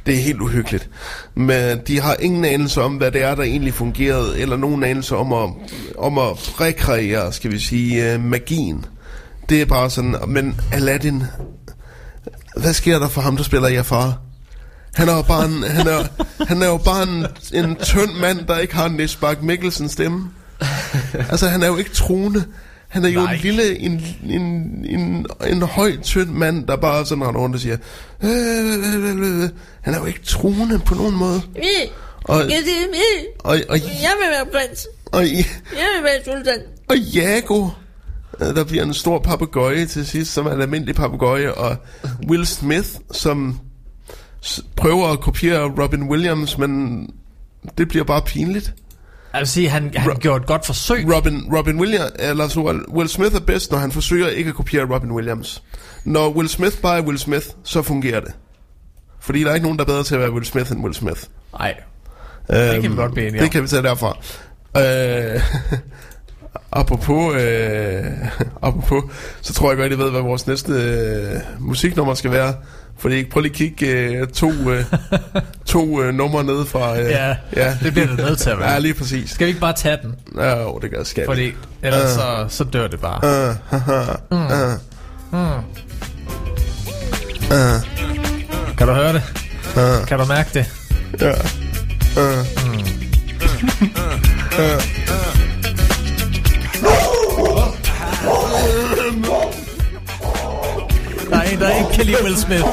[SPEAKER 2] Det er helt uhyggeligt. Men de har ingen anelse om, hvad det er, der egentlig fungerede, eller nogen anelse om at, om at rekreere, skal vi sige, øh, magien. Det er bare sådan, men Aladdin, hvad sker der for ham, der spiller Jafar? Han er jo bare en, han er, han er jo bare en, en tynd mand, der ikke har en Nisbak Mikkelsen stemme. Altså, han er jo ikke truende. Han er jo
[SPEAKER 4] Nej.
[SPEAKER 2] en lille, en, en, en, en høj, tynd mand, der bare sådan render rundt og siger, øh, øh, øh, øh, øh. han er jo ikke truende på nogen måde. Og,
[SPEAKER 12] Ja, det er mig.
[SPEAKER 2] og, og,
[SPEAKER 12] Jeg vil være prins.
[SPEAKER 2] og,
[SPEAKER 12] Jeg vil være sultan.
[SPEAKER 2] og Jago, der bliver en stor papegøje til sidst, som er en almindelig papegøje, og Will Smith, som prøver at kopiere Robin Williams, men det bliver bare pinligt.
[SPEAKER 4] Jeg vil sige, han, han gjorde et godt forsøg.
[SPEAKER 2] Robin, Robin Williams, eller så Will Smith er bedst, når han forsøger ikke at kopiere Robin Williams. Når Will Smith bare er Will Smith, så fungerer det. Fordi der er ikke nogen, der er bedre til at være Will Smith end Will Smith.
[SPEAKER 4] Nej, det kan vi godt blive enige om.
[SPEAKER 2] Det kan vi tage derfra. Øh, apropos, øh, apropos, så tror jeg godt, I ved, hvad vores næste øh, musiknummer skal være. Fordi prøv lige at kigge øh, to, øh, to øh, numre ned fra... Øh,
[SPEAKER 4] Ja, det bliver det nødt til at være.
[SPEAKER 2] Ja, lige præcis.
[SPEAKER 4] Skal vi ikke bare tage den?
[SPEAKER 2] Ja, jo, det gør skal vi.
[SPEAKER 4] Fordi ellers
[SPEAKER 2] Øh.
[SPEAKER 4] så, så dør det bare.
[SPEAKER 2] Uh,
[SPEAKER 4] Mm.
[SPEAKER 2] uh,
[SPEAKER 4] Mm.
[SPEAKER 2] uh,
[SPEAKER 4] Kan du høre det?
[SPEAKER 2] uh,
[SPEAKER 4] Kan du mærke det?
[SPEAKER 2] ja. Uh. Uh.
[SPEAKER 4] Der er en, der ikke kan lide Will Smith.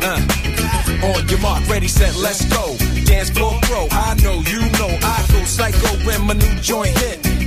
[SPEAKER 10] Uh, on your mark, ready, set, let's go. Dance floor pro, I know, you know, I go psycho when my new joint hit.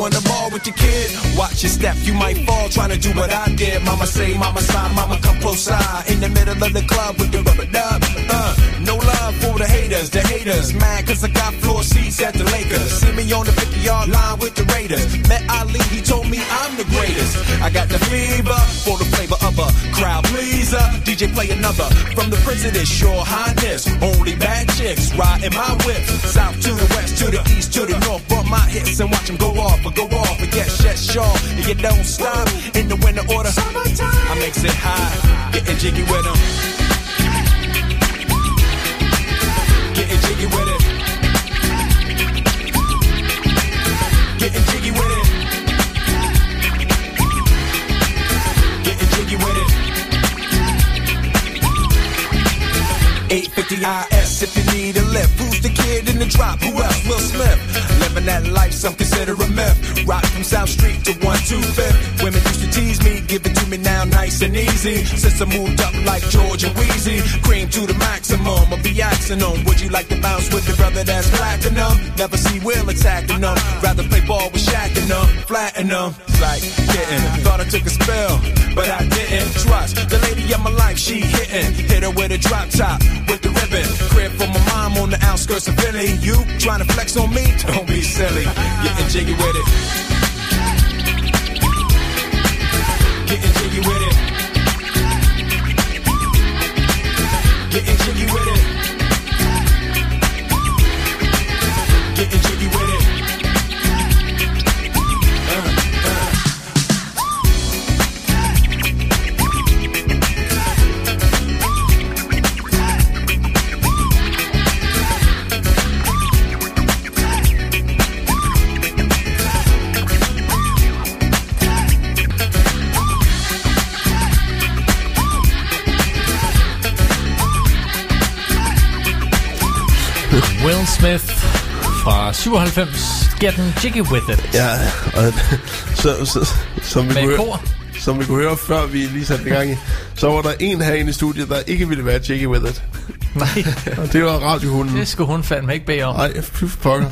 [SPEAKER 10] On the ball with your kid? Watch your step, you might fall trying to do what I did. Mama say, mama sign, mama come close side. In the middle of the club with the rubber dub. Uh, no love for the haters, the haters. Mad cause I got floor seats at the Lakers. See me on the 50 yard line with the Raiders. Met Ali, he told me I'm the greatest. I got the fever for the flavor crowd pleaser. DJ play another from the president's your highness. Only bad chicks riding my whip. South to the west, to the east, to the north. Bump my hips and watch them go off or go off. And yes, yes, sure. And you don't stop in the winter order. I makes it high, getting jiggy with them. Getting jiggy with it. Getting jiggy with it. Jiggy with it. 850 B-I-S if you need a lift. Who's the kid in the drop? Who else? Will Smith. Living that life, some consider a myth. Rock from South Street to 125th. Women tease me, give it to me now nice and easy. Since I moved up like George and Wheezy, cream to the maximum. I'll be asking them, would you like to bounce with the brother that's them? Never see Will attacking them. Rather play ball with Shaq and them, flatten them. Like getting, thought I took a spell, but I didn't trust the lady of my life. She hitting, hit her with a drop top with the ribbon. Crib for my mom on the outskirts of Philly. You trying to flex on me? Don't be silly. Getting jiggy with it. Getting jiggy with it.
[SPEAKER 4] Smith fra 97. Getting jiggy with it.
[SPEAKER 2] Ja, og så, så, som, vi
[SPEAKER 4] Med
[SPEAKER 2] kunne høre, som vi kunne høre før vi lige satte i gang i, så var der en herinde i studiet, der ikke ville være jiggy with it.
[SPEAKER 4] Nej,
[SPEAKER 2] Og det var radiohunden.
[SPEAKER 4] det skulle hun fandme ikke bede om.
[SPEAKER 2] Nej, fy pokker.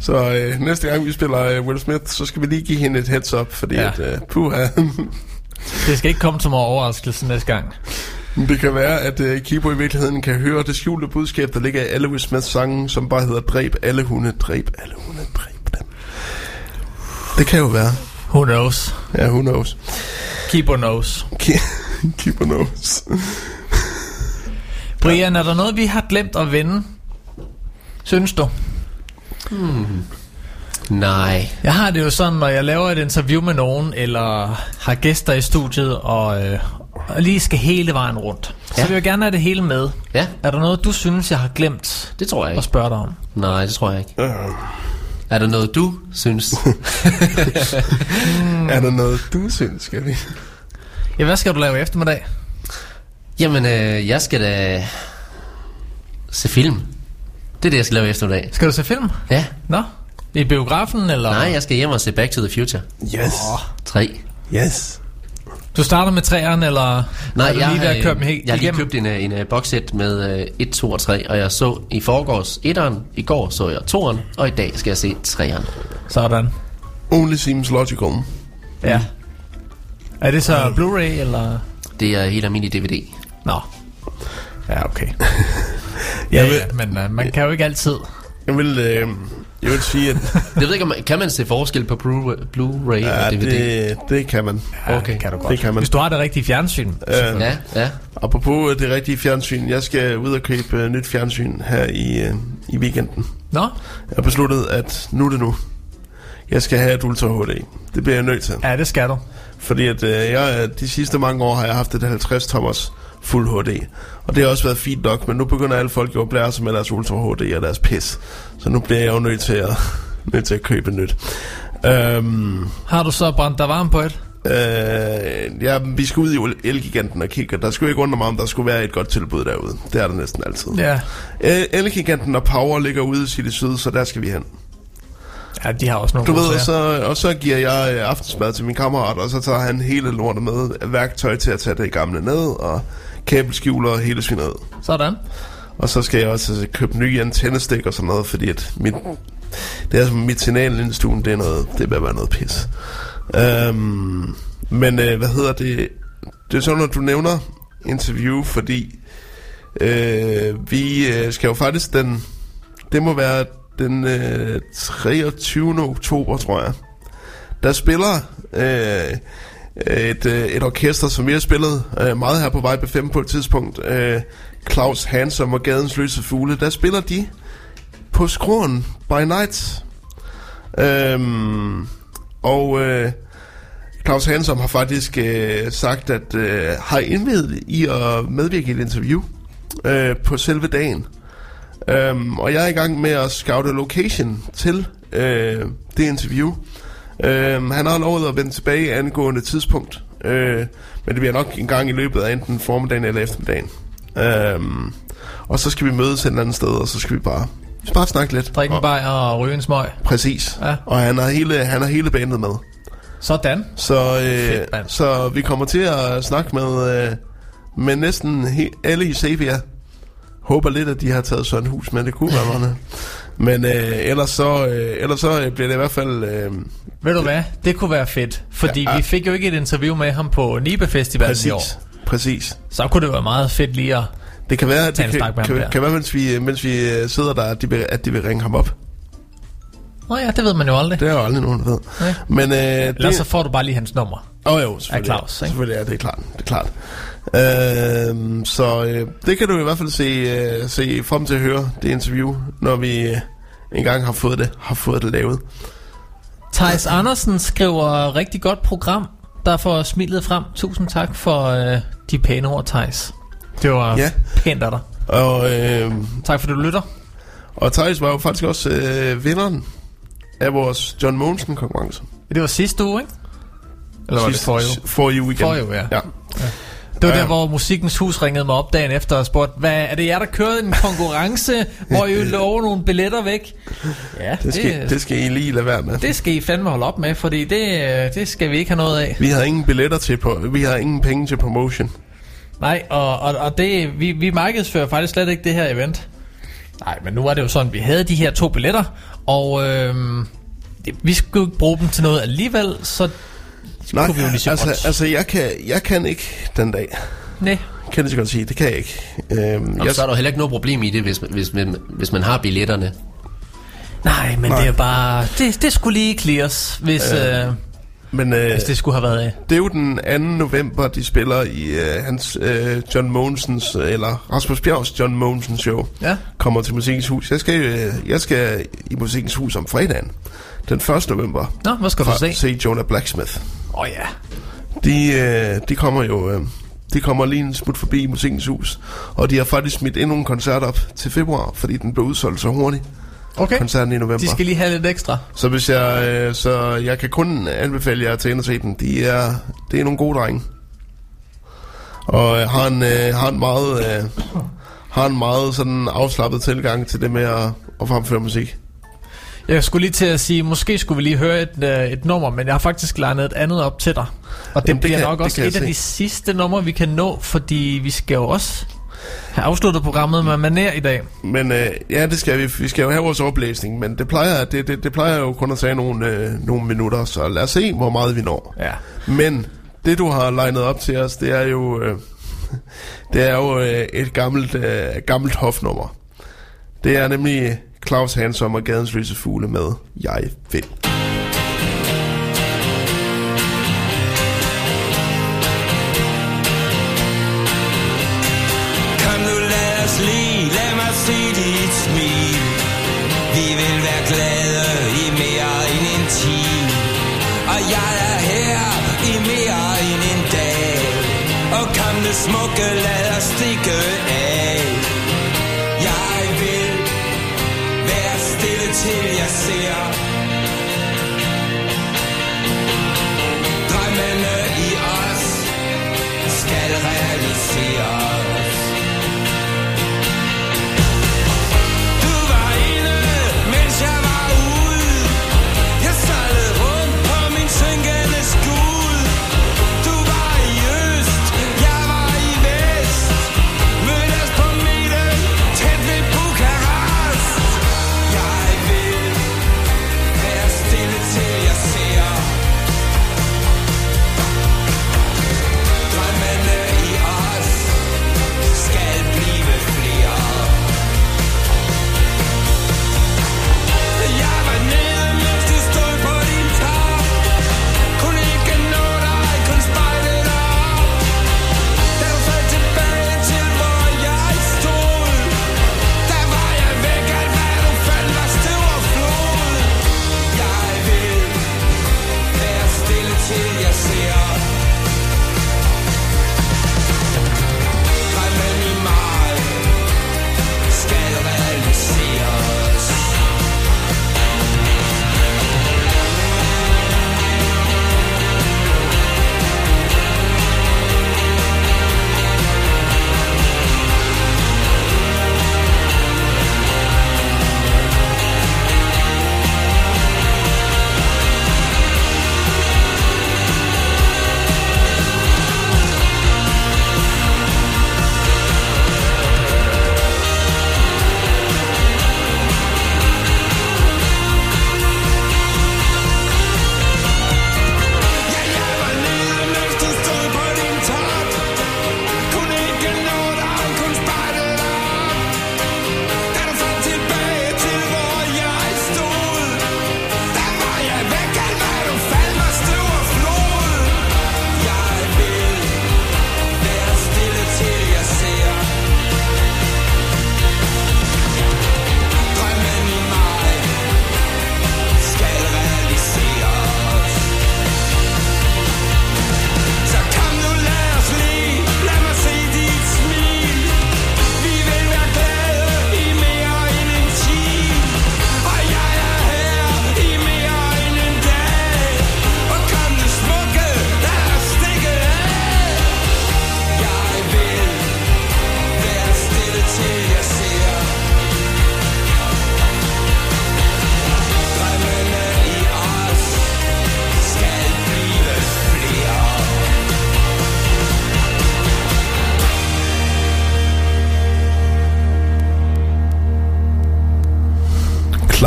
[SPEAKER 2] så øh, næste gang vi spiller øh, Will Smith, så skal vi lige give hende et heads up, fordi
[SPEAKER 4] Ja.
[SPEAKER 2] at, øh, puha,
[SPEAKER 4] Det skal ikke komme som overraskelse næste gang.
[SPEAKER 2] Det kan være, at øh, Kibo i virkeligheden kan høre det skjulte budskab, der ligger i alle Will Smiths sange, som bare hedder Dræb alle hunde, dræb alle hunde, dræb dem. Det kan jo være.
[SPEAKER 4] Who knows?
[SPEAKER 2] Ja, who knows.
[SPEAKER 4] Keeper knows.
[SPEAKER 2] Keeper knows.
[SPEAKER 4] Brian, er der noget, vi har glemt at vende? Synes du?
[SPEAKER 5] Nej.
[SPEAKER 4] Jeg har det jo sådan, når jeg laver et interview med nogen, eller har gæster i studiet, og, øh, og lige skal hele vejen rundt. Så
[SPEAKER 5] Ja.
[SPEAKER 4] vil jeg gerne have det hele med.
[SPEAKER 5] Ja,
[SPEAKER 4] Er der noget, du synes, jeg har glemt
[SPEAKER 5] det tror jeg
[SPEAKER 4] at
[SPEAKER 5] ikke.
[SPEAKER 4] spørge dig om?
[SPEAKER 5] Nej, det tror jeg ikke.
[SPEAKER 2] Øh,
[SPEAKER 5] Er der noget, du synes?
[SPEAKER 2] er der noget, du synes, skal vi?
[SPEAKER 4] Ja, hvad skal du lave i eftermiddag?
[SPEAKER 5] Jamen, øh, jeg skal da se film. Det er det, jeg skal lave efter i dag.
[SPEAKER 4] Skal du se film?
[SPEAKER 5] Ja.
[SPEAKER 4] Nå? I biografen, eller?
[SPEAKER 5] Nej, jeg skal hjem og se Back to the Future
[SPEAKER 2] Yes.
[SPEAKER 5] 3.
[SPEAKER 2] Yes.
[SPEAKER 4] Du starter med træerne, eller
[SPEAKER 5] Nej,
[SPEAKER 4] er du
[SPEAKER 5] jeg,
[SPEAKER 4] lige ved
[SPEAKER 5] har,
[SPEAKER 4] at køre dem helt
[SPEAKER 5] jeg har lige købt en, øh, en uh, boxset med uh, 1, 2 og 3, og jeg så i forgårs 1'eren, i går så jeg 2'eren, og i dag skal jeg se 3'eren.
[SPEAKER 4] Sådan.
[SPEAKER 2] Only seems logical.
[SPEAKER 4] Ja. Er det så Blu-ray, eller?
[SPEAKER 5] Det er helt almindelig DVD.
[SPEAKER 4] Nå. Ja, okay. ja, ja, men uh, man kan jo ikke altid.
[SPEAKER 2] Jeg vil, øh, jeg vil sige, at
[SPEAKER 5] Jeg ved ikke, om man, kan man se forskel på Blu- Blu-ray
[SPEAKER 2] ja,
[SPEAKER 5] og DVD?
[SPEAKER 2] det, det kan man.
[SPEAKER 4] Ja,
[SPEAKER 5] Okay.
[SPEAKER 4] det kan du godt.
[SPEAKER 2] Det kan man.
[SPEAKER 4] Hvis du har det rigtige fjernsyn.
[SPEAKER 2] Øh,
[SPEAKER 5] Ja, ja.
[SPEAKER 2] Apropos øh, det rigtige fjernsyn, jeg skal ud og købe øh, nyt fjernsyn her i, øh, i weekenden.
[SPEAKER 4] Nå?
[SPEAKER 2] Jeg har besluttet, at nu er det nu. Jeg skal have et Ultra HD. Det bliver jeg nødt til.
[SPEAKER 4] Ja, det skal du.
[SPEAKER 2] Fordi at øh, jeg, de sidste mange år har jeg haft et 50 tommers Fuld HD. Og det har også været fint nok, men nu begynder alle folk jo at blære sig med deres Ultra HD og deres pis. Så nu bliver jeg jo nødt til at, nødt til at købe nyt. Øhm,
[SPEAKER 4] Har du så brændt dig varm på et?
[SPEAKER 2] Øh, ja, vi skal ud i Elgiganten og kigge. Der skulle ikke undre mig, om der skulle være et godt tilbud derude. Det er der næsten altid.
[SPEAKER 4] Ja.
[SPEAKER 2] Øh, Elgiganten og Power ligger ude i City Syd, så der skal vi hen.
[SPEAKER 4] Ja, de har også nogle
[SPEAKER 2] Du ved, og så, og så giver jeg øh, aftensmad til min kammerat, og så tager han hele lortet med. Værktøj til at tage det gamle ned, og kabelskjuler og hele svineriet.
[SPEAKER 4] Sådan.
[SPEAKER 2] Og så skal jeg også købe nye antennestik og sådan noget, fordi at mit, det er som mit signal i stuen, det er noget, det at være noget pis. Øhm, men øh, hvad hedder det? Det er sådan, når du nævner interview, fordi øh, vi øh, skal jo faktisk den, det må være den øh, 23. oktober, tror jeg. Der spiller øh, et, øh, et orkester, som vi har spillet øh, meget her på Vejbe 5 på et tidspunkt. Øh, Claus Hansom og Gadens Løse Fugle. Der spiller de på skruen by night. Øhm, og øh, Claus Hansom har faktisk øh, sagt, at øh, har indvidet i at medvirke i et interview øh, på selve dagen. Øhm, og jeg er i gang med at scoute location til øh, det interview. Øhm, han har lovet at vende tilbage angående tidspunkt. Øh, men det bliver nok en gang i løbet af enten formiddagen eller eftermiddagen. Øhm, Og så skal vi mødes et eller andet sted, og så skal vi bare, vi skal bare snakke lidt.
[SPEAKER 4] Drikke en bajer og ryge en smøg.
[SPEAKER 2] Præcis.
[SPEAKER 4] Ja.
[SPEAKER 2] Og han har hele, han har hele bandet med.
[SPEAKER 4] Sådan.
[SPEAKER 2] Så, øh,
[SPEAKER 4] Fedt,
[SPEAKER 2] så vi kommer til at snakke med, øh, med næsten he- alle i Sevilla. Håber lidt, at de har taget sådan et hus med, det kunne være meget. Men øh, ellers, så, øh, ellers så øh, bliver det i hvert fald... Øh,
[SPEAKER 4] Ved du hvad? Det kunne være fedt. Fordi
[SPEAKER 2] Ja.
[SPEAKER 4] ja. vi fik jo ikke et interview med ham på Nibe Festival i år.
[SPEAKER 2] præcis.
[SPEAKER 4] Så kunne det være meget fedt lige at...
[SPEAKER 2] Det kan være, at det kan, kan,
[SPEAKER 4] der.
[SPEAKER 2] kan være, mens vi, mens vi øh, sidder der, at de, vil, at de vil ringe ham op.
[SPEAKER 4] Nå ja, det ved man jo aldrig.
[SPEAKER 2] Det er jo aldrig nogen, der ved.
[SPEAKER 4] Nej.
[SPEAKER 2] Men øh,
[SPEAKER 4] Ellers
[SPEAKER 2] det,
[SPEAKER 4] så får du bare lige hans nummer.
[SPEAKER 2] Åh oh, jo, selvfølgelig.
[SPEAKER 4] Af Claus, ikke?
[SPEAKER 2] Selvfølgelig er det er klart. Det er klart. Øh, så øh, det kan du i hvert fald se, øh, se frem til at høre, det interview, når vi øh, engang har fået det, har fået det lavet.
[SPEAKER 4] Thijs Andersen skriver rigtig godt program, der får smilet frem. Tusind tak for øh, de pæne ord, Thijs. Det var
[SPEAKER 2] Ja.
[SPEAKER 4] ja. pænt af dig.
[SPEAKER 2] Og, øh,
[SPEAKER 4] Tak for, at du lytter.
[SPEAKER 2] og Thijs var jo faktisk også øh, vinderen af vores John Mogensen konkurrence.
[SPEAKER 4] Det var sidste uge, ikke? Eller var det for uge?
[SPEAKER 2] For you weekend.
[SPEAKER 4] For you, ja.
[SPEAKER 2] ja.
[SPEAKER 4] Det var der, hvor Musikkens Hus ringede mig op dagen efter og spurgte, hvad, er det jer, der kørte en konkurrence, hvor I lover nogle billetter væk? Ja,
[SPEAKER 2] Det skal, det, det skal I lige lade være med.
[SPEAKER 4] det skal I fandme holde op med, fordi det, øh, det skal vi ikke have noget af.
[SPEAKER 2] Vi har ingen billetter til på, vi har ingen penge til promotion.
[SPEAKER 4] Nej, og, og, og det, vi, vi markedsfører faktisk slet ikke det her event. Nej, men nu var det jo sådan, vi havde de her to billetter, og øhm, det, vi skulle ikke bruge dem til noget alligevel, så
[SPEAKER 2] Nej,
[SPEAKER 4] kunne vi jo lige så
[SPEAKER 2] altså,
[SPEAKER 4] godt.
[SPEAKER 2] altså jeg, kan, jeg kan ikke den dag.
[SPEAKER 4] Nej.
[SPEAKER 2] Kan jeg lige så godt sige, det kan jeg ikke. Øhm,
[SPEAKER 5] Og
[SPEAKER 2] jeg,
[SPEAKER 5] så er der jo heller ikke noget problem i det, hvis, hvis, hvis, hvis man har billetterne.
[SPEAKER 4] Nej, men
[SPEAKER 2] Nej.
[SPEAKER 4] det er bare, det, det skulle lige clears, hvis, øh, øh,
[SPEAKER 2] men øh,
[SPEAKER 4] hvis det skulle have været af.
[SPEAKER 2] det er jo den 2. november, de spiller i øh, hans øh, John Mogensens, eller Rasmus Bjergs John Mogensens show.
[SPEAKER 4] Ja.
[SPEAKER 2] Kommer til Musikkens Hus. Jeg skal, øh, jeg skal i Musikkens Hus om fredagen. Den 1. november.
[SPEAKER 4] Nå, hvad skal du
[SPEAKER 2] for
[SPEAKER 4] se?
[SPEAKER 2] at se Jonah Blacksmith.
[SPEAKER 4] Åh oh, ja.
[SPEAKER 2] De, øh, de kommer jo... Øh, de kommer lige en smut forbi Musikkens Hus. Og de har faktisk smidt endnu en koncert op til februar, fordi den blev udsolgt så hurtigt.
[SPEAKER 4] Okay.
[SPEAKER 2] Koncerten i november.
[SPEAKER 4] De skal lige have lidt ekstra.
[SPEAKER 2] Så hvis jeg, øh, så jeg kan kun anbefale jer at ind og se den. De er, det er nogle gode drenge. Og øh, har en, øh, har en meget, øh, har en meget sådan afslappet tilgang til det med at, at fremføre musik.
[SPEAKER 4] Jeg skulle lige til at sige, måske skulle vi lige høre et, øh, et nummer, men jeg har faktisk legnet et andet op til dig. Og det
[SPEAKER 2] Jamen, det
[SPEAKER 4] bliver
[SPEAKER 2] kan-
[SPEAKER 4] nok
[SPEAKER 2] det
[SPEAKER 4] også et af de sidste numre, vi kan nå, fordi vi skal jo også have afsluttet programmet med maner i dag.
[SPEAKER 2] Men øh, ja, det skal vi. Vi skal jo have vores oplæsning, men det plejer, det, det, det plejer jo kun at tage nogle, øh, nogle minutter, så lad os se, hvor meget vi når.
[SPEAKER 4] Ja.
[SPEAKER 2] Men det, du har legnet op til os, det er jo, øh, det er jo øh, et gammelt, øh, gammelt hofnummer. Det er nemlig Claus Hansom og Gadens Løse Fugle med Jeg vil.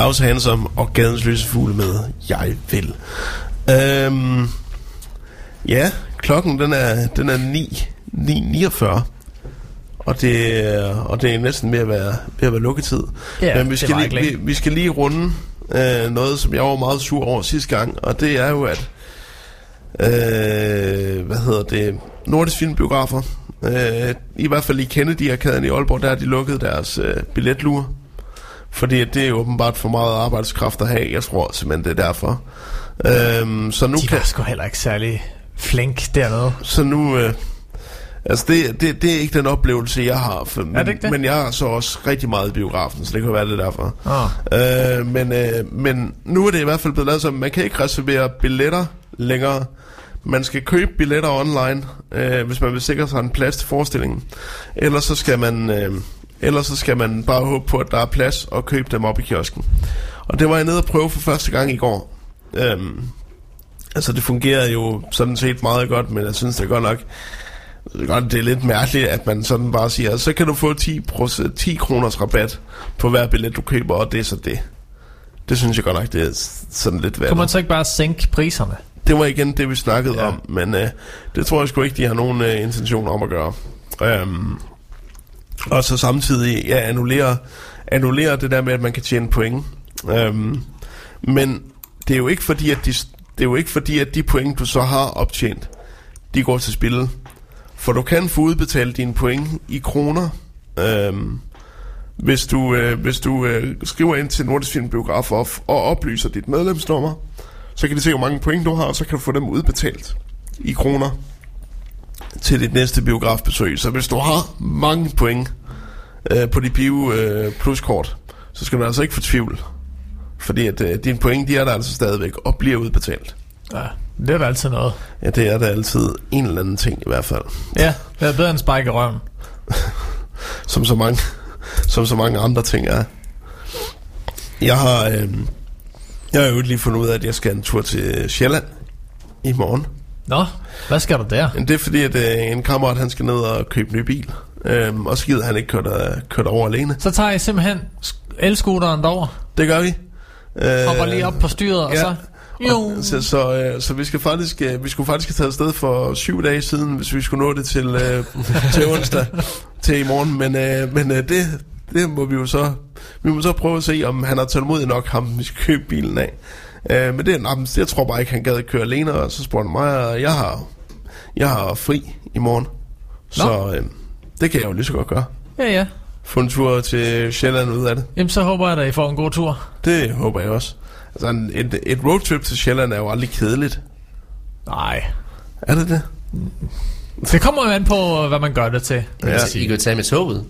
[SPEAKER 2] Claus Hansom og Gadens Løse Fugle med Jeg Vil. Øhm, ja, klokken den er, den er 9, 9.49. Og det, er- og det er næsten ved at være, ved at være lukketid.
[SPEAKER 4] Ja,
[SPEAKER 2] Men vi skal, lige, vi, vi skal lige runde øh, noget, som jeg var meget sur over sidste gang. Og det er jo, at øh, hvad hedder det, Nordisk Filmbiografer, øh, i hvert fald i Kennedy-arkaden i Aalborg, der har de lukket deres øh, billetlure. Fordi det er åbenbart for meget arbejdskraft at have. Jeg tror simpelthen, det er derfor. Øhm, så nu
[SPEAKER 4] De
[SPEAKER 2] kan,
[SPEAKER 4] var sgu heller ikke særlig flink dernede.
[SPEAKER 2] så nu... Øh, altså, det, det, det er ikke den oplevelse, jeg har. For, men,
[SPEAKER 4] det ikke det?
[SPEAKER 2] men jeg er så også rigtig meget i biografen, så det kan være det er derfor.
[SPEAKER 4] Oh.
[SPEAKER 2] Øh, men, øh, men nu er det i hvert fald blevet lavet som, man kan ikke reservere billetter længere. Man skal købe billetter online, øh, hvis man vil sikre sig en plads til forestillingen. Ellers så skal man... Øh, Ellers så skal man bare håbe på, at der er plads og købe dem op i kiosken. Og det var jeg nede og prøve for første gang i går. Øhm, altså det fungerede jo sådan set meget godt, men jeg synes det er godt nok, det er godt, det er lidt mærkeligt, at man sådan bare siger, så kan du få 10, 10 kroners rabat på hver billet, du køber, og det er så det. Det synes jeg godt nok, det er sådan lidt værd.
[SPEAKER 4] Kunne man så ikke bare sænke priserne?
[SPEAKER 2] Det var igen det, vi snakkede ja. om, men øh, det tror jeg sgu ikke, de har nogen øh, intention om at gøre. Øhm, og så samtidig ja, annullere, annullere det der med, at man kan tjene point. Øhm, men det er jo ikke fordi, at de, det er jo ikke fordi, at de point, du så har optjent, de går til spillet. For du kan få udbetalt dine point i kroner, øhm, hvis du, øh, hvis du øh, skriver ind til Nordisk Filmbiograf og, og oplyser dit medlemsnummer, så kan de se, hvor mange point du har, og så kan du få dem udbetalt i kroner til dit næste biografbesøg. Så hvis du har mange point øh, på dit bio øh, pluskort, så skal du altså ikke fortvivle. Fordi at øh, dine point, de er der altså stadigvæk og bliver udbetalt.
[SPEAKER 4] Ja, det er da altid noget.
[SPEAKER 2] Ja, det er der altid en eller anden ting i hvert fald.
[SPEAKER 4] Ja, det er bedre end spike i røven.
[SPEAKER 2] som så mange, som så mange andre ting er. Jeg har, øh, jeg har jo lige fundet ud af, at jeg skal en tur til Sjælland i morgen.
[SPEAKER 4] Nå, hvad skal du der?
[SPEAKER 2] Men det er fordi, at øh, en kammerat han skal ned og købe en ny bil. Øhm, og så gider han ikke køre, der, køre over alene.
[SPEAKER 4] Så tager I simpelthen sk- elscooteren derover,
[SPEAKER 2] Det gør vi. Øh,
[SPEAKER 4] hopper lige op på styret, og
[SPEAKER 2] ja.
[SPEAKER 4] så... Jo.
[SPEAKER 2] Og, så, så, øh, så vi skal faktisk øh, vi skulle faktisk have taget afsted for syv dage siden, hvis vi skulle nå det til øh, til onsdag til i morgen, men øh, men øh, det det må vi jo så vi må så prøve at se om han har tålmodig nok ham vi skal købe bilen af. Øh, men det er nah, jeg tror bare ikke han gad at køre alene, og så spurgte han mig, og jeg har jeg har fri i morgen. Så øh, det kan jeg jo lige så godt gøre.
[SPEAKER 4] Ja, ja.
[SPEAKER 2] Få en tur til Sjælland ud af det.
[SPEAKER 4] Jamen, så håber jeg, at I får en god tur.
[SPEAKER 2] Det håber jeg også. Altså, en, et, et roadtrip til Sjælland er jo aldrig kedeligt.
[SPEAKER 4] Nej.
[SPEAKER 2] Er det det?
[SPEAKER 4] Det kommer jo an på, hvad man gør det til.
[SPEAKER 5] Ja. I kan jo tage med toget.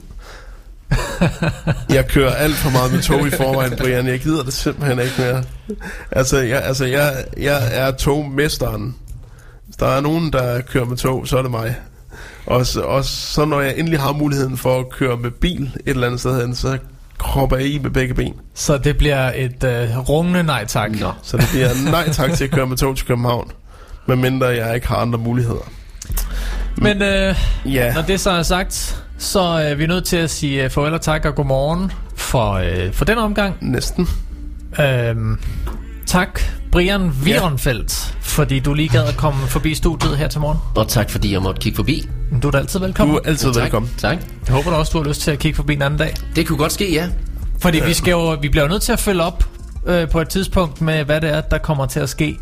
[SPEAKER 2] Jeg kører alt for meget med tog i forvejen, Brian. Jeg gider det simpelthen ikke mere. Altså, jeg, altså jeg, jeg er togmesteren. Hvis der er nogen, der kører med tog, så er det mig. Og, så- og så når jeg endelig har muligheden for at køre med bil et eller andet sted hen, så hopper jeg i med begge ben.
[SPEAKER 4] Så det bliver et øh, rungende nej tak.
[SPEAKER 5] Nå.
[SPEAKER 2] Så det bliver nej tak til at køre med tog til København. Medmindre jeg ikke har andre muligheder.
[SPEAKER 4] Men øh,
[SPEAKER 2] Ja,
[SPEAKER 4] når det så er sagt, så er vi nødt til at sige øh, farvel og tak og godmorgen for, øh, for den omgang.
[SPEAKER 2] næsten.
[SPEAKER 4] Øhm, tak, Brian Wierenfeldt, fordi du lige gad at komme forbi studiet her til morgen.
[SPEAKER 5] Og tak fordi jeg måtte kigge forbi.
[SPEAKER 4] Du er da altid
[SPEAKER 2] Du
[SPEAKER 4] velkommen.
[SPEAKER 2] er altid
[SPEAKER 5] tak.
[SPEAKER 2] velkommen.
[SPEAKER 5] Tak.
[SPEAKER 4] Jeg håber da også, du har lyst til at kigge forbi en anden dag.
[SPEAKER 5] Det kunne godt ske, ja.
[SPEAKER 4] Fordi vi, skal jo, vi bliver jo nødt til at følge op øh, på et tidspunkt med, hvad det er, der kommer til at ske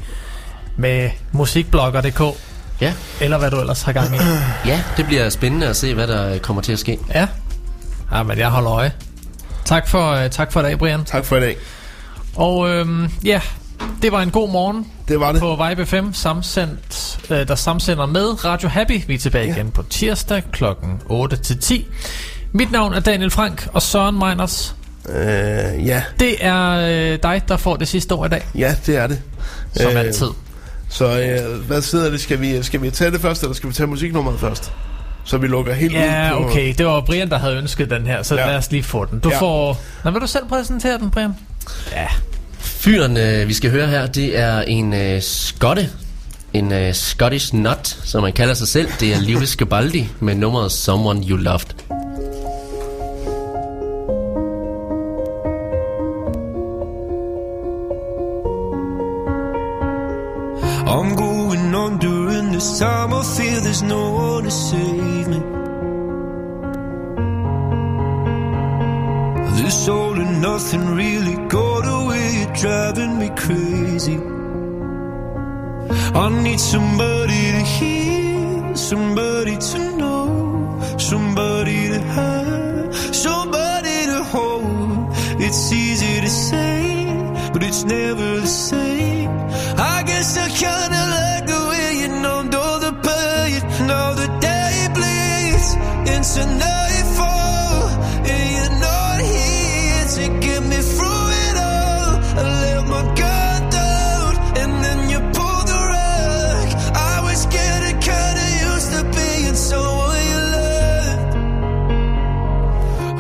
[SPEAKER 4] med musikblogger.dk,
[SPEAKER 5] Ja.
[SPEAKER 4] eller hvad du ellers har gang i.
[SPEAKER 5] Ja, det bliver spændende at se, hvad der kommer til at ske.
[SPEAKER 4] Ja. Ja, men jeg holder øje. Tak for, øh, tak for i dag, Brian.
[SPEAKER 2] Tak for i dag.
[SPEAKER 4] Og øhm, ja, det var en god morgen
[SPEAKER 2] Det var det.
[SPEAKER 4] på Vibe 5, samsendt, øh, der samsender med Radio Happy. Vi er tilbage
[SPEAKER 2] Ja.
[SPEAKER 4] igen på tirsdag kl. 8 til 10. Mit navn er Daniel Frank, og Søren Meiners,
[SPEAKER 2] Øh, ja,
[SPEAKER 4] det er øh, dig, der får det sidste ord i dag,
[SPEAKER 2] ja, det er det.
[SPEAKER 4] som
[SPEAKER 2] Øh,
[SPEAKER 4] altid.
[SPEAKER 2] Så øh, hvad sidder det? Skal vi, skal vi tage det først, eller skal vi tage musiknummeret først? Så vi lukker helt
[SPEAKER 4] Ja,
[SPEAKER 2] ud på...
[SPEAKER 4] okay. Det var Brian, der havde ønsket den her, så
[SPEAKER 2] Ja.
[SPEAKER 4] lad os lige få den. Du
[SPEAKER 2] Ja.
[SPEAKER 4] får... Nå, vil du selv præsentere den, Brian? Ja.
[SPEAKER 5] Fyren, øh, vi skal høre her, det er en øh, skotte. En øh, Scottish Nut, som man kalder sig selv. Det er Lewis Gabaldi med nummeret Someone You Loved.
[SPEAKER 8] I'm going on during this time. I feel there's no one to save me. This all and nothing really got away, you're driving me crazy. I need somebody to hear, somebody to know, somebody to have, somebody to hold. It's easy to say, but it's never the same. Guess I kinda like the way you numbed all the pain. Now the day bleeds into nightfall, and you're not here to get me through it all. I let my guard down, and then you pulled the rug. I was getting kinda used to being someone you loved.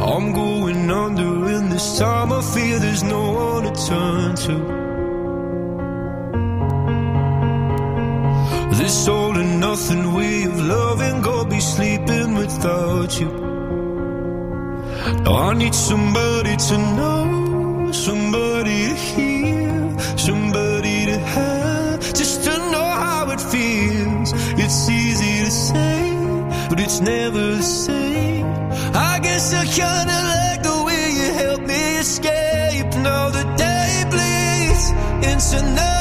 [SPEAKER 8] I'm going under, and this time I feel there's no one to turn to. And nothing way of loving, go be sleeping without you. Now I need somebody to know, somebody to hear, somebody to have, just to know how it feels. It's easy to say, but it's never the same. I guess I kinda like the way you help me escape. Now the day bleeds into nightfall,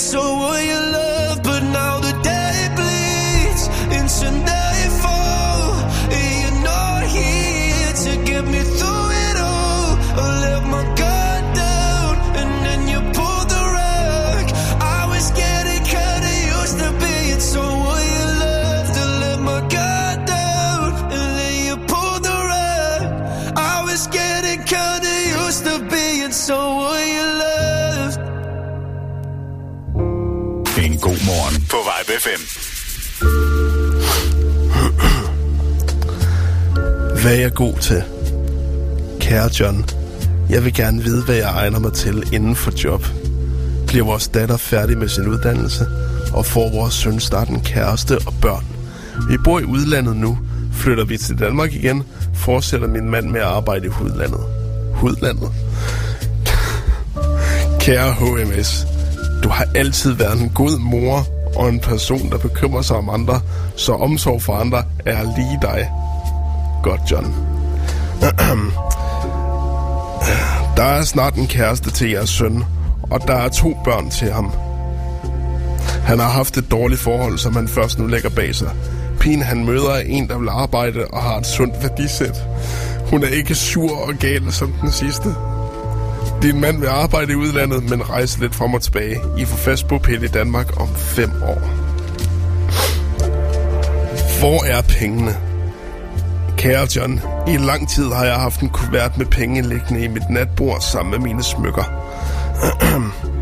[SPEAKER 8] to being someone you love, but now the day bleeds into nightfall.
[SPEAKER 3] På Vibe FM.
[SPEAKER 2] Hvad er jeg god til? Kære John, jeg vil gerne vide, hvad jeg egner mig til inden for job. Bliver vores datter færdig med sin uddannelse, og får vores søn snart en kæreste og børn. Vi bor i udlandet nu. Flytter vi til Danmark igen, fortsætter min mand med at arbejde i udlandet. Udlandet? Kære HMS, du har altid været en god mor og en person, der bekymrer sig om andre, så omsorg for andre er lige dig. Godt, John. Der er snart en kæreste til jeres søn, og der er to børn til ham. Han har haft et dårligt forhold, som han først nu lægger bag sig. Pigen han møder er en, der vil arbejde og har et sundt værdisæt. Hun er ikke sur og gal som den sidste. Din mand vil arbejde i udlandet, men rejse lidt frem og tilbage. I får fast bopæl i Danmark om fem år. Hvor er pengene? Kære John, i lang tid har jeg haft en kuvert med penge liggende i mit natbord sammen med mine smykker.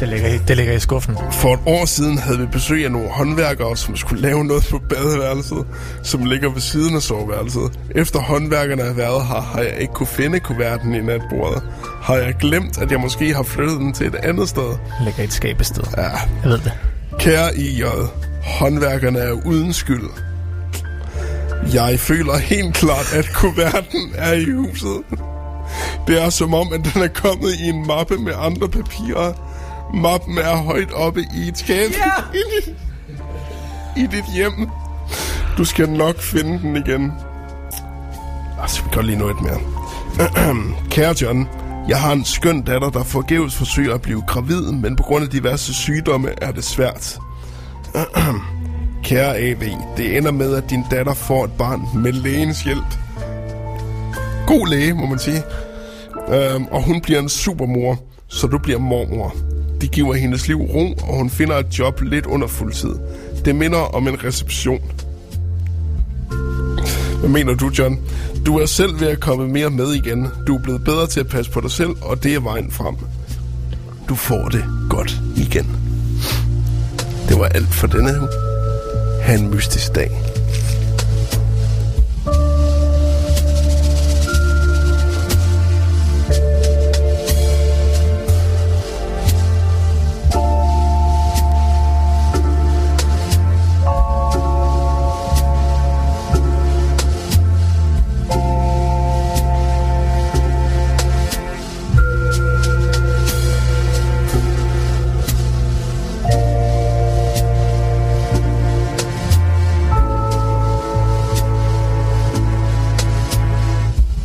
[SPEAKER 4] Det ligger, i, det ligger i skuffen.
[SPEAKER 2] For et år siden havde vi besøg af nogle håndværkere, som skulle lave noget på badeværelset, som ligger ved siden af soveværelset. Efter håndværkerne har været her, har jeg ikke kunne finde kuverten i natbordet. Har jeg glemt, at jeg måske har flyttet den til et andet sted?
[SPEAKER 4] Ligger i et skabested.
[SPEAKER 2] Ja.
[SPEAKER 4] Jeg ved det.
[SPEAKER 2] Kære IJ, håndværkerne er uden skyld. Jeg føler helt klart, at kuverten er i huset. Det er som om, at den er kommet i en mappe med andre papirer. Mappen er højt oppe i et skab.
[SPEAKER 4] Ja!
[SPEAKER 2] I dit hjem. Du skal nok finde den igen. Altså, vi kan lige nå et mere. Kære John, jeg har en skøn datter, der forgæves forsøger at blive gravid, men på grund af diverse sygdomme er det svært. Kære AB, det ender med, at din datter får et barn med lægens hjælp. God læge, må man sige. Øhm, og hun bliver en supermor, så du bliver mormor. De giver hendes liv ro, og hun finder et job lidt under fuldtid. Det minder om en reception. Hvad mener du, John? Du er selv ved at komme mere med igen. Du er blevet bedre til at passe på dig selv, og det er vejen frem. Du får det godt igen. Det var alt for denne uge. Ha' en mystisk dag.